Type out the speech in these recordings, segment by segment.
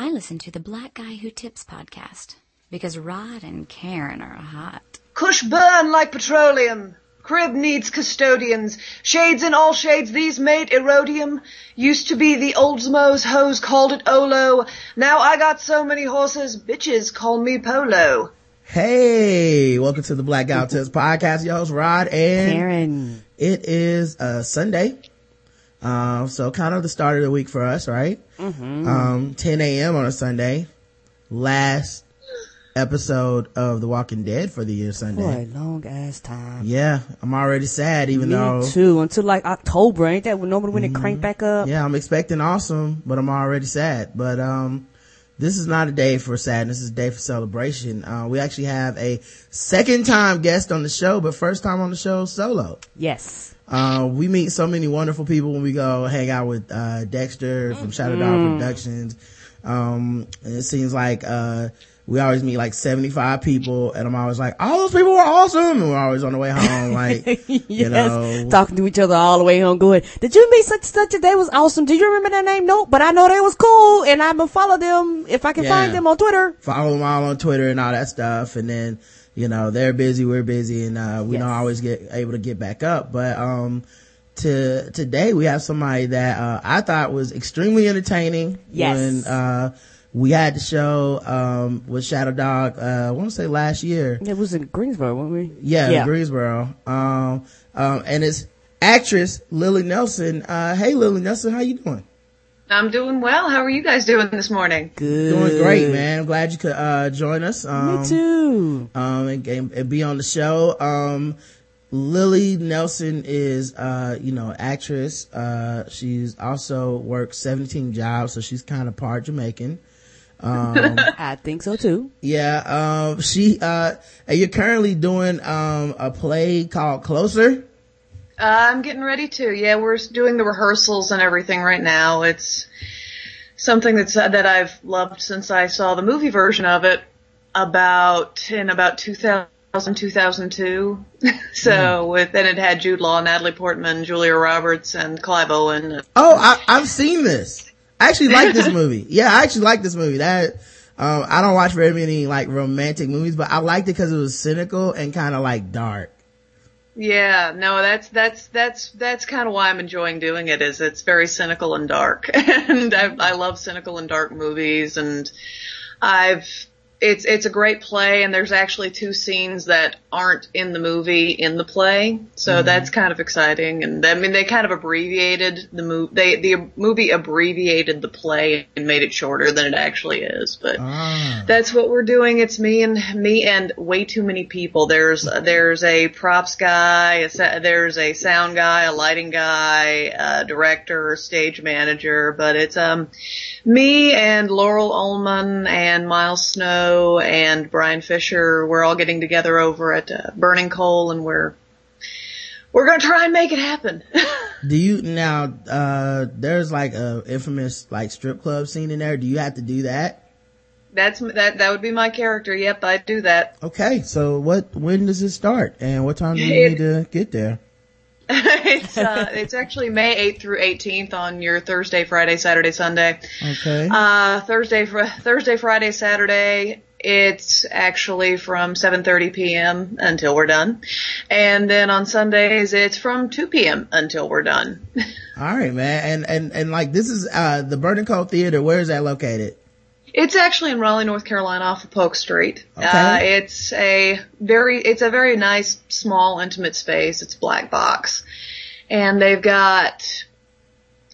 I listen to the Black Guy Who Tips podcast because Rod and Karen are hot. Cush burn like petroleum. Crib needs custodians. Shades in all shades, these mate erodium. Used to be the Oldsmos hose called it Olo. Now I got so many horses, bitches call me Polo. Hey, welcome to the Black Guy Who Tips podcast. Your host Rod and Karen. It is uh, Sunday. Uh, so kind of the start of the week for us, right? Mm-hmm. Um, 10 a.m. on a Sunday. Last episode of The Walking Dead for the year For a long ass time. Yeah, I'm already sad even Me though, too. Until like October, ain't that when nobody when it crank back up? yeah, I'm expecting awesome, but I'm already sad. But, um, this is not a day for sadness. It's a day for celebration. Uh, we actually have a second time guest on the show, but first time on the show solo. Yes. Uh, we meet so many wonderful people when we go hang out with, uh, Dexter from Shadow Dog Productions. Um, it seems like, uh, we always meet like 75 people and I'm always like, all those people were awesome. And we're always on the way home, like, yes. you know, Talking to each other all the way home going, did you meet such such a they was awesome? Do you remember that name? Nope, but I know they was cool and I'm gonna follow them if I can Yeah. find them on Twitter. follow them all on Twitter and all that stuff. And then, you know, they're busy, we're busy and, uh, we Yes. don't always get able to get back up. But, um, to, today we have somebody that, uh, I thought was extremely entertaining. Yes. When, uh, we had the show, um, with Shadow Dog, uh, I want to say last year. It was in Greensboro, weren't we? Yeah, Yeah. Greensboro. Um, um, and it's actress Lilly Nelson. Uh, hey Lilly Nelson, how you doing? I'm doing well. How are you guys doing this morning? Good. Doing great, man. I'm glad you could, uh, join us. Um, Me too. um, and, and, and be on the show. Um, Lilly Nelson is, uh, you know, actress. Uh, she's also worked 17 jobs, so she's kind of part Jamaican. Um, I think so too. yeah, um, she, uh, you're currently doing, um, a play called Closer. Uh, I'm getting ready to. Yeah, we're doing the rehearsals and everything right now. It's something that's uh, that I've loved since I saw the movie version of it about in about 2000 2002. so with and it had Jude Law, Natalie Portman, Julia Roberts, and Clive Owen. Oh, I, I've seen this. I actually like this movie. Yeah, I actually like this movie. That, um, I don't watch very many like romantic movies, but I liked it because it was cynical and kind of like dark. Yeah, no, that's that's that's that's kind of why I'm enjoying doing it. Is it's very cynical and dark, and I, I love cynical and dark movies, and I've it's it's a great play, and there's actually two scenes that aren't in the movie in the play, so that's kind of exciting. And I mean, they kind of abbreviated the movie. They the movie abbreviated the play and made it shorter than it actually is, but. Ah. That's what we're doing. It's me and me and way too many people. There's there's a props guy, a sa- there's a sound guy, a lighting guy, a director, stage manager. But it's um me and Laurel Ullman and Miles Snow and Brian Fisher. We're all getting together over at uh, Burning Coal, and we're we're gonna try and make it happen. Do you now? Uh, there's like a infamous like strip club scene in there. Do you have to do that? That's that that would be my character. Yep, I do that. Okay, so what? When does it start, and what time do you It- need to get there? it's uh, it's actually May 8th through 18th on your Thursday, Friday, Saturday, Sunday. Okay. Uh, Thursday, fr- Thursday, Friday, Saturday. It's actually from 7:30 p.m. until we're done, and then on Sundays it's from 2 p.m. until we're done. All right, man. And and and like this is uh the Burning Coal Theater. Where is that located? It's actually in Raleigh, North Carolina, off of Polk Street. Okay. Uh, it's a very, it's a very nice, small, intimate space. It's black box, and they've got.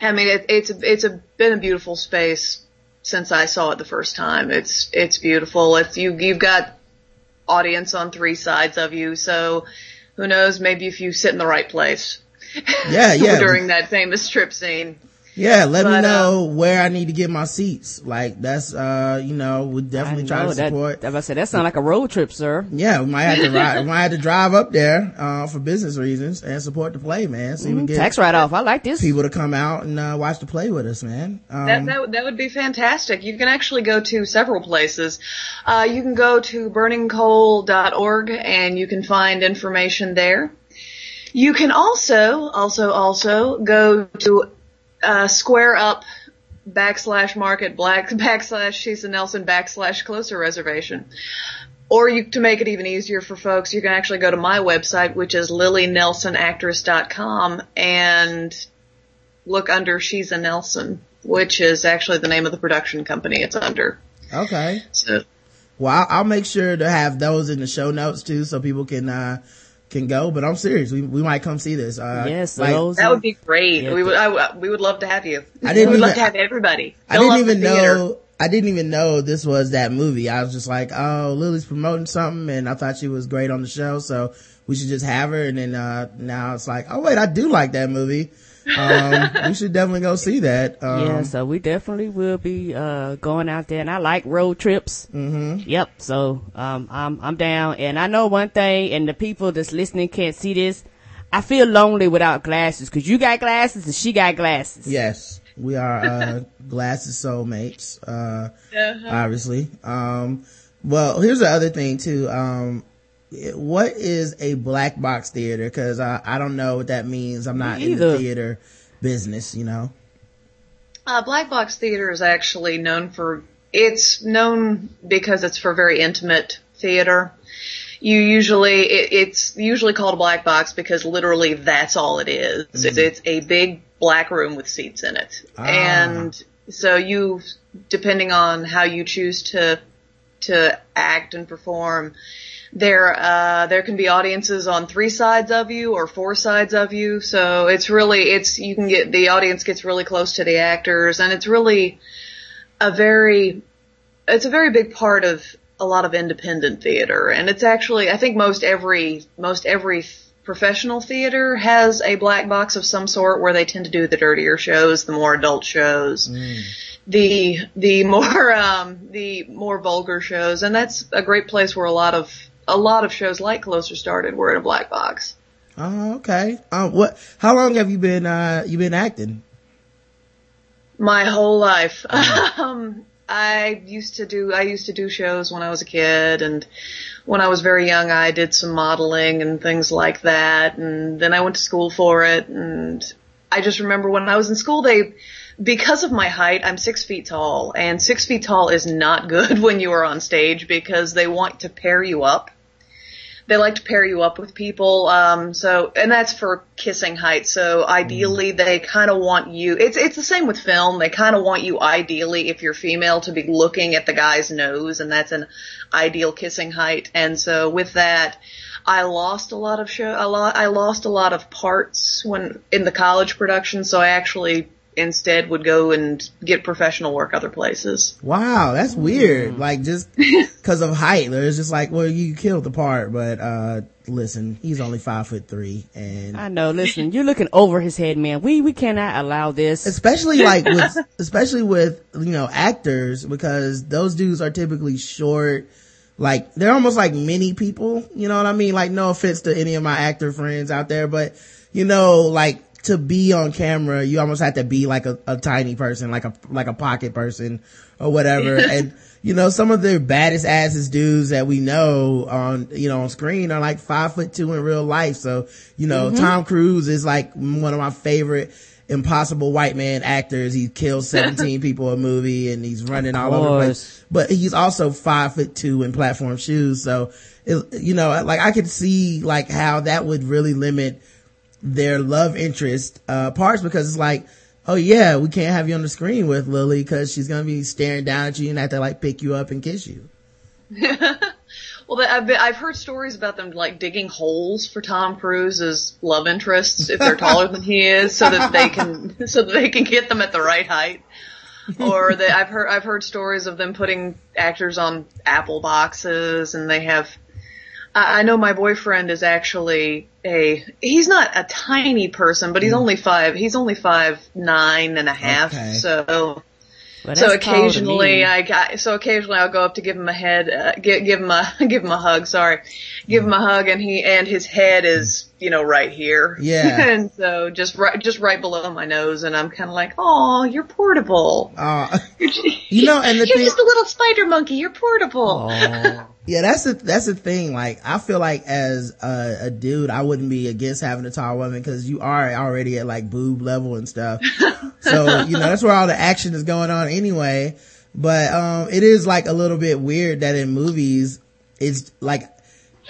I mean, it, it's it's a been a beautiful space since I saw it the first time. It's it's beautiful. It's you you've got audience on three sides of you, so who knows? Maybe if you sit in the right place. Yeah, yeah. during that famous trip scene. Yeah, let me But, know where I need to get my seats. Like that's uh, you know, we definitely I try to that, support. that, I said, that sound like a road trip, sir. yeah, we might have to ride, we might have to drive up there, uh, for business reasons and support the play, man. See if we Mm, get Tax write off. I like this. people to come out and, uh, watch the play with us, man. Um, That, that, would- that would be fantastic. You can actually go to several places. Uh, you can go to burningcoal.org and you can find information there. You can also, also, also go to uh, Square Up backslash market black backslash Sheesa Nelson backslash closer reservation. Or you, to make it even easier for folks, you can actually go to my website, which is lillynelsonactress.com and look under She's a Nelson, which is actually the name of the production company it's under. Okay. So, Well, I'll, I'll make sure to have those in the show notes too, so people can, uh, can go, but I'm serious. We, we might come see this. Uh, Yes, like, that would be great. Yeah. we would, I, we would love to have you. I didn't We'd love even- to have everybody. I didn't up the even know, I didn't even know this was that movie. I was just like, oh, Lilly's promoting something and I thought she was great on the show. So we should just have her. And then, uh, now it's like, oh wait, I do like that movie. Um, we should definitely go see that. Um, yeah, so we definitely will be uh going out there, and I like road trips. Mm-hmm. Yep. So um, I'm I'm down, and I know one thing, and the people that's listening can't see this. I feel lonely without glasses because you got glasses and she got glasses. Yes, we are, uh, glasses soulmates, uh, obviously. Um, well, here's the other thing too. Um, it- what is a black box theater? Cause I, I don't know what that means. I'm not in the theater business, you know? Uh, Black Box Theater is actually known for, it's known because it's for very intimate theater. You usually, it, it's usually called a black box because literally that's all it is. It's, it's a big black room with seats in it. Ah. And so you, depending on how you choose to, to act and perform, there uh there can be audiences on three sides of you or four sides of you. So it's really it's you can get the audience gets really close to the actors and it's really a very it's a very big part of a lot of independent theater. And it's actually I think most every most every professional theater has a black box of some sort where they tend to do the dirtier shows the more adult shows the the more um the more vulgar shows. And that's a great place where a lot of a lot of shows like Closer started were in a black box. Oh, okay. Um, what, how long have you been, uh, you been acting? My whole life. um I used to do I used to do shows when I was a kid and when I was very young I did some modeling and things like that and then I went to school for it and I just remember when I was in school they because of my height, I'm six feet tall, and six feet tall is not good when you are on stage because they want to pair you up. They like to pair you up with people, um, so, and that's for kissing height. So ideally, they kind of want you. It's it's the same with film. They kind of want you, ideally, if you're female, to be looking at the guy's nose, and that's an ideal kissing height. And so with that, I lost a lot of show. A lot. I lost a lot of parts when in the college production. So I actually instead would go and get professional work other places. Wow, that's weird. Like just cause of height, it's just like, well, you killed the part, but, uh, listen, he's only five foot three and I know. Listen, you're looking over his head, man. We we cannot allow this. especially like with, especially with, you know, actors because those dudes are typically short. Like they're almost like mini people. You know what I mean? Like no offense to any of my actor friends out there, but you know, like to be on camera, you almost have to be like a, a tiny person, like a, like a pocket person or whatever. and, you know, some of the baddest asses dudes that we know on, you know, on screen are like five foot two in real life. So, you know, mm-hmm. Tom Cruise is like one of my favorite impossible white man actors. He kills 17 people a movie and he's running all over the place. But he's also five foot two in platform shoes. So, it, you know, like I could see like how that would really limit their love interest, uh, parts because it's like, oh yeah, we can't have you on the screen with Lilly because she's to be staring down at you and have to like pick you up and kiss you. Well, I've been, I've heard stories about them like digging holes for Tom Cruise's love interests if they're taller than he is, so that they can so that they can get them at the right height. Or that I've heard I've heard stories of them putting actors on apple boxes, and they have. I I know my boyfriend is actually a he's not a tiny person, but he's only five he's only five nine and a half. Okay. So But so that's tall to occasionally me. I got, so occasionally I'll go up to give him a head, uh, give, give him a, give him a hug, sorry. Give him a hug and he, and his head is, you know, right here. Yeah. and so just right, just right below my nose and I'm kind of like, oh, you're portable. Uh, You're, you know, and the you're thing, just a little spider monkey, you're portable. Yeah, that's the that's the thing. Like, I feel like as a, a dude, I wouldn't be against having a tall woman because you are already at like boob level and stuff. so you know that's where all the action is going on anyway. But um, it is like a little bit weird that in movies, it's like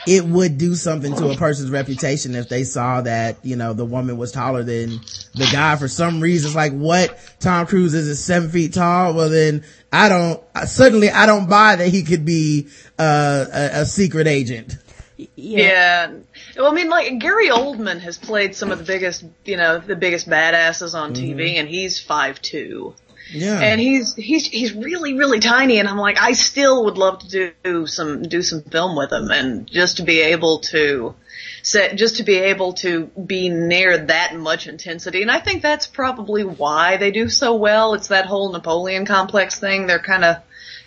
it would do something to a person's reputation if they saw that, you know, the woman was taller than the guy for some reason. It's like, what? Tom Cruise is seven feet tall? Well then, I don't, suddenly I don't buy that he could be, uh, a, a secret agent. Yeah. yeah. Well, I mean, like Gary Oldman has played some of the biggest, you know, the biggest badasses on mm-hmm. TV, and he's five two. Yeah. And he's he's he's really really tiny, and I'm like, I still would love to do some do some film with him, and just to be able to set just to be able to be near that much intensity. And I think that's probably why they do so well. It's that whole Napoleon complex thing. They're kind of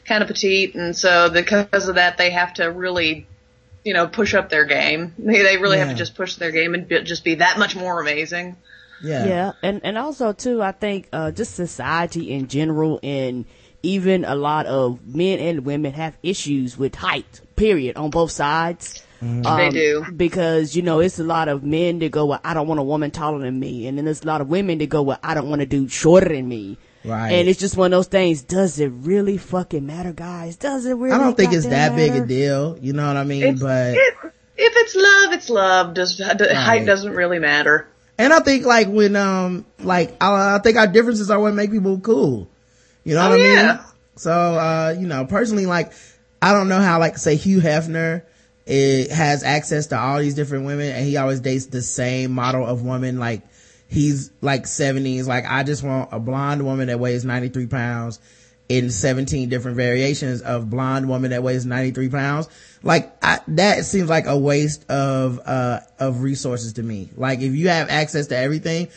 kind of petite, and so because of that, they have to really you know push up their game. They they really yeah. have to just push their game and be, just be that much more amazing. Yeah. Yeah. And, and also too, I think, uh, just society in general and even a lot of men and women have issues with height, period, on both sides. Mm-hmm. Um, they do. Because, you know, it's a lot of men that go, well, I don't want a woman taller than me. And then there's a lot of women that go, well, I don't want a dude shorter than me. Right. And it's just one of those things. Does it really fucking matter, guys? Does it really? I don't think it's that matter? big a deal. You know what I mean? It's, but it, if it's love, it's love. Does right. height doesn't really matter. And I think like when, um, like, I, I think our differences are what make people cool. You know oh, what I yeah. mean? So, uh, you know, personally, like, I don't know how, like, say Hugh Hefner, it has access to all these different women and he always dates the same model of woman. Like, he's like 70s. Like, I just want a blonde woman that weighs 93 pounds in 17 different variations of blonde woman that weighs 93 pounds. Like I, that seems like a waste of, uh, of resources to me. Like if you have access to everything,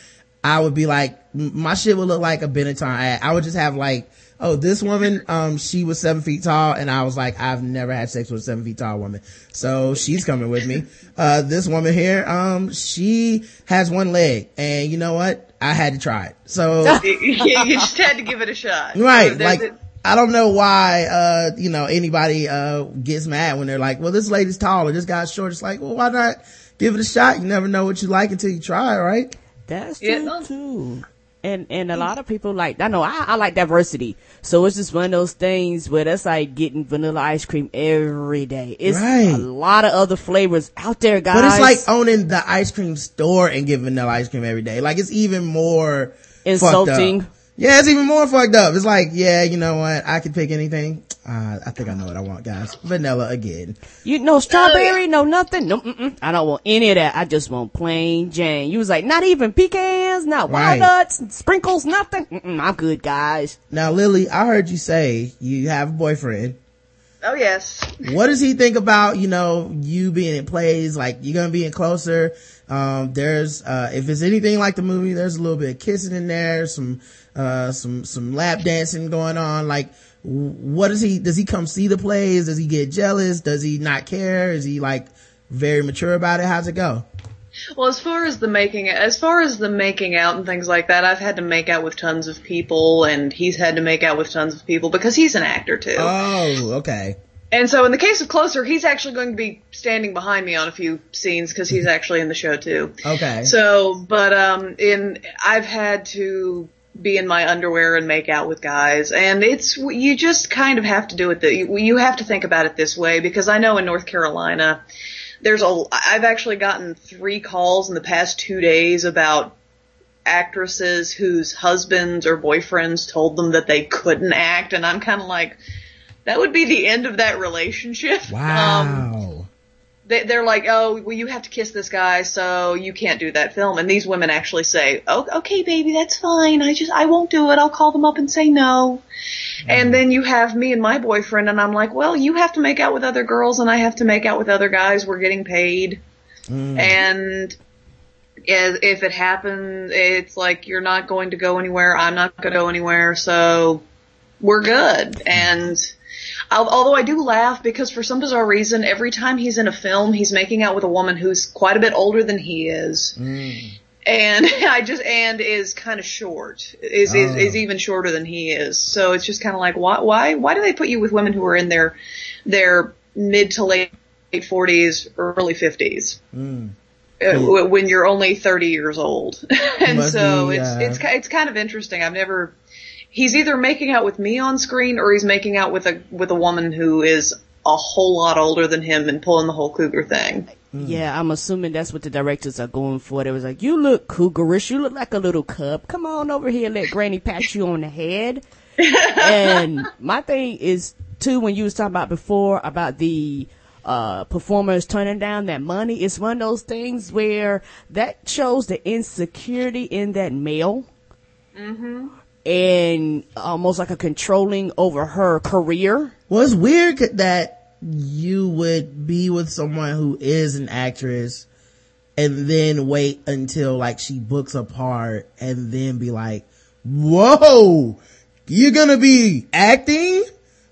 I would be like, my shit would look like a Benetton ad. I would just have like, oh, this woman, um, she was seven feet tall. And I was like, I've never had sex with a seven feet tall woman. So she's coming with me. Uh, this woman here, um, she has one leg and you know what? I had to try it. So you just had to give it a shot. Right. like, I don't know why, uh, you know, anybody, uh, gets mad when they're like, well, this lady's tall or this guy's short. It's like, well, why not give it a shot? You never know what you like until you try, right? That's true yeah. too and and a lot of people like I know I, I like diversity, so it's just one of those things where that's like getting vanilla ice cream every day. It's right. a lot of other flavors out there, guys. But it's like owning the ice cream store and getting vanilla ice cream every day. Like it's even more insulting. Yeah, it's even more fucked up. It's like, yeah, you know what? I could pick anything. Uh, I think I know what I want, guys. Vanilla again. You know, strawberry, no nothing. No, mm-mm. I don't want any of that. I just want plain Jane. You was like, not even pecans, not right. walnuts, sprinkles, nothing. Mm-mm, I'm good, guys. Now, Lilly, I heard you say you have a boyfriend. Oh yes. What does he think about, you know, you being in plays, like you're gonna be in closer? Um, there's, uh, if it's anything like the movie, there's a little bit of kissing in there, some, uh, some, some lap dancing going on. Like, what does he, does he come see the plays? Does he get jealous? Does he not care? Is he like very mature about it? How's it go? Well, as far as the making, as far as the making out and things like that, I've had to make out with tons of people, and he's had to make out with tons of people because he's an actor too. Oh, okay. And so in the case of Closer, he's actually going to be standing behind me on a few scenes because he's actually in the show too. Okay. So, but um, in I've had to be in my underwear and make out with guys. And it's, you just kind of have to do it, the, you have to think about it this way because I know in North Carolina, there's a, I've actually gotten three calls in the past two days about actresses whose husbands or boyfriends told them that they couldn't act. And I'm kind of like, that would be the end of that relationship. Wow. Um, they, they're like, oh, well, you have to kiss this guy, so you can't do that film. And these women actually say, oh, okay, baby, that's fine. I just, I won't do it. I'll call them up and say no. Mm. And then you have me and my boyfriend, and I'm like, well, you have to make out with other girls, and I have to make out with other guys. We're getting paid. Mm. And if it happens, it's like you're not going to go anywhere. I'm not going to go anywhere. So we're good. And Although I do laugh because for some bizarre reason, every time he's in a film, he's making out with a woman who's quite a bit older than he is. Mm. And I just, and is kind of short, is, oh. is, is even shorter than he is. So it's just kind of like, why, why, why do they put you with women who are in their, their mid to late 40s, early 50s. Mm. Uh, when you're only 30 years old. and so be, it's, uh, it's, it's kind of interesting. I've never, he's either making out with me on screen or he's making out with a, with a woman who is a whole lot older than him and pulling the whole cougar thing. Yeah, I'm assuming that's what the directors are going for. They was like, you look cougarish. You look like a little cub. Come on over here. Let granny pat you on the head. and my thing is too, when you was talking about before about the, uh, performers turning down that money, it's one of those things where that shows the insecurity in that male. And almost like a controlling over her career. Well, it's weird that you would be with someone who is an actress and then wait until like she books a part and then be like, whoa, you're gonna be acting?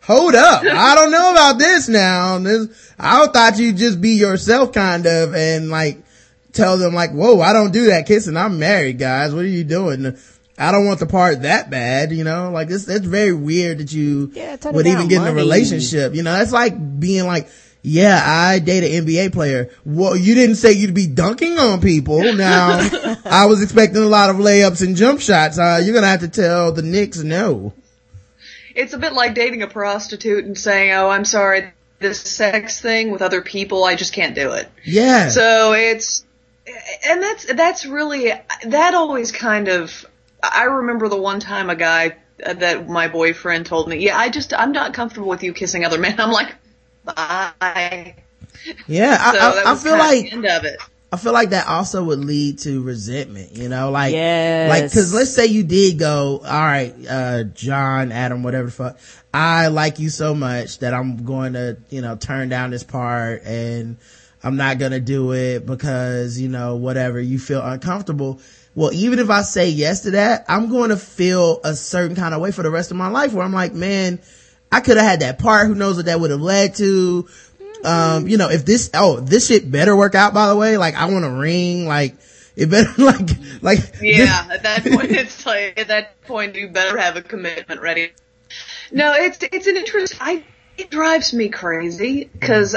Hold up. I don't know about this now. This, I thought you'd just be yourself kind of and like tell them like, whoa, I don't do that kissing. I'm married guys. What are you doing? I don't want the part that bad, you know, like it's, it's very weird that you Yeah, would even get in a relationship. You know, that's like being like, yeah, I date an NBA player. Well, you didn't say you'd be dunking on people. Now, I was expecting a lot of layups and jump shots. Uh, you're gonna have to tell the Knicks no. It's a bit like dating a prostitute and saying, oh, I'm sorry, this sex thing with other people, I just can't do it. Yeah. So it's, and that's, that's really, that always kind of, I remember the one time a guy uh, that my boyfriend told me, yeah, I just, I'm not comfortable with you kissing other men. I'm like, bye. yeah. I, So I, that I feel like, the end of it. I feel like that also would lead to resentment, you know, like, Yes. like, cause let's say you did go, all right, uh, John, Adam, whatever the fuck, I like you so much that I'm going to, you know, turn down this part and I'm not going to do it because, you know, whatever, you feel uncomfortable. Well, even if I say yes to that, I'm going to feel a certain kind of way for the rest of my life where I'm like, man, I could have had that part. Who knows what that would have led to? Um, you know, if this, oh, this shit better work out, by the way. Like, I want a ring. Like, it better, like, like, Yeah, at that point, it's like at that point you better have a commitment ready. No, it's it's an interest. I it drives me crazy because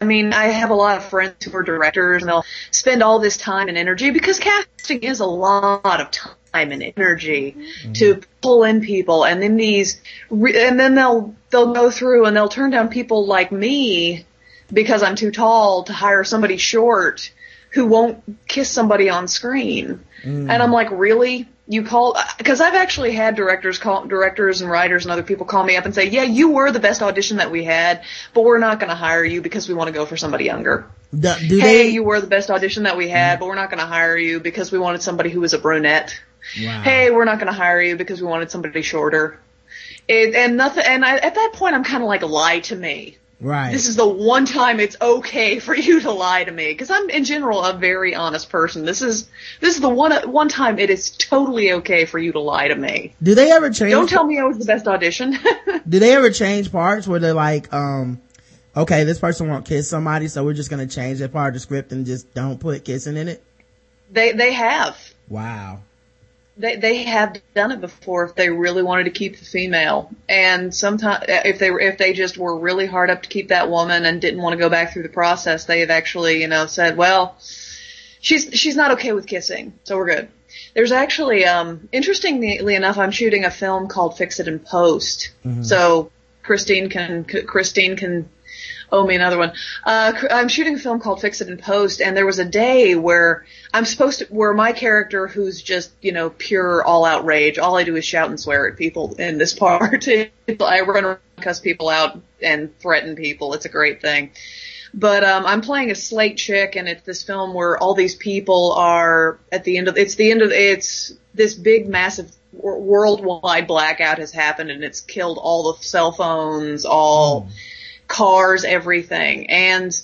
I mean I have a lot of friends who are directors and they'll spend all this time and energy because casting is a lot of time and energy mm-hmm. to pull in people and then these re- and then they'll they'll go through and they'll turn down people like me because I'm too tall to hire somebody short who won't kiss somebody on screen. Mm. And I'm like, really? You call, uh, cause I've actually had directors call, directors and writers and other people call me up and say, yeah, you were the best audition that we had, but we're not gonna hire you because we want to go for somebody younger. do, do Hey, they, you were the best audition that we had, mm-hmm. but we're not gonna hire you because we wanted somebody who was a brunette. wow. Hey, we're not gonna hire you because we wanted somebody shorter. It, and nothing, and I, at that point I'm kind of like, lie to me right. this is the one time it's okay for you to lie to me because I'm in general a very honest person. This is this is the one one time it is totally okay for you to lie to me. do they ever change? Don't tell me I was the best audition. do they ever change parts where they're like, um, okay, this person won't kiss somebody, so we're just gonna change that part of the script and just don't put kissing in it? they they have Wow. They they have done it before if they really wanted to keep the female. And sometimes if they if they just were really hard up to keep that woman and didn't want to go back through the process they have actually you know said well she's she's not okay with kissing so we're good. There's actually um interestingly enough i'm shooting a film called fix it in post. So christine can christine can owe me another one. Uh, I'm shooting a film called Fix It in Post, and there was a day where I'm supposed to, where my character, who's just, you know, pure all out rage, all I do is shout and swear at people in this part. I run around, and cuss people out, and threaten people. It's a great thing. But um, I'm playing a slate chick, and it's this film where all these people are at the end of it's the end of it's this big massive wor- worldwide blackout has happened, and it's killed all the cell phones, all cars, everything, and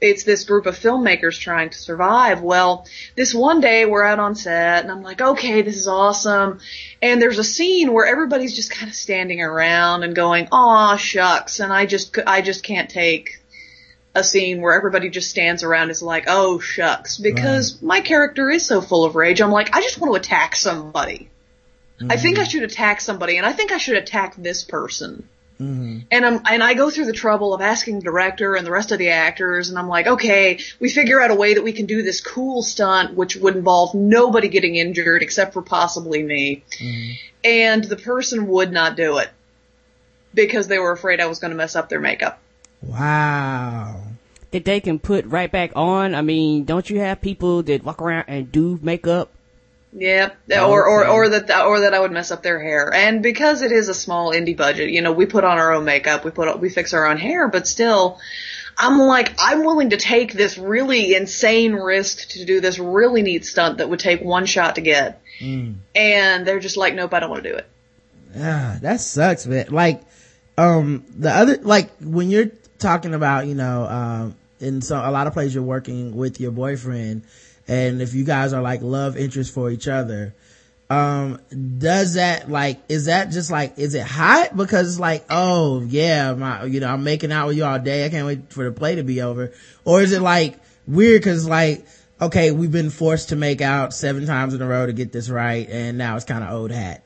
it's this group of filmmakers trying to survive. Well, this one day we're out on set and I'm like, okay, this is awesome. And there's a scene where everybody's just kind of standing around and going, aw, shucks. And I just, c- I just can't take a scene where everybody just stands around is like, oh, shucks. Because my character is so full of rage. I'm like, I just want to attack somebody. I think I mm-hmm. should attack somebody and I think I should attack this person. Mm-hmm. And I'm, and I go through the trouble of asking the director and the rest of the actors, and I'm like, okay, we figure out a way that we can do this cool stunt, which would involve nobody getting injured except for possibly me. Mm-hmm. And the person would not do it because they were afraid I was going to mess up their makeup. Wow. That they can put right back on. I mean, don't you have people that walk around and do makeup yeah, or, or, or that, or that I would mess up their hair. And because it is a small indie budget, you know, we put on our own makeup, we put, we fix our own hair, but still, I'm like, I'm willing to take this really insane risk to do this really neat stunt that would take one shot to get. Mm. And they're just like, nope, I don't want to do it. Yeah, that sucks, man. Like, um, the other, like, when you're talking about, you know, um, in so a lot of places you're working with your boyfriend, and if you guys are like love interest for each other um does that like is that just like is it hot? Because it's like oh yeah my you know i'm making out with you all day. I can't wait for the play to be over. Or is it like weird because like okay we've been forced to make out seven times in a row to get this right and now it's kind of old hat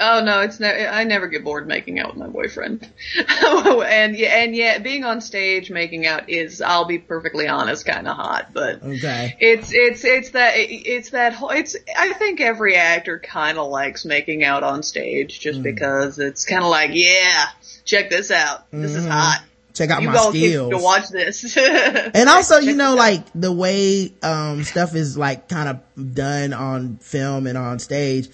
Oh no, it's ne- I never get bored making out with my boyfriend. and yeah, and yeah, being on stage making out is, I'll be perfectly honest, kind of hot. But okay, it's it's it's that it's that whole. It's I think every actor kind of likes making out on stage just mm. because it's kind of like, yeah, check this out, this mm-hmm. is hot. Check out you my skills. To watch this. and also, you know, like the way um stuff is like kind of done on film and on stage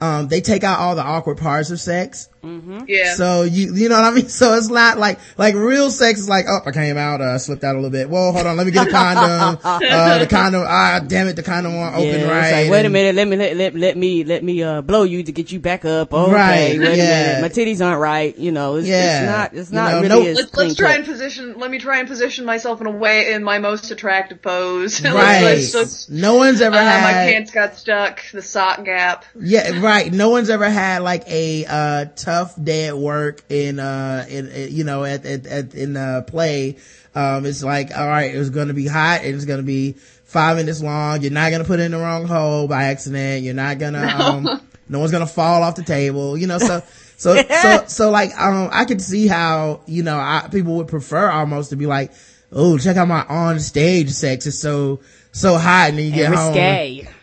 um, they take out all the awkward parts of sex. Mm-hmm. Yeah. So you, you know what I mean? So it's not like, like real sex is like, oh, I came out, uh, slipped out a little bit. Whoa, hold on, let me get a condom. uh, the condom, ah, damn it, the condom won't open yeah, right. Like, wait a minute, let me, let, let, let me, let me, uh, blow you to get you back up. Okay, right. Wait yeah. a minute. My titties aren't right. You know, it's, yeah. it's not, it's not you know, really no, let's, let's try and position, let me try and position myself in a way, in my most attractive pose. Right. let's, let's, no one's ever uh, had. My pants got stuck, the sock gap. Yeah, right. No one's ever had like a, uh, tough day at work in uh in, in you know at, at, at in the play. Um it's like all right it's gonna be hot and it's gonna be five minutes long. You're not gonna put it in the wrong hole by accident. You're not gonna no. um no one's gonna fall off the table you know so so so so like um i could see how you know I, people would prefer almost to be like oh check out my on stage sex. It's so so hot. And then you get home.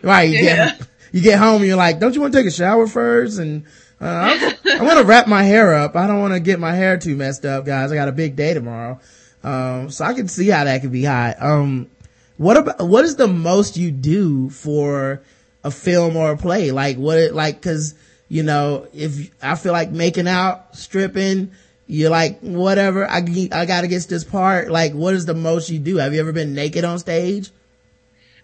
Right you yeah. get you get home and you're like don't you want to take a shower first? And uh, I'm, I'm, gonna wrap my hair up. I don't want to get my hair too messed up, guys. I got a big day tomorrow. Um, so I can see how that could be hot. Um, what about, what is the most you do for a film or a play? Like what, like, cause, you know, if I feel like making out, stripping, you're like, whatever, I, I gotta get this part. Like, what is the most you do? Have you ever been naked on stage?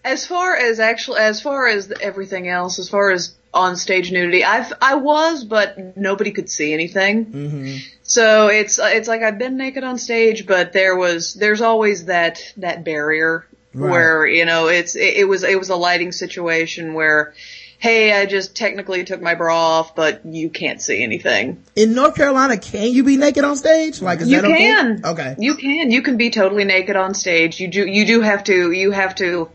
As far as actually, as far as everything else, as far as on stage nudity. I've I was, but nobody could see anything. Mm-hmm. So it's it's like I've been naked on stage, but there was there's always that that barrier right. where you know it's it, it was it was a lighting situation where. Hey, I just technically took my bra off, but you can't see anything. In North Carolina, can you be naked on stage? Like, is you that can. Okay? okay. You can. You can be totally naked on stage. You do. You do have to. You have to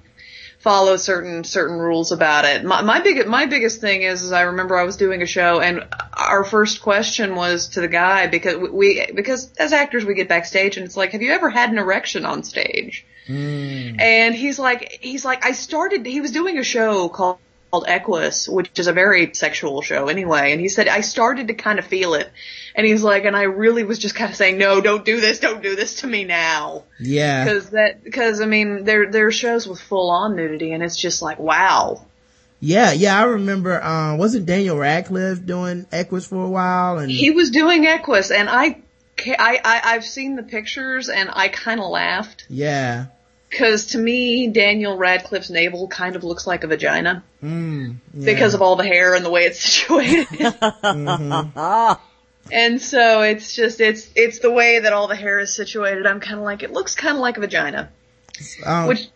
follow certain certain rules about it. My, my big my biggest thing is, is I remember I was doing a show and our first question was to the guy because we because as actors we get backstage and it's like, have you ever had an erection on stage? Mm. And he's like, he's like, I started. He was doing a show called called Equus, which is a very sexual show anyway. And he said, I started to kind of feel it. And he's like, and I really was just kind of saying, no, don't do this, don't do this to me now. Yeah. Cause that, cause I mean, there, there are shows with full on nudity and it's just like, wow. Yeah, yeah, I remember, um, wasn't Daniel Radcliffe doing Equus for a while? And he was doing Equus and I, I, I I've seen the pictures and I kind of laughed. Yeah. Because to me, Daniel Radcliffe's navel kind of looks like a vagina. Mm, yeah. Because of all the hair and the way it's situated. mm-hmm. And so it's just, it's, it's the way that all the hair is situated. I'm kind of like, it looks kind of like a vagina. Um, Which,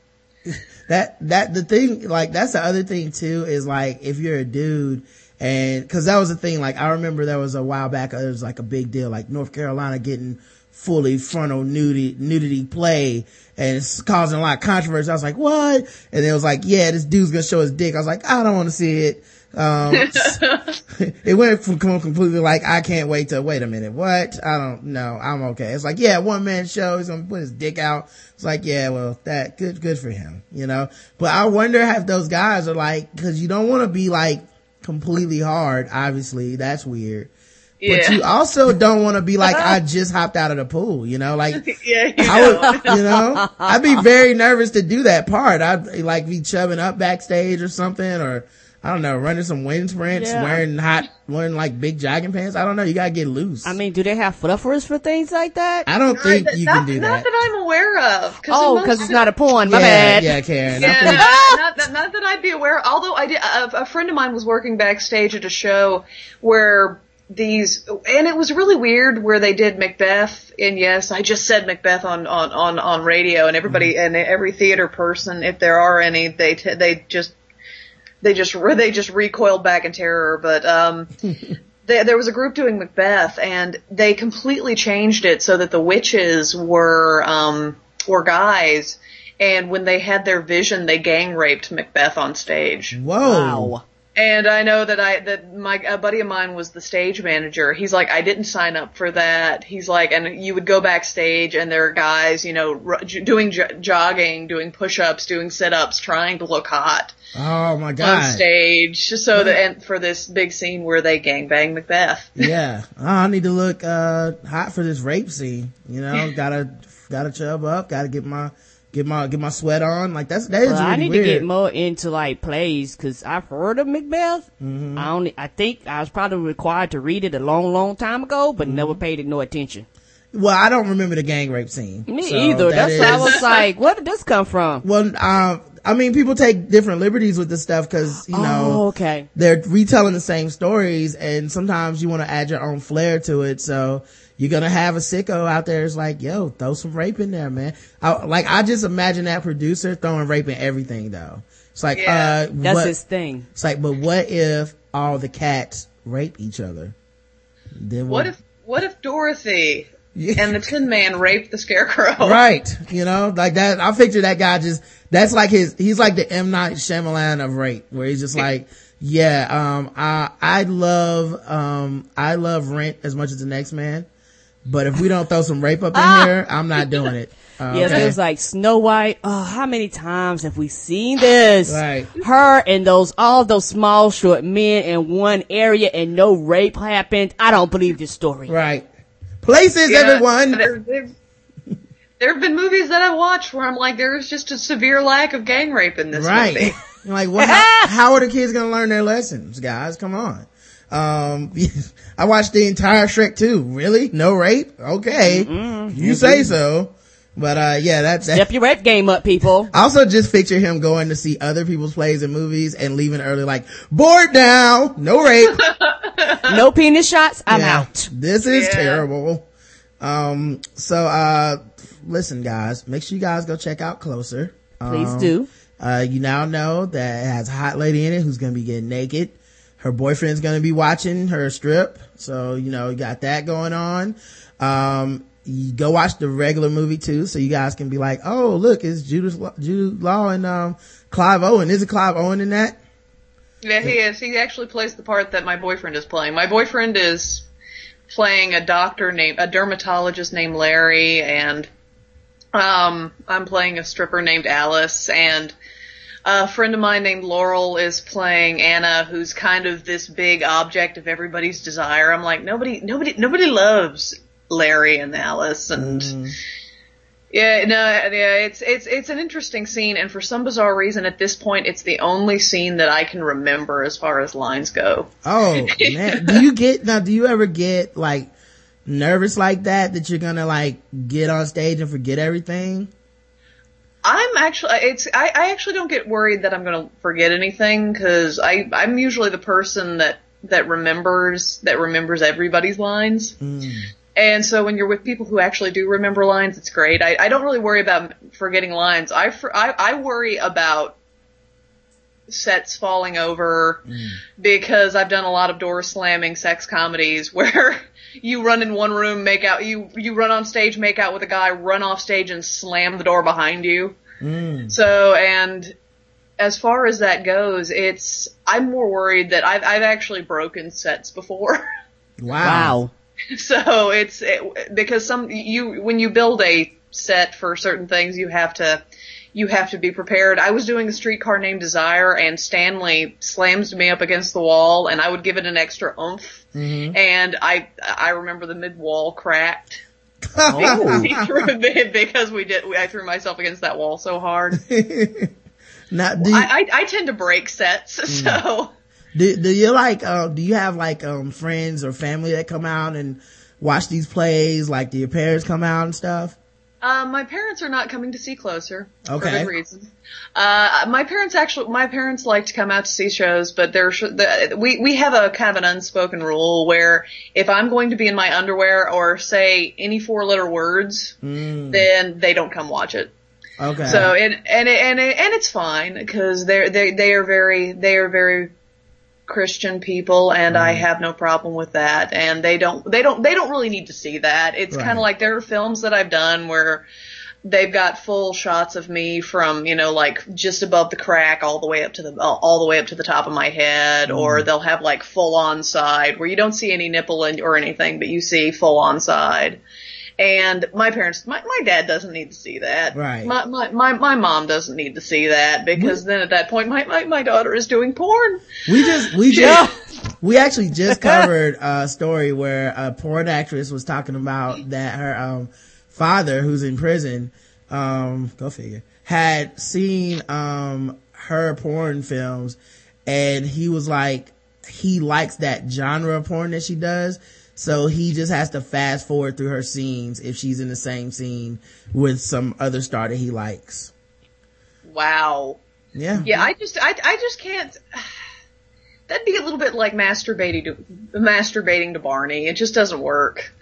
that, that, the thing, like, that's the other thing too, is like, if you're a dude, and, cause that was the thing, like, I remember there was a while back, it was like a big deal, like North Carolina getting fully frontal nudity, nudity play and it's causing a lot of controversy. I was like, what? And it was like, yeah, this dude's gonna show his dick. I was like, I don't want to see it. Um, it went from completely like, I can't wait to, wait a minute, what? I don't know. I'm okay. It's like, yeah, one man show. He's gonna put his dick out. It's like, yeah, well, that, good, good for him, you know? But I wonder if those guys are like, cause you don't want to be like completely hard, obviously. That's weird. Yeah. But you also don't want to be like, uh-huh. I just hopped out of the pool, you know, like, yeah, I would, you know, I'd be very nervous to do that part. I'd like be chubbing up backstage or something or, I don't know, running some wind sprints, yeah. wearing hot, wearing like big jogging pants. I don't know. You gotta get loose. I mean, do they have fluffers for things like that? I don't think you not, can do that. Not that I'm aware of. oh, because it's not a porn. My yeah, bad. Yeah, Karen. Yeah, think- not, that, not that I'd be aware. Of. Although I did, a, a friend of mine was working backstage at a show where these and it was really weird where they did Macbeth and yes I just said Macbeth on on on on radio and everybody mm-hmm. and every theater person if there are any they t- they just they just they just recoiled back in terror but um they, there was a group doing Macbeth and they completely changed it so that the witches were um were guys and when they had their vision they gang raped Macbeth on stage whoa wow. And I know that I that my a buddy of mine was the stage manager. He's like, I didn't sign up for that. He's like, and you would go backstage, and there are guys, you know, r- doing j- jogging, doing push-ups, doing sit-ups, trying to look hot. Oh my god! On stage, so that and for this big scene where they gangbang Macbeth. yeah, oh, I need to look uh hot for this rape scene. You know, gotta gotta chub up, gotta get my get my get my sweat on. Like that's that is well, really I need weird. to get more into like plays because I've heard of Macbeth. Mm-hmm. I only I think I was probably required to read it a long, long time ago, but mm-hmm. never paid it no attention. Well, I don't remember the gang rape scene. Me so either. That That's is, why I was like, where did this come from? Well, um, I mean, people take different liberties with this stuff because, you know, oh, okay. they're retelling the same stories and sometimes you want to add your own flair to it. So you're gonna have a sicko out there. is like, yo, throw some rape in there, man. I, like, I just imagine that producer throwing rape in everything though. It's like, yeah. uh, that's what, his thing. It's like, but what if all the cats rape each other? Then what, what if, what if Dorothy yeah. and the Tin Man raped the Scarecrow? Right. You know, like that, I picture that guy just, that's like his, he's like the M. Night Shyamalan of rape, where he's just like, yeah, um, I, I love, um, I love Rent as much as the next man. But if we don't throw some rape up in ah! here, I'm not doing it. Uh, yes, okay. it was like Snow White. Oh, how many times have we seen this? Right. Her and those, all those small, short men in one area and no rape happened. I don't believe this story. Right. Places, yeah, everyone. There, there, there, have been movies that I've watched where I'm like, there's just a severe lack of gang rape in this right. movie. like, well, how, how are the kids going to learn their lessons, guys? Come on. Um, I watched the entire Shrek 2. Really? No rape? Okay. Mm-mm. You say so. But, uh, yeah, that's, that. Step your rape game up, people. I also just picture him going to see other people's plays and movies and leaving early like, bored now, no rape. no penis shots, I'm yeah, out. This is yeah. terrible. Um, so, uh, listen guys, make sure you guys go check out Closer. Please um, do. Uh, you now know that it has a hot lady in it who's gonna be getting naked her boyfriend's going to be watching her strip. So, you know, you got that going on. Um, you go watch the regular movie too. So you guys can be like, Oh, look, it's Judas, Law and, um, Clive Owen. Is it Clive Owen in that? Yeah, he is. He actually plays the part that my boyfriend is playing. My boyfriend is playing a doctor named, a dermatologist named Larry and, um, I'm playing a stripper named Alice and, a friend of mine named Laurel is playing Anna, who's kind of this big object of everybody's desire. I'm like, nobody, nobody, nobody loves Larry and Alice, and mm. yeah, no, yeah, it's it's it's an interesting scene, and for some bizarre reason, at this point, it's the only scene that I can remember as far as lines go. Oh man, do you get now? Do you ever get like nervous like that that you're gonna like get on stage and forget everything? I'm actually it's I, I actually don't get worried that I'm going to forget anything because I I'm usually the person that that remembers that remembers everybody's lines. Mm. And so when you're with people who actually do remember lines, it's great. I, I don't really worry about forgetting lines. I, I, I worry about sets falling over mm. because I've done a lot of door slamming sex comedies where you run in one room, make out, you, you run on stage, make out with a guy, run off stage and slam the door behind you. Mm. So, and, as far as that goes, it's I'm more worried that I've I've actually broken sets before. Wow. so it's it, because some you when you build a set for certain things, you have to you have to be prepared. I was doing a streetcar named Desire, and Stanley slams me up against the wall, and I would give it an extra oomph, and I I remember the mid wall cracked. Oh. because we did, I threw myself against that wall so hard. Now, do you, I, I, I tend to break sets, so do, do you like, uh, do you have like, um, friends or family that come out and watch these plays? Like, do your parents come out and stuff? Uh, my parents are not coming to see Closer okay. for good reason. Uh, my parents actually, my parents like to come out to see shows, but they're the, we we have a kind of an unspoken rule where if I'm going to be in my underwear or say any four letter words, then they don't come watch it. Okay. So and and it, and and it's fine because they're they they are very they are very Christian people and I mm-hmm. have no problem with that and they don't they don't they don't really need to see that. It's Right. kind of like there are films that I've done where they've got full shots of me from you know like just above the crack all the way up to the all the way up to the top of my head mm-hmm. or they'll have like full on side where you don't see any nipple in, or anything but you see full on side and my parents my, my dad doesn't need to see that Right. my, my my my mom doesn't need to see that because then at that point my my, my daughter is doing porn We just, we just, we actually just covered a story where a porn actress was talking about that her, um, father, who's in prison, um, go figure, had seen, um, her porn films and he was like, he likes that genre of porn that she does. So he just has to fast forward through her scenes if she's in the same scene with some other star that he likes. wow Yeah. Yeah, I just, I, I just can't. That'd be a little bit like masturbating to masturbating to Barney. It just doesn't work.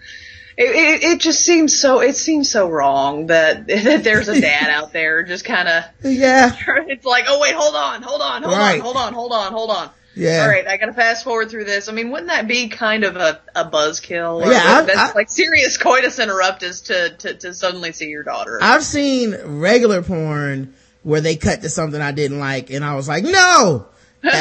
It, it, it just seems so. It seems so wrong that that there's a dad out there just kind of. Yeah. It's like, oh wait, hold on, hold on, hold Right. on, hold on, hold on, hold on. Yeah. All right, I gotta fast forward through this. I mean, wouldn't that be kind of a, a buzzkill? Yeah, I- that's I- like serious coitus interruptus to, to, to suddenly see your daughter. I've seen regular porn where they cut to something I didn't like and I was like, no! like,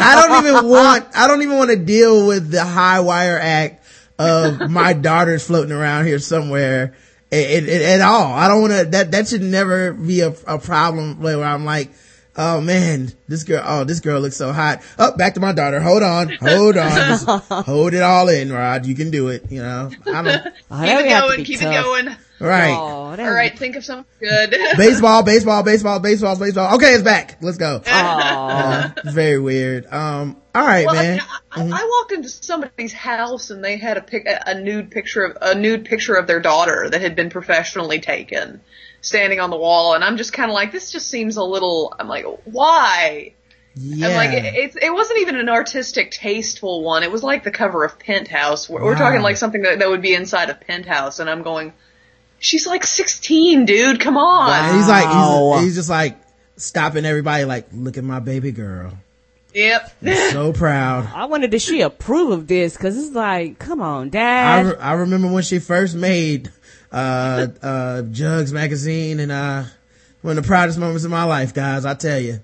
I don't even want, I don't even want to deal with the high wire act of my daughter's floating around here somewhere at, at, at all. I don't want to, that, that should never be a, a problem where I'm like, oh man, this girl, oh, this girl looks so hot. Oh, back to my daughter. Hold on, hold on. Just hold it all in, Rod. You can do it, you know? I don't, Oh, keep it have to going, keep tough. it going. right. Oh, that All right, think of something good. baseball, baseball, baseball, baseball, baseball. Okay, it's back. Let's go. Oh, Uh, very weird. Um, all right, Well, I, man. mean, I, I walked into somebody's house and they had a pic, a, a nude picture of a nude picture of their daughter that had been professionally taken, standing on the wall, and I'm just kind of like, this just seems a little. I'm like, why? Yeah. I'm like, it, it, it wasn't even an artistic, tasteful one. It was like the cover of Penthouse. We're, we're talking like something that, that would be inside of Penthouse, and I'm going, she's like 16, dude. Come on. And he's like, he's, he's just like stopping everybody like, look at my baby girl. Yep. So proud. I wonder did she approve of this? Cause it's like, come on, I, dad. re- I remember when she first made, uh, uh, Jugs magazine and, uh, one of the proudest moments of my life, guys, I tell you.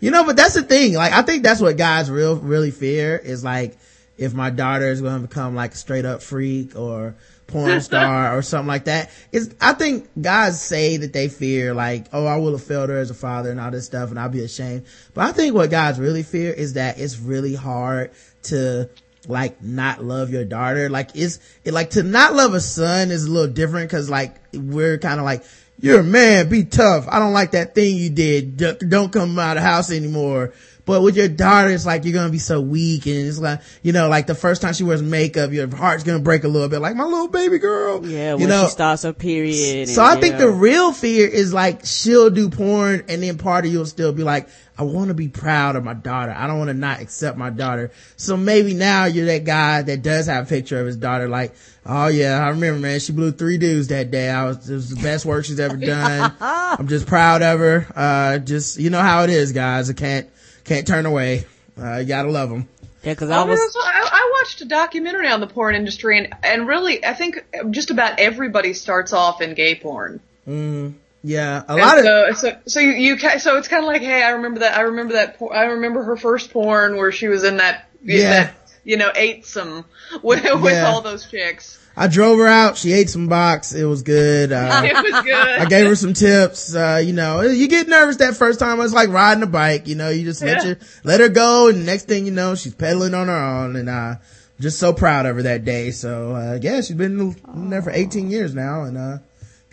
You know, but that's the thing. Like, I think that's what guys real, really fear is like, if my daughter is going to become like a straight up freak or porn star or something like that. Is I think guys say that they fear like, oh, I will have failed her as a father and all this stuff and I'll be ashamed. But I think what guys really fear is that it's really hard to like not love your daughter. Like it's, it like to not love a son is a little different cause like we're kind of like, you're a man, be tough. I don't like that thing you did. D- don't come out of the house anymore. But with your daughter, it's like you're gonna be so weak and it's like, you know, like the first time she wears makeup, your heart's gonna break a little bit, like my little baby girl. yeah, you when know. she starts her period. So and, I think yeah. the real fear is like she'll do porn and then part of you'll still be like, I want to be proud of my daughter. I don't want to not accept my daughter. So maybe now you're that guy that does have a picture of his daughter like, oh yeah, I remember man, she blew three dudes that day. I was, it was the best work she's ever done. I'm just proud of her. Uh, just, you know how it is guys. I can't, can't turn away. Uh, you gotta love them. yeah, cause I, I was I, I watched a documentary on the porn industry, and and really, I think just about everybody starts off in gay porn. Mm. Yeah, a lot and of so so, so you, you ca- so it's kind of like hey I remember that I remember that por- I remember her first porn where she was in that Yeah. that you know ate some with, with Yeah. all those chicks. I drove her out. She ate some box. It was good. Uh, It was good. I gave her some tips. Uh, you know, you get nervous that first time. It's like riding a bike. You know, you just let Yeah. her, let her go. And next thing you know, she's pedaling on her own. And, uh, just so proud of her that day. So, uh, yeah, she's been there for 18 years now. And, uh,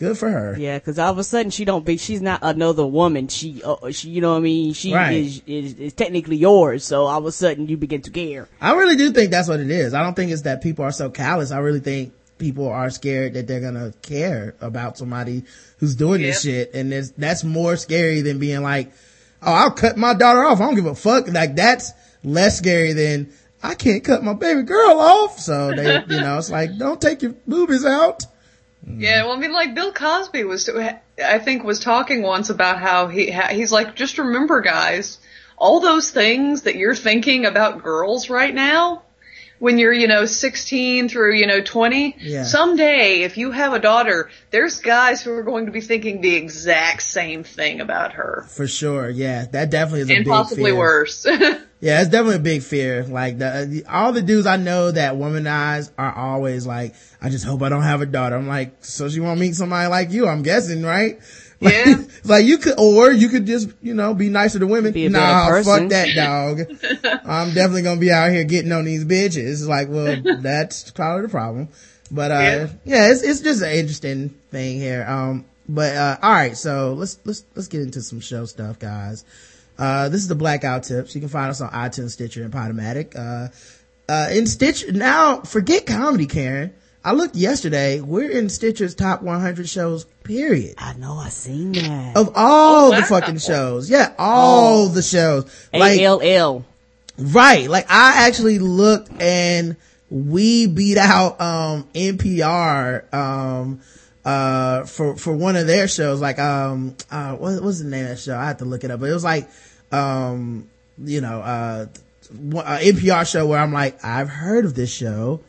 good for her. Yeah, because all of a sudden she don't be. She's not another woman. She, uh, she, you know what I mean. She Right. is, is is technically yours. So all of a sudden you begin to care. I really do think that's what it is. I don't think it's that people are so callous. I really think people are scared that they're gonna care about somebody who's doing this shit. And it's, that's more scary than being like, oh, I'll cut my daughter off. I don't give a fuck. Like that's less scary than I can't cut my baby girl off. So they, you know, it's like, don't take your boobies out. Mm. Yeah, well, I mean, like Bill Cosby was, I think, was talking once about how he he's like, just remember, guys, all those things that you're thinking about girls right now, when you're, you know, 16 through, you know, 20. Yeah. Someday, if you have a daughter, there's guys who are going to be thinking the exact same thing about her, For sure. Yeah. That definitely is a and big possibly fear. worse. Yeah, it's definitely a big fear. Like the, the all the dudes I know that womanize are always like, I just hope I don't have a daughter. I'm like, so she won't meet somebody like you, I'm guessing, right? Like, Yeah. like you could, or you could just, you know, be nicer to women. Nah, fuck that dog. I'm definitely gonna be out here getting on these bitches. Like, well, that's probably the problem. But, uh, yeah, Yeah. it's, it's just an interesting thing here. Um, but, uh, all right. So let's, let's, let's get into some show stuff, guys. Uh, this is the Black Guy Who Tips. You can find us on iTunes, Stitcher, and Podomatic. Uh, uh, in Stitcher, now forget comedy, Karen. I looked yesterday. We're in Stitcher's top 100 shows, period. I know. I seen that. Of all Oh, the wow. fucking shows. Yeah, all the shows. Like, A L L. right. Like, I actually looked and we beat out, um, NPR, um, uh, for, for one of their shows. Like, um, uh, what was the name of that show? I have to look it up, but it was like, um, you know, uh, uh, NPR show where I'm like, I've heard of this show.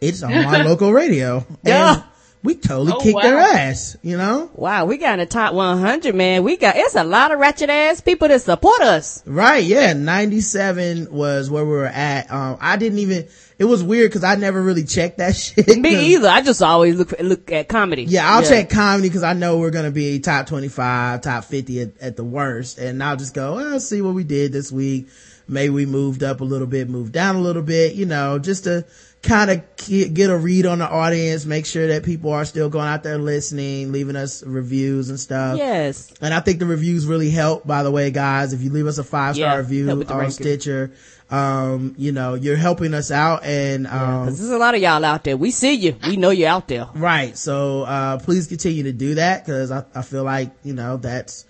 It's on my local radio. Yeah. And we totally Oh, kicked their ass, you know? Wow, we got in the top 100, man. We got, it's a lot of ratchet ass people that support us. Right, yeah. 97 was where we were at. Um, I didn't even, it was weird cause I never really checked that shit. Me either. I just always look, look at comedy. Yeah, I'll check comedy cause I know we're gonna be top 25, top 50 at, at the worst. And I'll just go, well, see what we did this week. Maybe we moved up a little bit, moved down a little bit, you know, just to kind of get a read on the audience, make sure that people are still going out there listening, leaving us reviews and stuff. Yes. And I think the reviews really help, by the way, guys. If you leave us a five star Yeah, review help with the on ranking. Stitcher, um, you know, you're helping us out and, um, 'Cause there's a lot of y'all out there. We see you. We know you're out there. right. So, uh, please continue to do that because I, I feel like, you know, that's,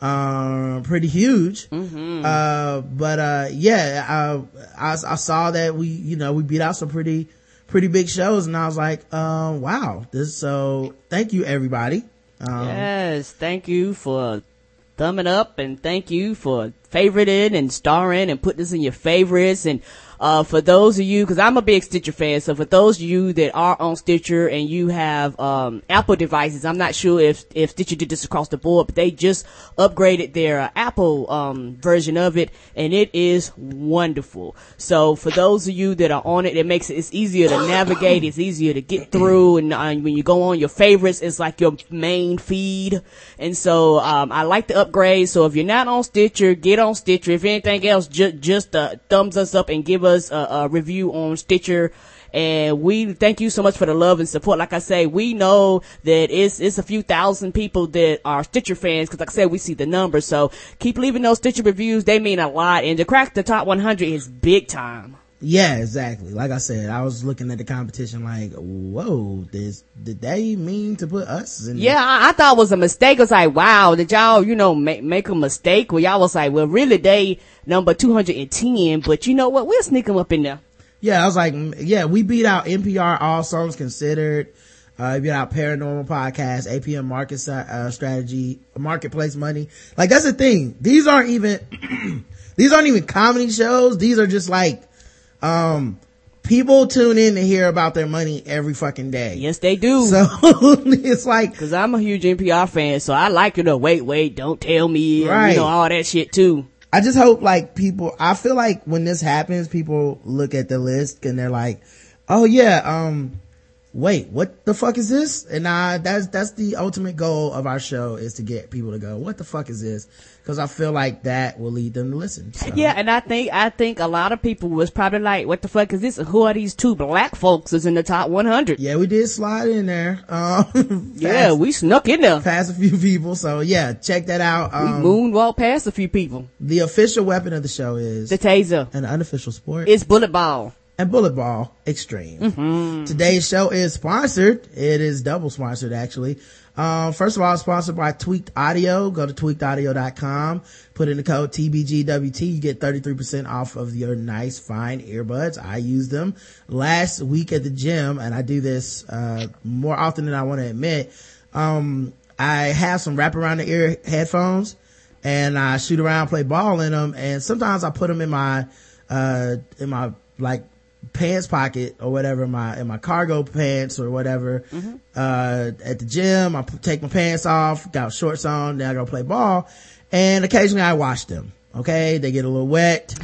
um, pretty huge. Uh, but, uh, yeah, uh, I, I saw that we, you know, we beat out some pretty, pretty big shows and I was like, um, wow, this, so thank you everybody. Um, Yes. Thank you for thumbing up and thank you for favoriting and star starring and put this in your favorites and uh, for those of you, because I'm a big Stitcher fan, so for those of you that are on Stitcher and you have um, Apple devices, I'm not sure if if Stitcher did this across the board, but they just upgraded their uh, Apple um, version of it, and it is wonderful. So for those of you that are on it, it makes it it's easier to navigate, it's easier to get through, and uh, when you go on your favorites, it's like your main feed, and so um, I like the upgrade. So if you're not on Stitcher, get on Stitcher. If anything else, ju- just uh, thumbs us up and give us a, a review on Stitcher. And we thank you so much for the love and support. Like I say, we know that it's, it's a few thousand people that are Stitcher fans. Cause like I said, we see the numbers. So keep leaving those Stitcher reviews. They mean a lot. And to crack the top 100 is big time. Yeah, exactly. Like I said, I was looking at the competition like, whoa, this, did they mean to put us in? Yeah, I, I thought it was a mistake. I was like, wow, did y'all, you know, make, make a mistake? Well, y'all was like, well, really, they number 210, but you know what? We'll sneak them up in there. Yeah, I was like, yeah, we beat out NPR All Songs Considered, uh, beat out Paranormal Podcast, APM Market uh, Strategy, Marketplace Money. Like that's the thing. These aren't even, these aren't even comedy shows. These are just like, um, people tune in to hear about their money every fucking day. Yes, they do. So it's like, Cause I'm a huge NPR fan, so I like to wait, wait, don't tell me, and, Right. you know, all that shit too. I just hope like people, I feel like when this happens, people look at the list and they're like, oh yeah, um, wait, what the fuck is this? And uh, that's, that's the ultimate goal of our show is to get people to go, what the fuck is this? Cause I feel like that will lead them to listen. So. Yeah, and I think I think a lot of people was probably like, "What the fuck is this? Who are these two black folks is in the top 100?" Yeah, we did slide in there. Um, Yeah, we snuck in there. past a few people. So yeah, check that out. We Um, moonwalked past a few people. the official weapon of the show is The taser. an unofficial sport. It's bullet ball. And Bullet Ball Extreme. Mm-hmm. Today's show is sponsored. It is double sponsored actually. Um, first of all, sponsored by Tweaked Audio. Go to tweakedaudio.com, put in the code TBGWT. You get 33% off of your nice, fine earbuds. I use them last week at the gym and I do this, uh, more often than I want to admit. Um, I have some wrap around the ear headphones and I shoot around, play ball in them. And sometimes I put them in my, uh, in my like pants pocket or whatever, in my, in my cargo pants or whatever. Uh, at the gym, I p- take my pants off, got shorts on, then I go play ball. And occasionally I wash them. Okay. They get a little wet.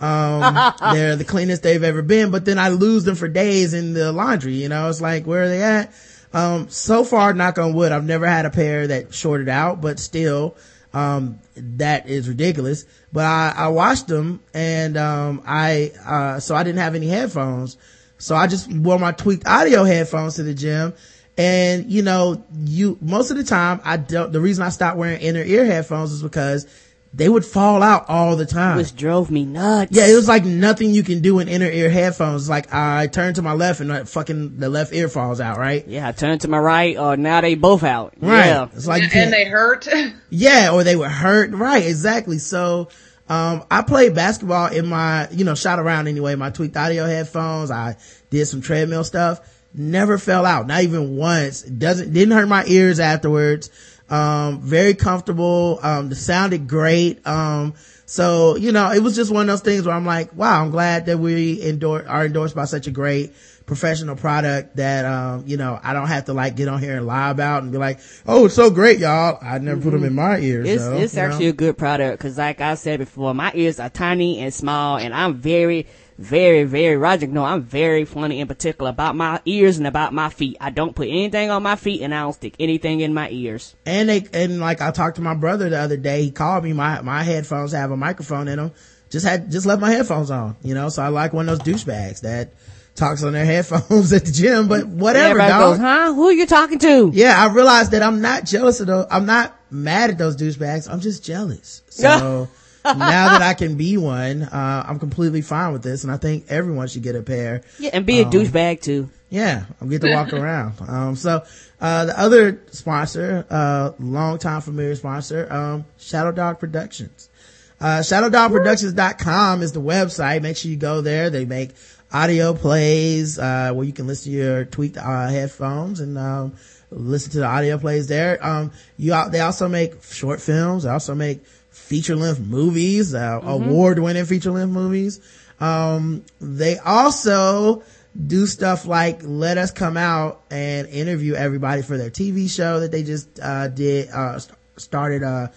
Um, they're the cleanest they've ever been, but then I lose them for days in the laundry. You know, it's like, where are they at? Um, so far, knock on wood, I've never had a pair that shorted out, but still, um, that is ridiculous. But I, I washed them and, um, I, uh, so I didn't have any headphones. So I just wore my tweaked audio headphones to the gym. And, you know, you, most of the time, I don't, the reason I stopped wearing inner ear headphones is because they would fall out all the time. Which drove me nuts. Yeah, it was like nothing you can do in inner ear headphones. Like I turn to my left and like fucking the left ear falls out, right? Yeah, I turned to my right, or now they both out. Right. Yeah. It's like and they hurt. yeah, or they were hurt. Right, exactly. So, um, I played basketball in my, you know, shot around anyway, my tweaked audio headphones. I did some treadmill stuff. Never fell out. Not even once. Doesn't, didn't hurt my ears afterwards. Um, very comfortable. Um, the sounded great. Um, so, you know, it was just one of those things where I'm like, wow, I'm glad that we endorse, are endorsed by such a great professional product that, um, you know, I don't have to like get on here and lie about and be like, oh, it's so great, y'all. I never put them in my ears. It's though, it's you know? actually a good product because, like I said before, my ears are tiny and small, and I'm very, very, very Roger. No, I'm very funny in particular about my ears and about my feet. I don't put anything on my feet, and I don't stick anything in my ears. and they and like I talked to my brother the other day. He called me. My my headphones have a microphone in them. Just had just left my headphones on. You know, so I like one of those douchebags that talks on their headphones at the gym. But whatever, dog. goes, huh? Who are you talking to? Yeah, I realized that I'm not jealous of those. I'm not mad at those douchebags. I'm just jealous. So now that I can be one, uh, I'm completely fine with this, and I think everyone should get a pair. Yeah, and be a douchebag too. Yeah, I'm get to walk around. Um, so, uh, the other sponsor, uh, long time familiar sponsor, um, Shadow Dog Productions. Uh, ShadowDogProductions.com is the website. Make sure you go there. They make audio plays, uh, where you can listen to your tweaked, uh, headphones and, um, listen to the audio plays there. Um, you, they also make short films. They also make feature length movies, uh, award winning feature length movies. Um, they also do stuff like let us come out and interview everybody for their TV show that they just, uh, did, uh, st- started, uh,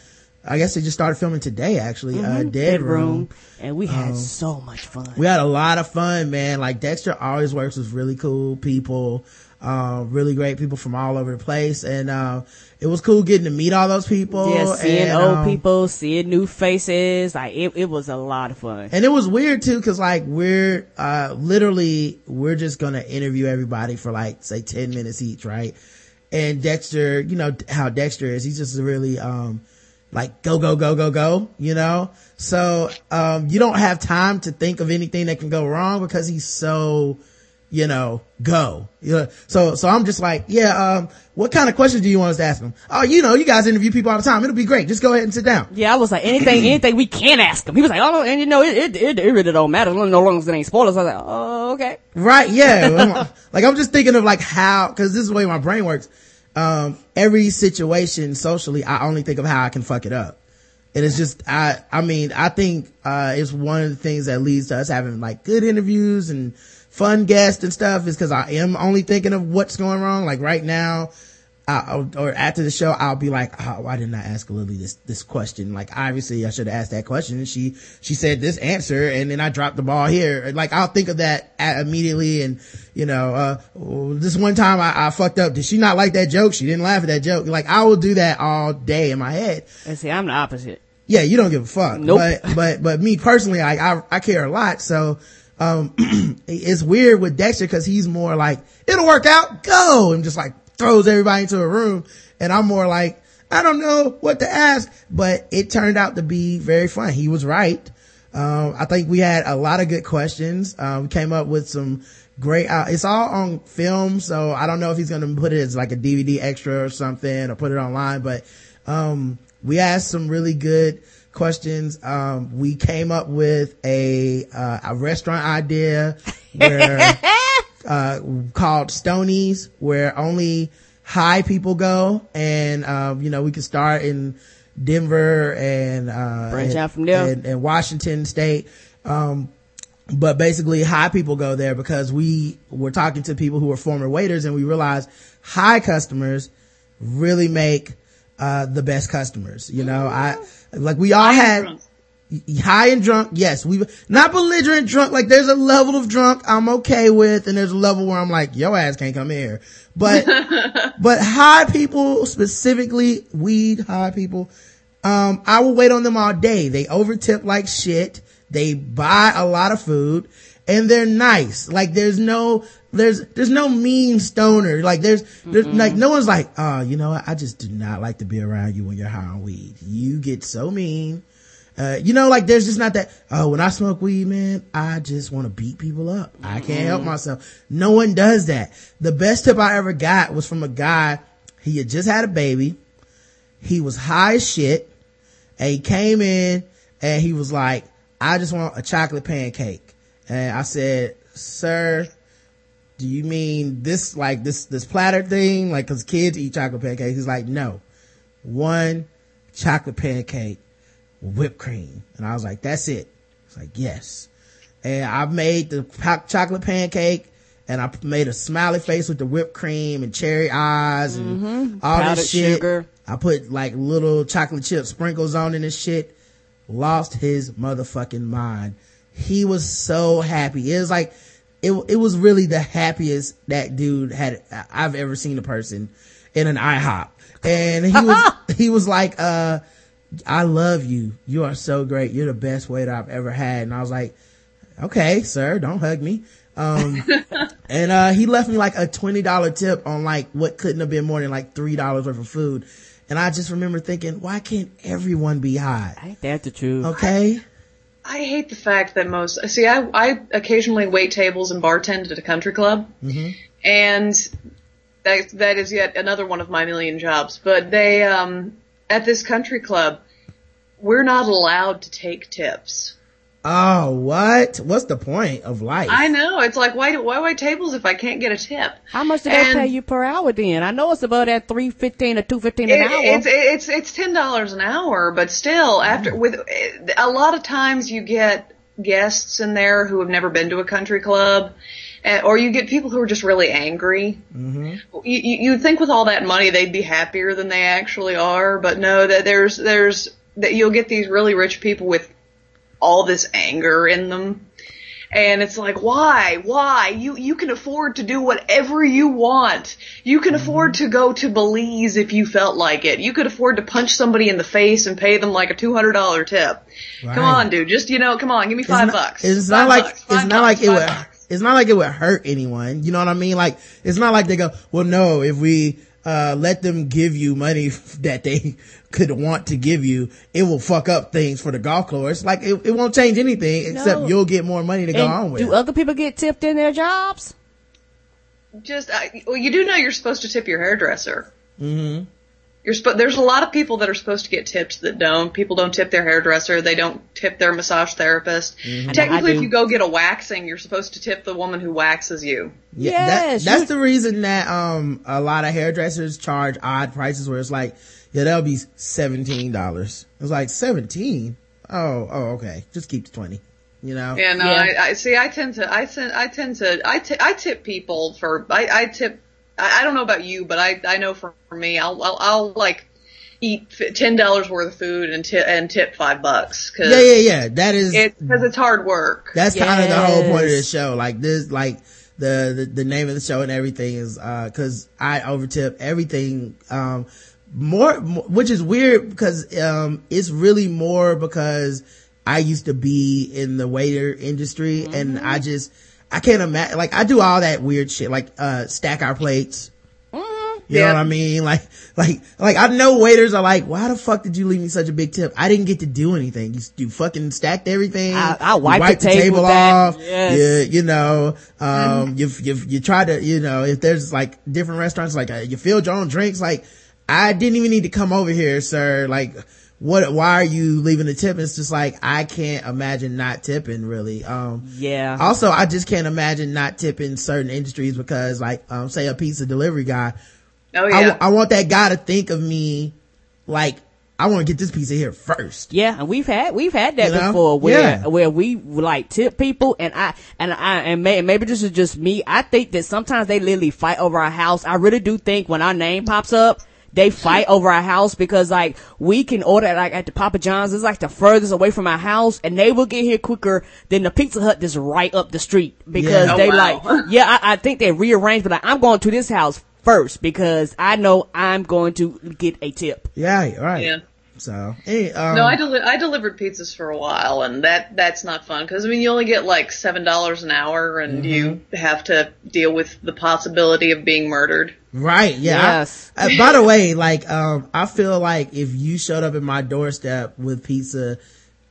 I guess they just started filming today actually, uh, Dead Room. and we Um, had so much fun. We had a lot of fun, man. Like Dexter always works with really cool people, uh, really great people from all over the place. And, uh, it was cool getting to meet all those people. yeah, seeing and, old um, people, seeing new faces, like it, it was a lot of fun. And it was weird too, cause like we're, uh, literally, we're just gonna interview everybody for like, say 10 minutes each, right? And Dexter, you know how Dexter is, he's just really, um, like go, go, go, go, go, you know? So, um, you don't have time to think of anything that can go wrong because he's so, you know, go. Know, so, so I'm just like, yeah, um, what kind of questions do you want us to ask him? Oh, you know, you guys interview people all the time. It'll be great. Just go ahead and sit down. Yeah, I was like, anything, anything we can ask him. He was like, oh, and you know, it, it, it, it really don't matter. No long as it ain't spoilers. I was like, oh, okay. Right, yeah. like I'm just thinking of like how, cause this is the way my brain works. Um, every situation socially, I only think of how I can fuck it up. And it's just, I, I mean, I think, uh, it's one of the things that leads to us having like good interviews and fun guest and stuff is because I am only thinking of what's going wrong. Like right now, I, or after the show, I'll be like, oh, why didn't I ask Lilly this, this question? Like, obviously I should have asked that question. She, she said this answer and then I dropped the ball here. Like, I'll think of that immediately. And, you know, uh, this one time I, I fucked up. Did she not like that joke? She didn't laugh at that joke. Like, I will do that all day in my head. And see, I'm the opposite. Yeah, you don't give a fuck. Nope. But, but, but me personally, I, I, I care a lot. So, um, it's weird with Dexter because he's more like, it'll work out, go, and just like throws everybody into a room. And I'm more like, I don't know what to ask, but it turned out to be very fun. He was right. Um, I think we had a lot of good questions. Um, we came up with some great, uh, it's all on film. So I don't know if he's going to put it as like a DVD extra or something or put it online, but, um, we asked some really good questions. Um, we came up with a, uh, a restaurant idea where, uh, called Stonies, where only high people go. And, um, you know, we could start in Denver and, uh, Branch out from there. and, and Washington state. Um, but basically high people go there because we were talking to people who were former waiters and we realized high customers really make, uh, the best customers. You know, I, like we all High and had, drunk. high and drunk yes. We not belligerent drunk like there's a level of drunk i'm okay with and there's a level where i'm like yo ass can't come here. But but high people specifically weed high people um i will wait on them all day. They overtip like shit. They buy a lot of food and they're nice. Like there's no there's there's no mean stoner like there's there's like no one's like oh you know what i just do not like to be around you when you're high on weed you get so mean uh, you know, like there's just not that, oh, when I smoke weed, man, I just want to beat people up. I can't help myself. No one does that. The best tip I ever got was from a guy. He had just had a baby. He was high as shit and he came in and he was like, I just want a chocolate pancake. And I said, sir, do you mean this, like this, this platter thing? Like, cause kids eat chocolate pancakes. He's like, no, one chocolate pancake whipped cream. And I was like, that's it. It's like, yes. And I made the chocolate pancake and I made a smiley face with the whipped cream and cherry eyes and mm-hmm. all Powdered this shit. sugar. I put like little chocolate chip sprinkles on in this shit. Lost his motherfucking mind. He was so happy. It was like, it, it was really the happiest that dude had, I've ever seen a person in an IHOP. And he was, he was like, uh, I love you. You are so great. You're the best waiter I've ever had. And I was like, okay, sir, don't hug me. Um, and, uh, he left me like a $20 tip on like what couldn't have been more than like $3 worth of food. And I just remember thinking, why can't everyone be high? Ain't that the truth? Okay. I hate the fact that most see I I occasionally wait tables and bartend at a country club, and that that is yet another one of my million jobs. But they um at this country club, we're not allowed to take tips. Oh, what? What's the point of life? I know it's like why do why wait tables if I can't get a tip? How much do they And- pay you per hour then? I know it's above that three fifteen or two fifteen an It- hour. It's it's it's ten dollars an hour, but still, after with a lot of times you get guests in there who have never been to a country club, eh, or you get people who are just really angry. Mm-hmm. You, you you'd think with all that money they'd be happier than they actually are, but no, that there's there's that you'll get these really rich people with all this anger in them. And it's like, why? Why? You, you can afford to do whatever you want. You can mm-hmm. afford to go to Belize if you felt like it. You could afford to punch somebody in the face and pay them like a $200 tip. Right. Come on, dude. Just, you know, come on, give me It's five not- bucks. It's Five not like bucks, it's five not like it would. bucks. It's not like it would hurt anyone. You know what I mean? Like it's not like they go, well, no, if we uh let them give you money that they could want to give you, it will fuck up things for the golf course. Like it, it won't change anything except No. you'll get more money to go on with. do other people get tipped in their jobs? Just, uh, well, you do know you're supposed to tip your hairdresser. Mm-hmm. You're spo- there's a lot of people that are supposed to get tips that don't. People don't tip their hairdresser. They don't tip their massage therapist. Technically, if you go get a waxing, you're supposed to tip the woman who waxes you. Yeah, Yes, that, that's the reason that um a lot of hairdressers charge odd prices where it's like, yeah, that'll be seventeen dollars. It's like seventeen. Oh, oh, okay. Just keep the twenty. you know? Yeah, no, Yeah. I, I see. I tend to, I tend, I tend to, I, I tip people for, I, I tip. I, I don't know about you, but I, I know for, for me, I'll, I'll, I'll like eat ten dollars worth of food and tip and tip five bucks because Yeah, yeah, yeah. That is, it's because it's hard work. that's kind of the whole point of the show. Like this, like the, the, the name of the show and everything is, uh, cause I overtip everything, um, more, more which is weird because, um, it's really more because I used to be in the waiter industry and I just, I can't imagine, like I do all that weird shit, like, uh, stack our plates. You know what I mean? Like, like, like I know waiters are like, why the fuck did you leave me such a big tip? I didn't get to do anything. You, you fucking stacked everything. I- I You wiped the table off. Yes. You, you know, um, you've, you've, you try to, you know, if there's like different restaurants, like uh, you filled your own drinks, like I didn't even need to come over here, sir. Like, what, why are you leaving the tip? It's just like, I can't imagine not tipping really. Um, Yeah. also, I just can't imagine not tipping certain industries because like, um, say a pizza delivery guy, Oh I, yeah. I want that guy to think of me like I want to get this pizza here first. Yeah, and we've had we've had that You know? before where Yeah. where we like tip people and I and I and may, maybe this is just me. I think that sometimes they literally fight over our house. I really do think when our name pops up, they fight over our house because like we can order like at the Papa John's. It's like the furthest away from our house, and they will get here quicker than the Pizza Hut that's right up the street because Yeah. Oh, they wow. like yeah. I, I think they rearranged, but like I'm going to this house first because I know I'm going to get a tip. Yeah, right. Yeah. So, hey, um, No, I deli- I delivered pizzas for a while, and that that's not fun because I mean you only get like seven dollars an hour, and you have to deal with the possibility of being murdered. right. Yeah. I- Yes. uh, by the way, like, um, I feel like if you showed up at my doorstep with pizza,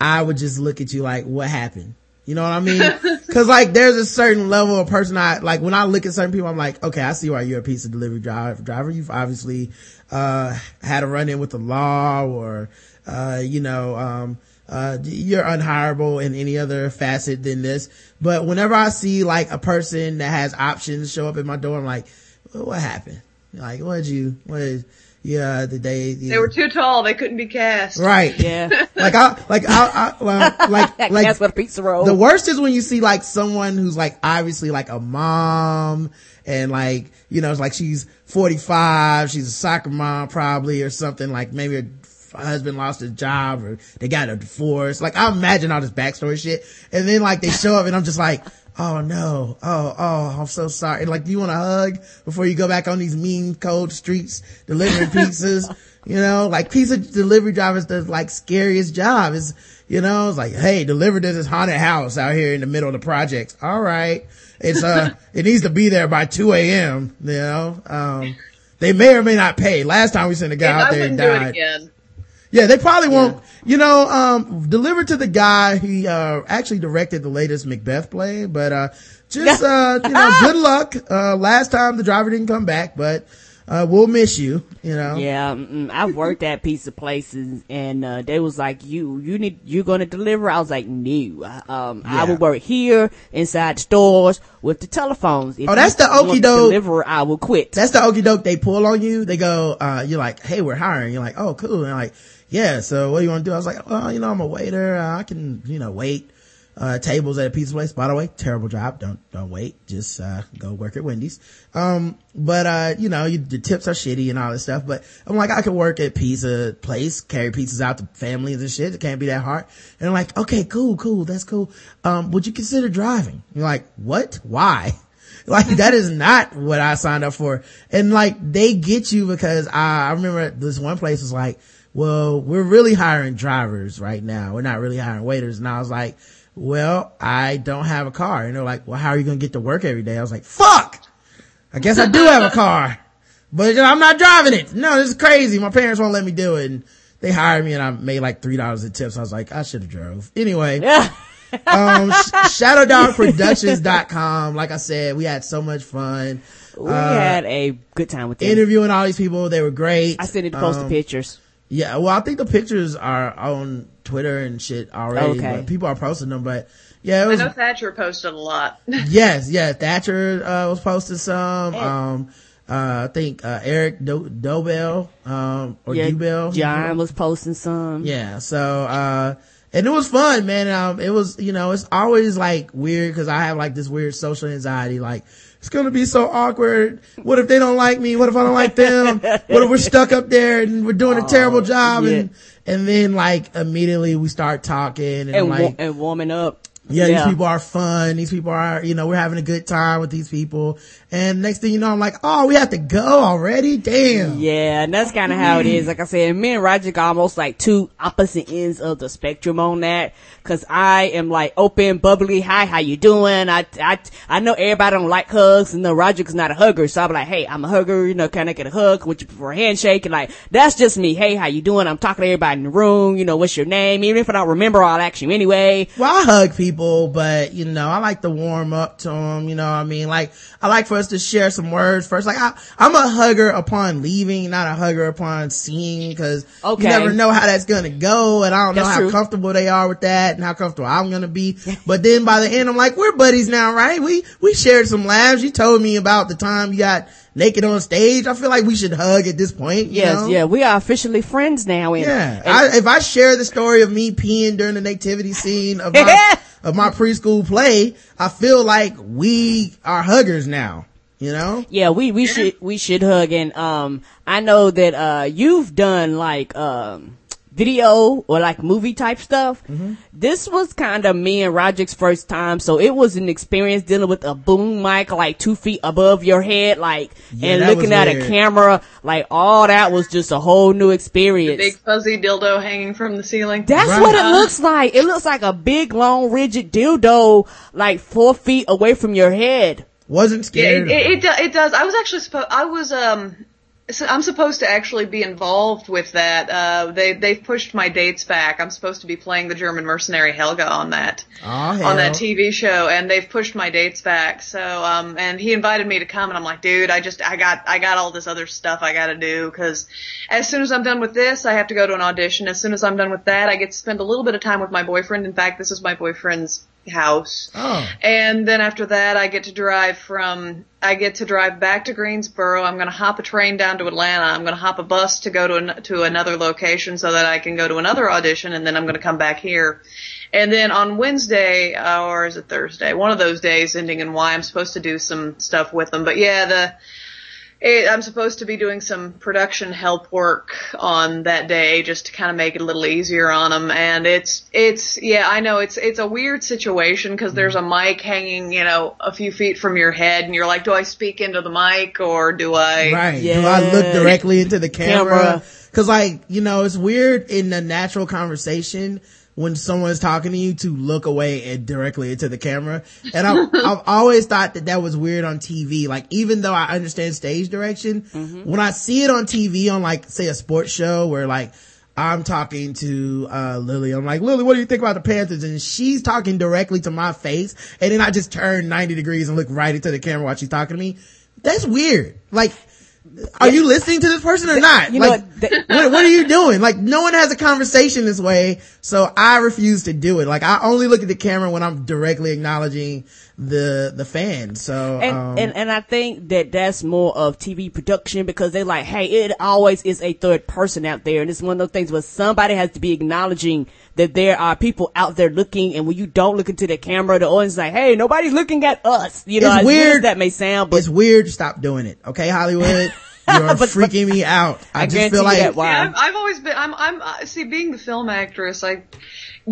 I would just look at you like, what happened? You know what I mean? Cause like there's a certain level of person I, like when I look at certain people, I'm like, okay, I see why you're a pizza delivery driver, driver. You've obviously, uh, had a run in with the law or, uh, you know, um, uh, you're unhireable in any other facet than this. But whenever I see like a person that has options show up at my door, I'm like, well, what happened? Like, what did you, what is, yeah, the day, They were too tall; they couldn't be cast. right. Yeah. Like I, like I, I well, like, like, That's what a pizza roll. the worst is when you see like someone who's like obviously like a mom and like, you know, it's like she's 45, she's a soccer mom probably or something like maybe her husband lost his job or they got a divorce. Like I imagine all this backstory shit. And then like they show up and I'm just like, oh no, oh, oh, I'm so sorry. Like, do you want a hug before you go back on these mean cold streets delivering pizzas? You know, like pizza delivery drivers, the like scariest job is, you know, it's like, hey, deliver to this haunted house out here in the middle of the projects. All right. It's, uh, it needs to be there by 2 a.m., you know, um, they may or may not pay. Last time we sent a guy And out I there and wouldn't do it died. Yeah, they probably won't. You know, um, delivered to the guy. He uh, actually directed the latest Macbeth play, but uh, just uh, you know, good luck. Uh, last time the driver didn't come back, but uh, we'll miss you. You know. Yeah, I've worked at pizza places, and uh, they was like, "You, you need, you're gonna deliver?" I was like, "No, I- um, I will work here inside stores with the telephones." If Oh, that's the okey doke. Deliver, I will quit. That's the okey doke they pull on you. They go, uh, you're like, hey, we're hiring. You're like, oh, cool. And like, yeah, so what do you want to do? I was like, well, you know, I'm a waiter. Uh, I can, you know, wait, uh, tables at a pizza place. By the way, terrible job. Don't, don't wait. Just, uh, go work at Wendy's. Um, but, uh, you know, you, the tips are shitty and all this stuff. But I'm like, I could work at pizza place, carry pizzas out to families and shit. It can't be that hard. And I'm like, okay, cool, cool. That's cool. Um, would you consider driving? You're like, what? Why? Like that is not what I signed up for. And like they get you because I, I remember this one place was like, well, we're really hiring drivers right now. We're not really hiring waiters. And I was like, well, I don't have a car. And they're like, well, how are you going to get to work every day? I was like, fuck! I guess I do have a car, but I'm not driving it. No, this is crazy. My parents won't let me do it. And they hired me and I made like $3 in tips. I was like, I should have drove. Anyway Yeah. um, sh- shadowdogproductions.com. Like I said, we had so much fun we had a good time with them. interviewing all these people. They were great. I sent need to post Um, the pictures. Yeah, well, I think the pictures are on Twitter and shit already. Okay. But people are posting them, but yeah, it I know Thatcher posted a lot. yes, yeah, Thatcher, uh, was posting some, um, uh, I think, uh, Eric Do- Dobell, um, or Yeah, Dubell. John was posting some. Yeah. So, uh, and it was fun, man. Um, it was, you know, it's always like weird because I have like this weird social anxiety. Like, it's gonna be so awkward. What if they don't like me? What if I don't like them? what if we're stuck up there and we're doing a oh, terrible job? yeah. And and then like immediately we start talking and, and, like and warming up. Yeah, these people are fun. These people are, you know, we're having a good time with these people. And next thing you know, I'm like, oh, we have to go already? Damn. Yeah, and that's kind of how it is. Like I said, me and Roger are almost like two opposite ends of the spectrum on that. Cause I am like open, bubbly. Hi, how you doing? I, I, I know everybody don't like hugs and no, Roger's not a hugger. So I'm like, hey, I'm a hugger, you know, can I get a hug? Would you prefer a handshake? And like, that's just me. Hey, how you doing? I'm talking to everybody in the room. You know, what's your name? Even if I don't remember, I'll ask you anyway. Well, I hug people, but you know, I like to warm up to them. You know what I mean? Like, I like for us to share some words first. Like, I, I'm a hugger upon leaving, not a hugger upon seeing, cause Okay. you never know how that's gonna go, and I don't know how true. comfortable they are with that, and how comfortable I'm gonna be. but then by the end, I'm like, we're buddies now, right? We we shared some laughs. You told me about the time you got naked on stage. I feel like we should hug at this point. you Yes, know? yeah, we are officially friends now. And, Yeah, and- I, if I share the story of me peeing during the nativity scene of my, of my preschool play, I feel like we are huggers now. You know? Yeah, we, we should, we should hug. And, um, I know that, uh, you've done like, um, video or like movie type stuff. Mm-hmm. This was kind of me and Roger's first time. So it was an experience dealing with a boom mic like two feet above your head, like, Yeah, and looking at weird. a camera. Like all that was just a whole new experience. Big fuzzy dildo hanging from the ceiling. That's Right. what it looks like. It looks like a big, long, rigid dildo, like four feet away from your head. Wasn't Yeah, scared. it, it, it, it does. I was actually supposed. I was um. So I'm supposed to actually be involved with that. Uh, they they've pushed my dates back. I'm supposed to be playing the German mercenary Helga on that hell. on that TV show, and they've pushed my dates back. So um, and he invited me to come, and I'm like, dude, I just I got I got all this other stuff I got to do because as soon as I'm done with this, I have to go to an audition. As soon as I'm done with that, I get to spend a little bit of time with my boyfriend. In fact, this is my boyfriend's house. Oh. And then after that, I get to drive from, I get to drive back to Greensboro. I'm going to hop a train down to Atlanta. I'm going to hop a bus to go to an, to another location so that I can go to another audition and then I'm going to come back here. And then on Wednesday, or is it Thursday? One of those days ending in Y, I'm supposed to do some stuff with them. But yeah, the, it, I'm supposed to be doing some production help work on that day just to kind of make it a little easier on them. And it's, it's, yeah, I know it's, it's a weird situation because there's a mic hanging, you know, a few feet from your head and you're like, do I speak into the mic or do I? Right. Do I look directly into the camera? Camera. Cause like, you know, it's weird in the natural conversation when someone's talking to you to look away and directly into the camera. And I've, I've always thought that that was weird on TV. Like, even though I understand stage direction, when I see it on TV on like, say a sports show where like, I'm talking to, uh, Lilly. I'm like, Lilly, what do you think about the Panthers? And she's talking directly to my face. And then I just turn 90 degrees and look right into the camera while she's talking to me. That's weird. Like, are you listening to this person or not? you know like, what, th- what, what are you doing? Like, no one has a conversation this way, so I refuse to do it. Like, I only look at the camera when I'm directly acknowledging the the fans. So, And, um, and and I think that that's more of TV production because they're like, hey, it always is a third person out there, and it's one of those things where somebody has to be acknowledging that there are people out there looking, and when you don't look into the camera, the audience is like, hey, nobody's looking at us. You know, It's as weird as weird. that may sound, but it's weird. Stop doing it, okay, Hollywood. You're But- but- freaking me out. I, I just feel like that. Wow. Yeah, I've, I've always been. I'm. I'm. Uh, see, being the film actress, I.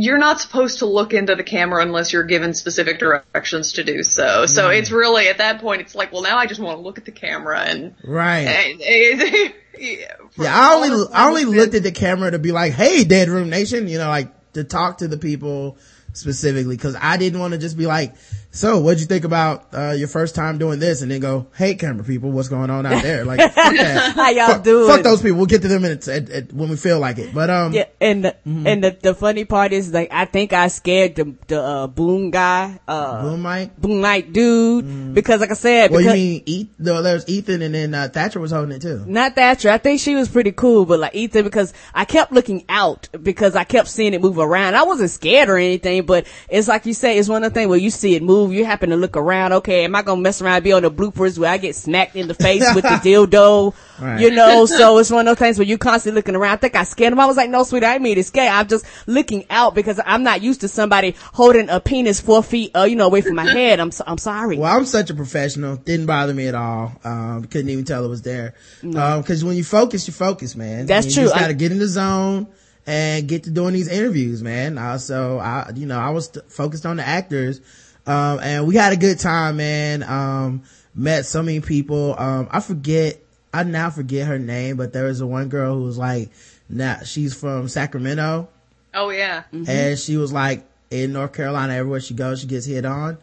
You're not supposed to look into the camera unless you're given specific directions to do so. So hmm. it's really at that point, it's like, well, now I just want to look at the camera and. right. and- and- yeah, Yeah, I only I only looked at the camera to be like, "Hey, Dead Room Nation," you know, like to talk to the people specifically because I didn't want to just be like, "So, what'd you think about uh, your first time doing this?" and then go, "Hey, camera people, what's going on out there?" Like, fuck that. How y'all fuck, doing? fuck those people. We'll get to them in at, at, at, when we feel like it. But um, Yeah, and the, Mm-hmm. and the, the funny part is like I think I scared the the uh, boom guy, uh, Boom Mike. boom night dude, because like I said, Well, you mean Eth- no, there's Ethan and then uh, Thatcher was holding it too. not Thatcher. I think she was pretty cool, but like Ethan, because I kept looking out because I kept seeing it move around. I wasn't scared or anything, but it's like you say, it's one of the things where you see it move movie, you happen to look around. Okay, am I gonna mess around be on the bloopers where I get smacked in the face with the dildo? Right. You know, so it's one of those things where you constantly looking around. I think I scared him. I was like, no, sweetie, I didn't mean to scare. I'm just looking out because I'm not used to somebody holding a penis four feet, uh, you know, away from my head. I'm so, I'm sorry. Well, I'm such a professional. Didn't bother me at all. Um, couldn't even tell it was there. Um, cause when you focus, you focus, man. That's you true. just I- gotta get in the zone and get to doing these interviews, man. Uh, so I, you know, I was t- focused on the actors. Um, and we had a good time, man. Um, met so many people. Um, I forget, I now forget her name, but there was a one girl who was like, now she's from Sacramento Oh yeah. and she was like in North Carolina, everywhere she goes, she gets hit on.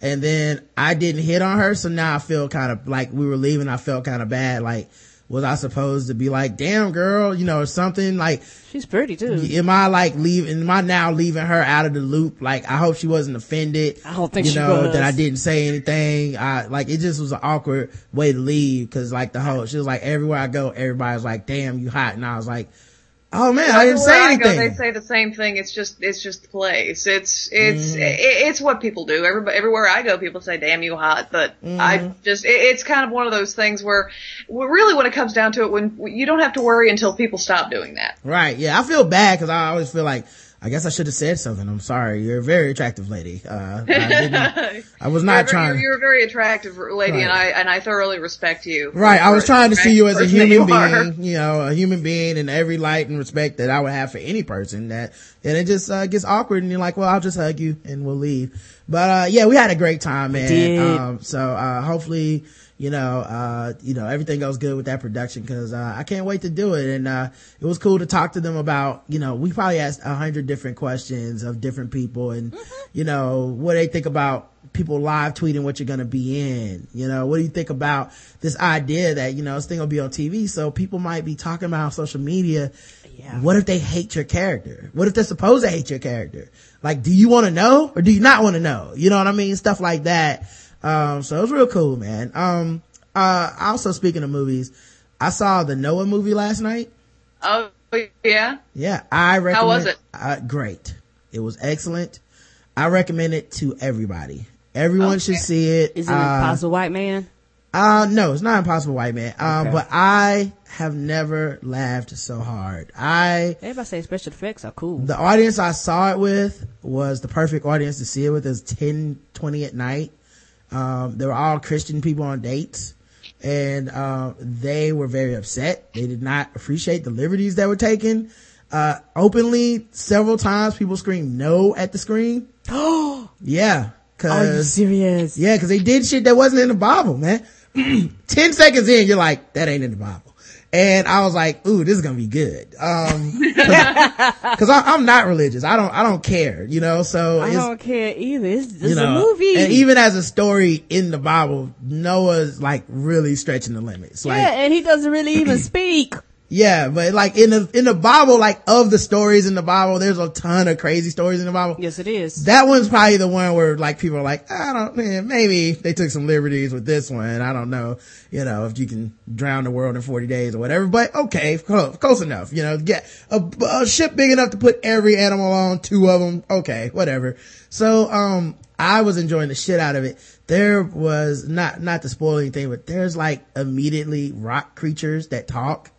And then I didn't hit on her, so now I feel kind of like we were leaving. I felt kind of bad. Like, was I supposed to be like, "Damn, girl," you know, or something? Like, She's pretty too. am I like leaving? Am I now leaving her out of the loop? Like, I hope she wasn't offended. I don't think you know was. that I didn't say anything. I like it just was an awkward way to leave because like the whole she was like everywhere I go, everybody's like, "Damn, you hot," and I was like, "Oh man, I didn't say Everywhere I go, they say the same thing. It's just, it's just the place. It's, it's, Mm-hmm. it, it's what people do. Everybody, everywhere I go, people say, "Damn, you hot." But Mm-hmm. I just, it, it's kind of one of those things where, really, when it comes down to it, when you don't have to worry until people stop doing that. Right. Yeah. I feel bad because I always feel like, I guess I should have said something. I'm sorry. You're a very attractive lady. Uh, I, I was You're, not trying. you're, you're a very attractive lady, and I and I thoroughly respect you. Right. I was trying to see you as a the person that human you are. being, you know, a human being in every light and respect that I would have for any person that, and it just, uh, gets awkward and you're like, well, I'll just hug you and we'll leave. But, uh, yeah, we had a great time, man. did. Um, so, uh, hopefully, you know, uh, you know, everything goes good with that production because, uh, I can't wait to do it. And, uh, it was cool to talk to them about, you know, we probably asked a hundred different questions of different people and, you know, what they think about people live tweeting what you're going to be in. You know, what do you think about this idea that, you know, this thing will be on TV? So people might be talking about on social media. Yeah. What if they hate your character? What if they're supposed to hate your character? Like, do you want to know or do you not want to know? You know what I mean? Stuff like that. Um, so it was real cool, man. Um, uh, also speaking of movies, I saw the Noah movie last night. Oh yeah. Yeah, I recommend. How was it? Uh, great. It was excellent. I recommend it to everybody. Everyone should see it. Is it uh, an impossible white man? Uh, no, it's not Impossible White Man. Um, Okay. but I have never laughed so hard. I, Everybody say special effects are cool. the audience I saw it with was the perfect audience to see it with. It was 10, 20 at night. Um, they were all Christian people on dates and, um, they were very upset. They did not appreciate the liberties that were taken. Uh, openly several times people screamed no at the screen. Oh, yeah. Are you Cause serious? yeah, cause they did shit that wasn't in the Bible, man. 10 seconds in, you're like, that ain't in the Bible. And I was like, ooh, this is gonna be good. Um, cause, I, I'm not religious. I don't, I don't care, you know, so I don't care either. It's just you know, a movie. and even as a story in the Bible, Noah's like really stretching the limits. Like, yeah, and he doesn't really even speak. Yeah, but like in the, in the Bible, like of the stories in the Bible, there's a ton of crazy stories in the Bible. Yes, it is. That one's probably the one where like people are like, I don't, man, maybe they took some liberties with this one. I don't know, you know, if you can drown the world in 40 days or whatever, but okay, close, close enough, you know, get a, a ship big enough to put every animal on, two of them. Okay, whatever. So, um, I was enjoying the shit out of it. There was not, not to spoil anything, but there's like immediately rock creatures that talk.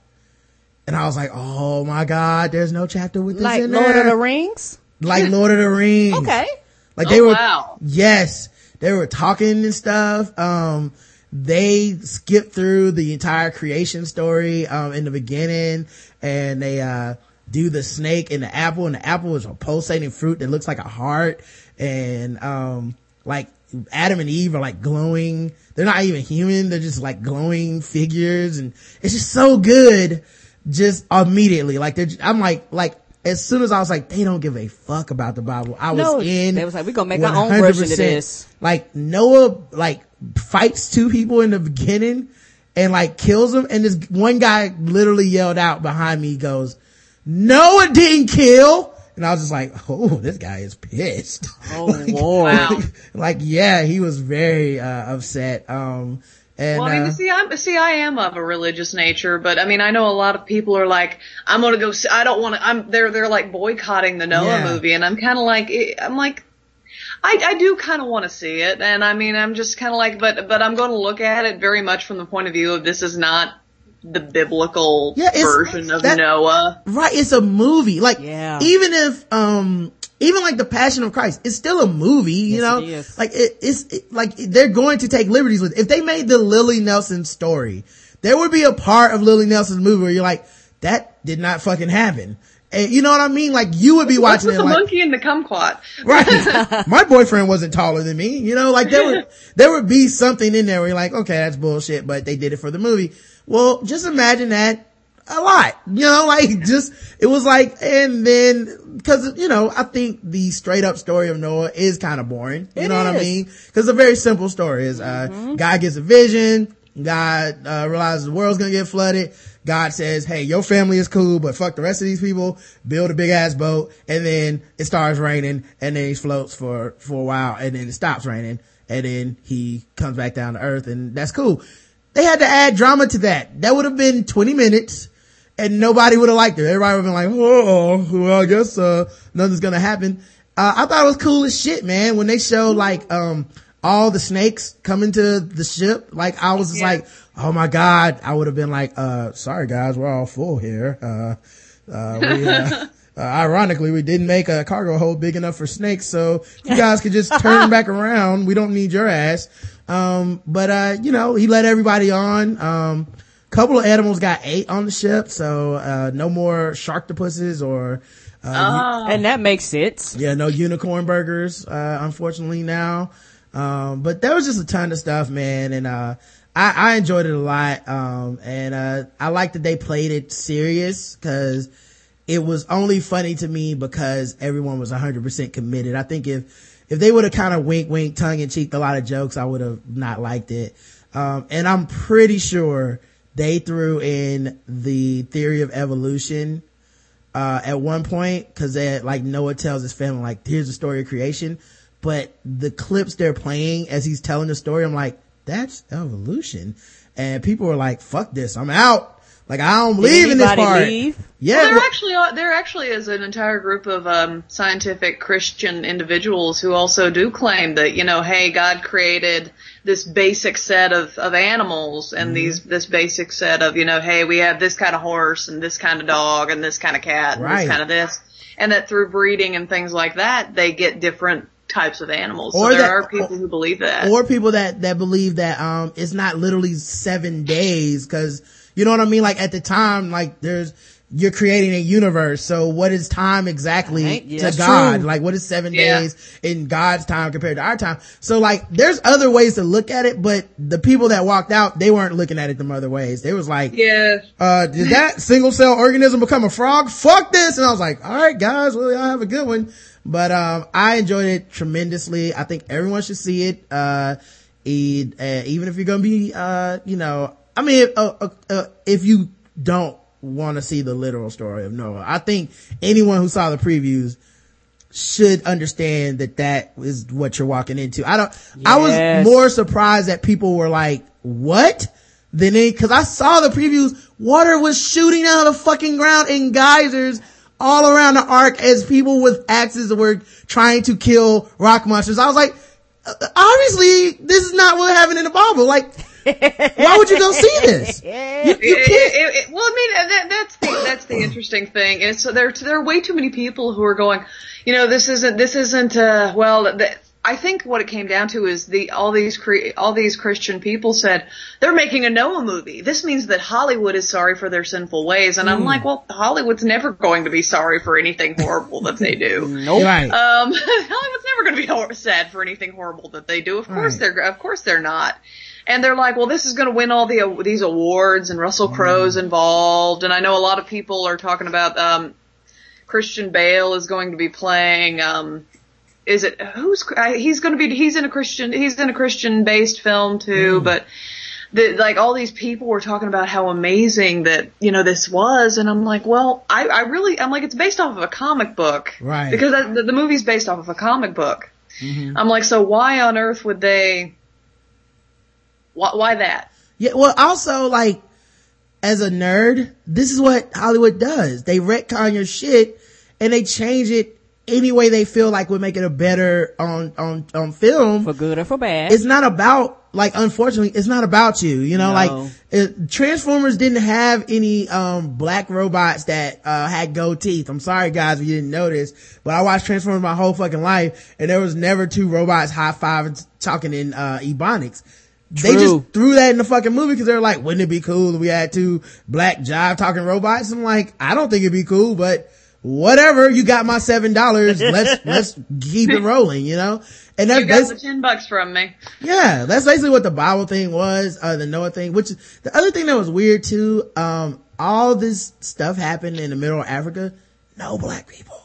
And I was like, oh my God, there's no chapter with this like in Lord there. of the Rings. Like Lord of the Rings. Okay. Like they Oh, were, wow. yes, they were talking and stuff. Um, they skipped through the entire creation story, um, in the beginning and they, uh, do the snake and the apple and the apple is a pulsating fruit that looks like a heart and, um, like Adam and Eve are like glowing. They're not even human. They're just like glowing figures and it's just so good just immediately. Like I'm like, like, as soon as I was like, they don't give a fuck about the Bible. I was No, in. they was like, we gonna make our own version of this. Like Noah, like fights two people in the beginning and like kills them. And this one guy literally yelled out behind me, goes, Noah didn't kill. And I was just like, oh, this guy is pissed. Oh like, Lord. Wow. like, yeah, he was very, uh, upset. Um, and, Well, I mean, uh, see, I'm see, I am of a religious nature, but I mean, I know a lot of people are like, I'm gonna go. See, I don't want to. I'm they're they're like boycotting the Noah Yeah. movie, and I'm kind of like, eh, I'm like, I, I do kind of want to see it, and I mean, I'm just kind of like, but but I'm going to look at it very much from the point of view of this is not the biblical Yeah, version of that- Noah. Right, it's a movie. Like, Yeah. even if, um, even like the Passion of Christ, it's still a movie, you Yes, know? it is. Like, it, it's, it, like, they're going to take liberties with, if they made the Lilly Nelson story, there would be a part of Lilly Nelson's movie where you're like, that did not fucking happen. And you know what I mean? Like, you would be What's watching with it the like, monkey and the kumquat? Right. My boyfriend wasn't taller than me. You know, like there would, there would be something in there where you're like, okay, that's bullshit, but they did it for the movie. Well, just imagine that a lot, you know, like just, it was like, and then, cause, you know, I think the straight up story of Noah is kind of boring. You It know what I mean? Cause it's a very simple story is, uh, God gets a vision. God, uh, realizes the world's gonna get flooded. God says, hey, your family is cool, but fuck the rest of these people. Build a big ass boat. And then it starts raining and then he floats for, for a while and then it stops raining. And then he comes back down to earth and that's cool. They had to add drama to that. That would have been 20 minutes and nobody would have liked it. Everybody would have been like, oh, well, I guess, uh, nothing's gonna happen. Uh, I thought it was cool as shit, man. When they showed like, um, all the snakes coming to the ship, like I was just Yeah. like, oh my God, I would have been like, uh, sorry guys, we're all full here. Uh, uh, we, uh, ironically, we didn't make a cargo hold big enough for snakes, so you guys could just turn back around. We don't need your ass. Um, but, uh, you know, he let everybody on. Um, couple of animals got ate on the ship, so, uh, no more sharktopuses or, uh, And that makes sense. yeah, no unicorn burgers, uh, unfortunately now. Um, but there was just a ton of stuff, man. And, uh, I, I enjoyed it a lot. Um, and, uh, I like that they played it serious cause it was only funny to me because everyone was 100% committed. I think if, if they would have kind of wink, wink, tongue and cheeked a lot of jokes, I would have not liked it. Um, and I'm pretty sure they threw in the theory of evolution uh, at one point, cause they like Noah tells his family, like, here's the story of creation. But the clips they're playing as he's telling the story, I'm like, that's evolution. And people are like, fuck this, I'm out. Like, I don't believe in this anybody part. leave? Yeah. Well, there well- actually are, there actually is an entire group of um, scientific Christian individuals who also do claim that you know, hey, God created this basic set of, of animals and these this basic set of you know, hey, we have this kind of horse and this kind of dog and this kind of cat and Right. this kind of this, and that through breeding and things like that, they get different types of animals. Or so there that- are people who believe that. or people that that believe that um it's not literally seven days because you know what I mean. Like at the time, like there's you're creating a universe. So what is time exactly Right, yeah, to God? true. Like what is seven Yeah. days in God's time compared to our time? So like there's other ways to look at it, but the people that walked out, they weren't looking at it them other ways. They was like, yeah. uh, did that single cell organism become a frog? Fuck this. And I was like, all right, guys, well, y'all have a good one. But, um, I enjoyed it tremendously. I think everyone should see it. Uh, e- uh, even if you're going to be, uh, you know, I mean, uh, uh, uh, if you don't want to see the literal story of Noah, I think anyone who saw the previews should understand that that is what you're walking into. I don't, I was more surprised that people were like, what? Than it, cause I saw the previews, water was shooting out of the fucking ground in geysers all around the ark as people with axes were trying to kill rock monsters. I was like, uh, obviously this is not what happened in the Bible. Like, why would you go see this? You, you It- can't. it- it- well, I mean, that, that's the that's the interesting thing. And so there there are way too many people who are going, you know, this isn't this isn't uh, well. The, I think what it came down to is the all these cre- all these Christian people said they're making a Noah movie. This means that Hollywood is sorry for their sinful ways, and I'm like, well, Hollywood's never going to be sorry for anything horrible that they do. Nope. Right. Um, Hollywood's never going to be hor- sad for anything horrible that they do. Of course Right. they're, of course they're not. And they're like, well, this is going to win all the these awards, and Russell Crowe's involved. And I know a lot of people are talking about um, Christian Bale is going to be playing. Um, is it who's he's going to be? He's in a Christian. He's in a Christian based film too, but. The, like all these people were talking about how amazing that you know this was, and I'm like, well, I, I really, I'm like, it's based off of a comic book, Right. Because the, the movie's based off of a comic book. I'm like, so why on earth would they? Why, why that? Yeah, well, also like as a nerd, this is what Hollywood does. They retcon your shit and they change it any way they feel like would make it a better on, on, on film. For good or for bad. It's not about, like, unfortunately, it's not about you, you know, No. like, it, Transformers didn't have any, um, black robots that, uh, had gold teeth. I'm sorry guys if you didn't notice, but I watched Transformers my whole fucking life and there was never two robots high fiving talking in, uh, Ebonics. They just threw that in the fucking movie because they're like, wouldn't it be cool if we had two black jive talking robots? I'm like, I don't think it'd be cool, but whatever. You got my seven dollars. Let's, let's keep it rolling, you know? And that's, You got basi- the ten bucks from me. yeah, that's basically what the Bible thing was, uh, the Noah thing, which is the other thing that was weird too. Um, all this stuff happened in the middle of Africa. No black people.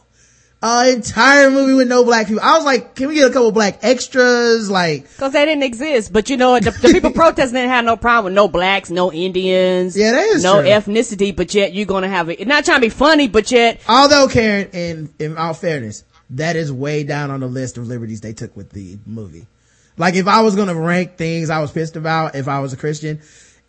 Uh, entire movie with no black people. I was like, can we get a couple black extras? Like, Cause they didn't exist. But you know? The, the people protesting didn't have no problem with no blacks, no Indians. Yeah, that is No true. ethnicity, but yet you're gonna have it. Not trying to be funny, but yet, although Karen, in, in all fairness, that is way down on the list of liberties they took with the movie. Like if I was gonna rank things I was pissed about if I was a Christian,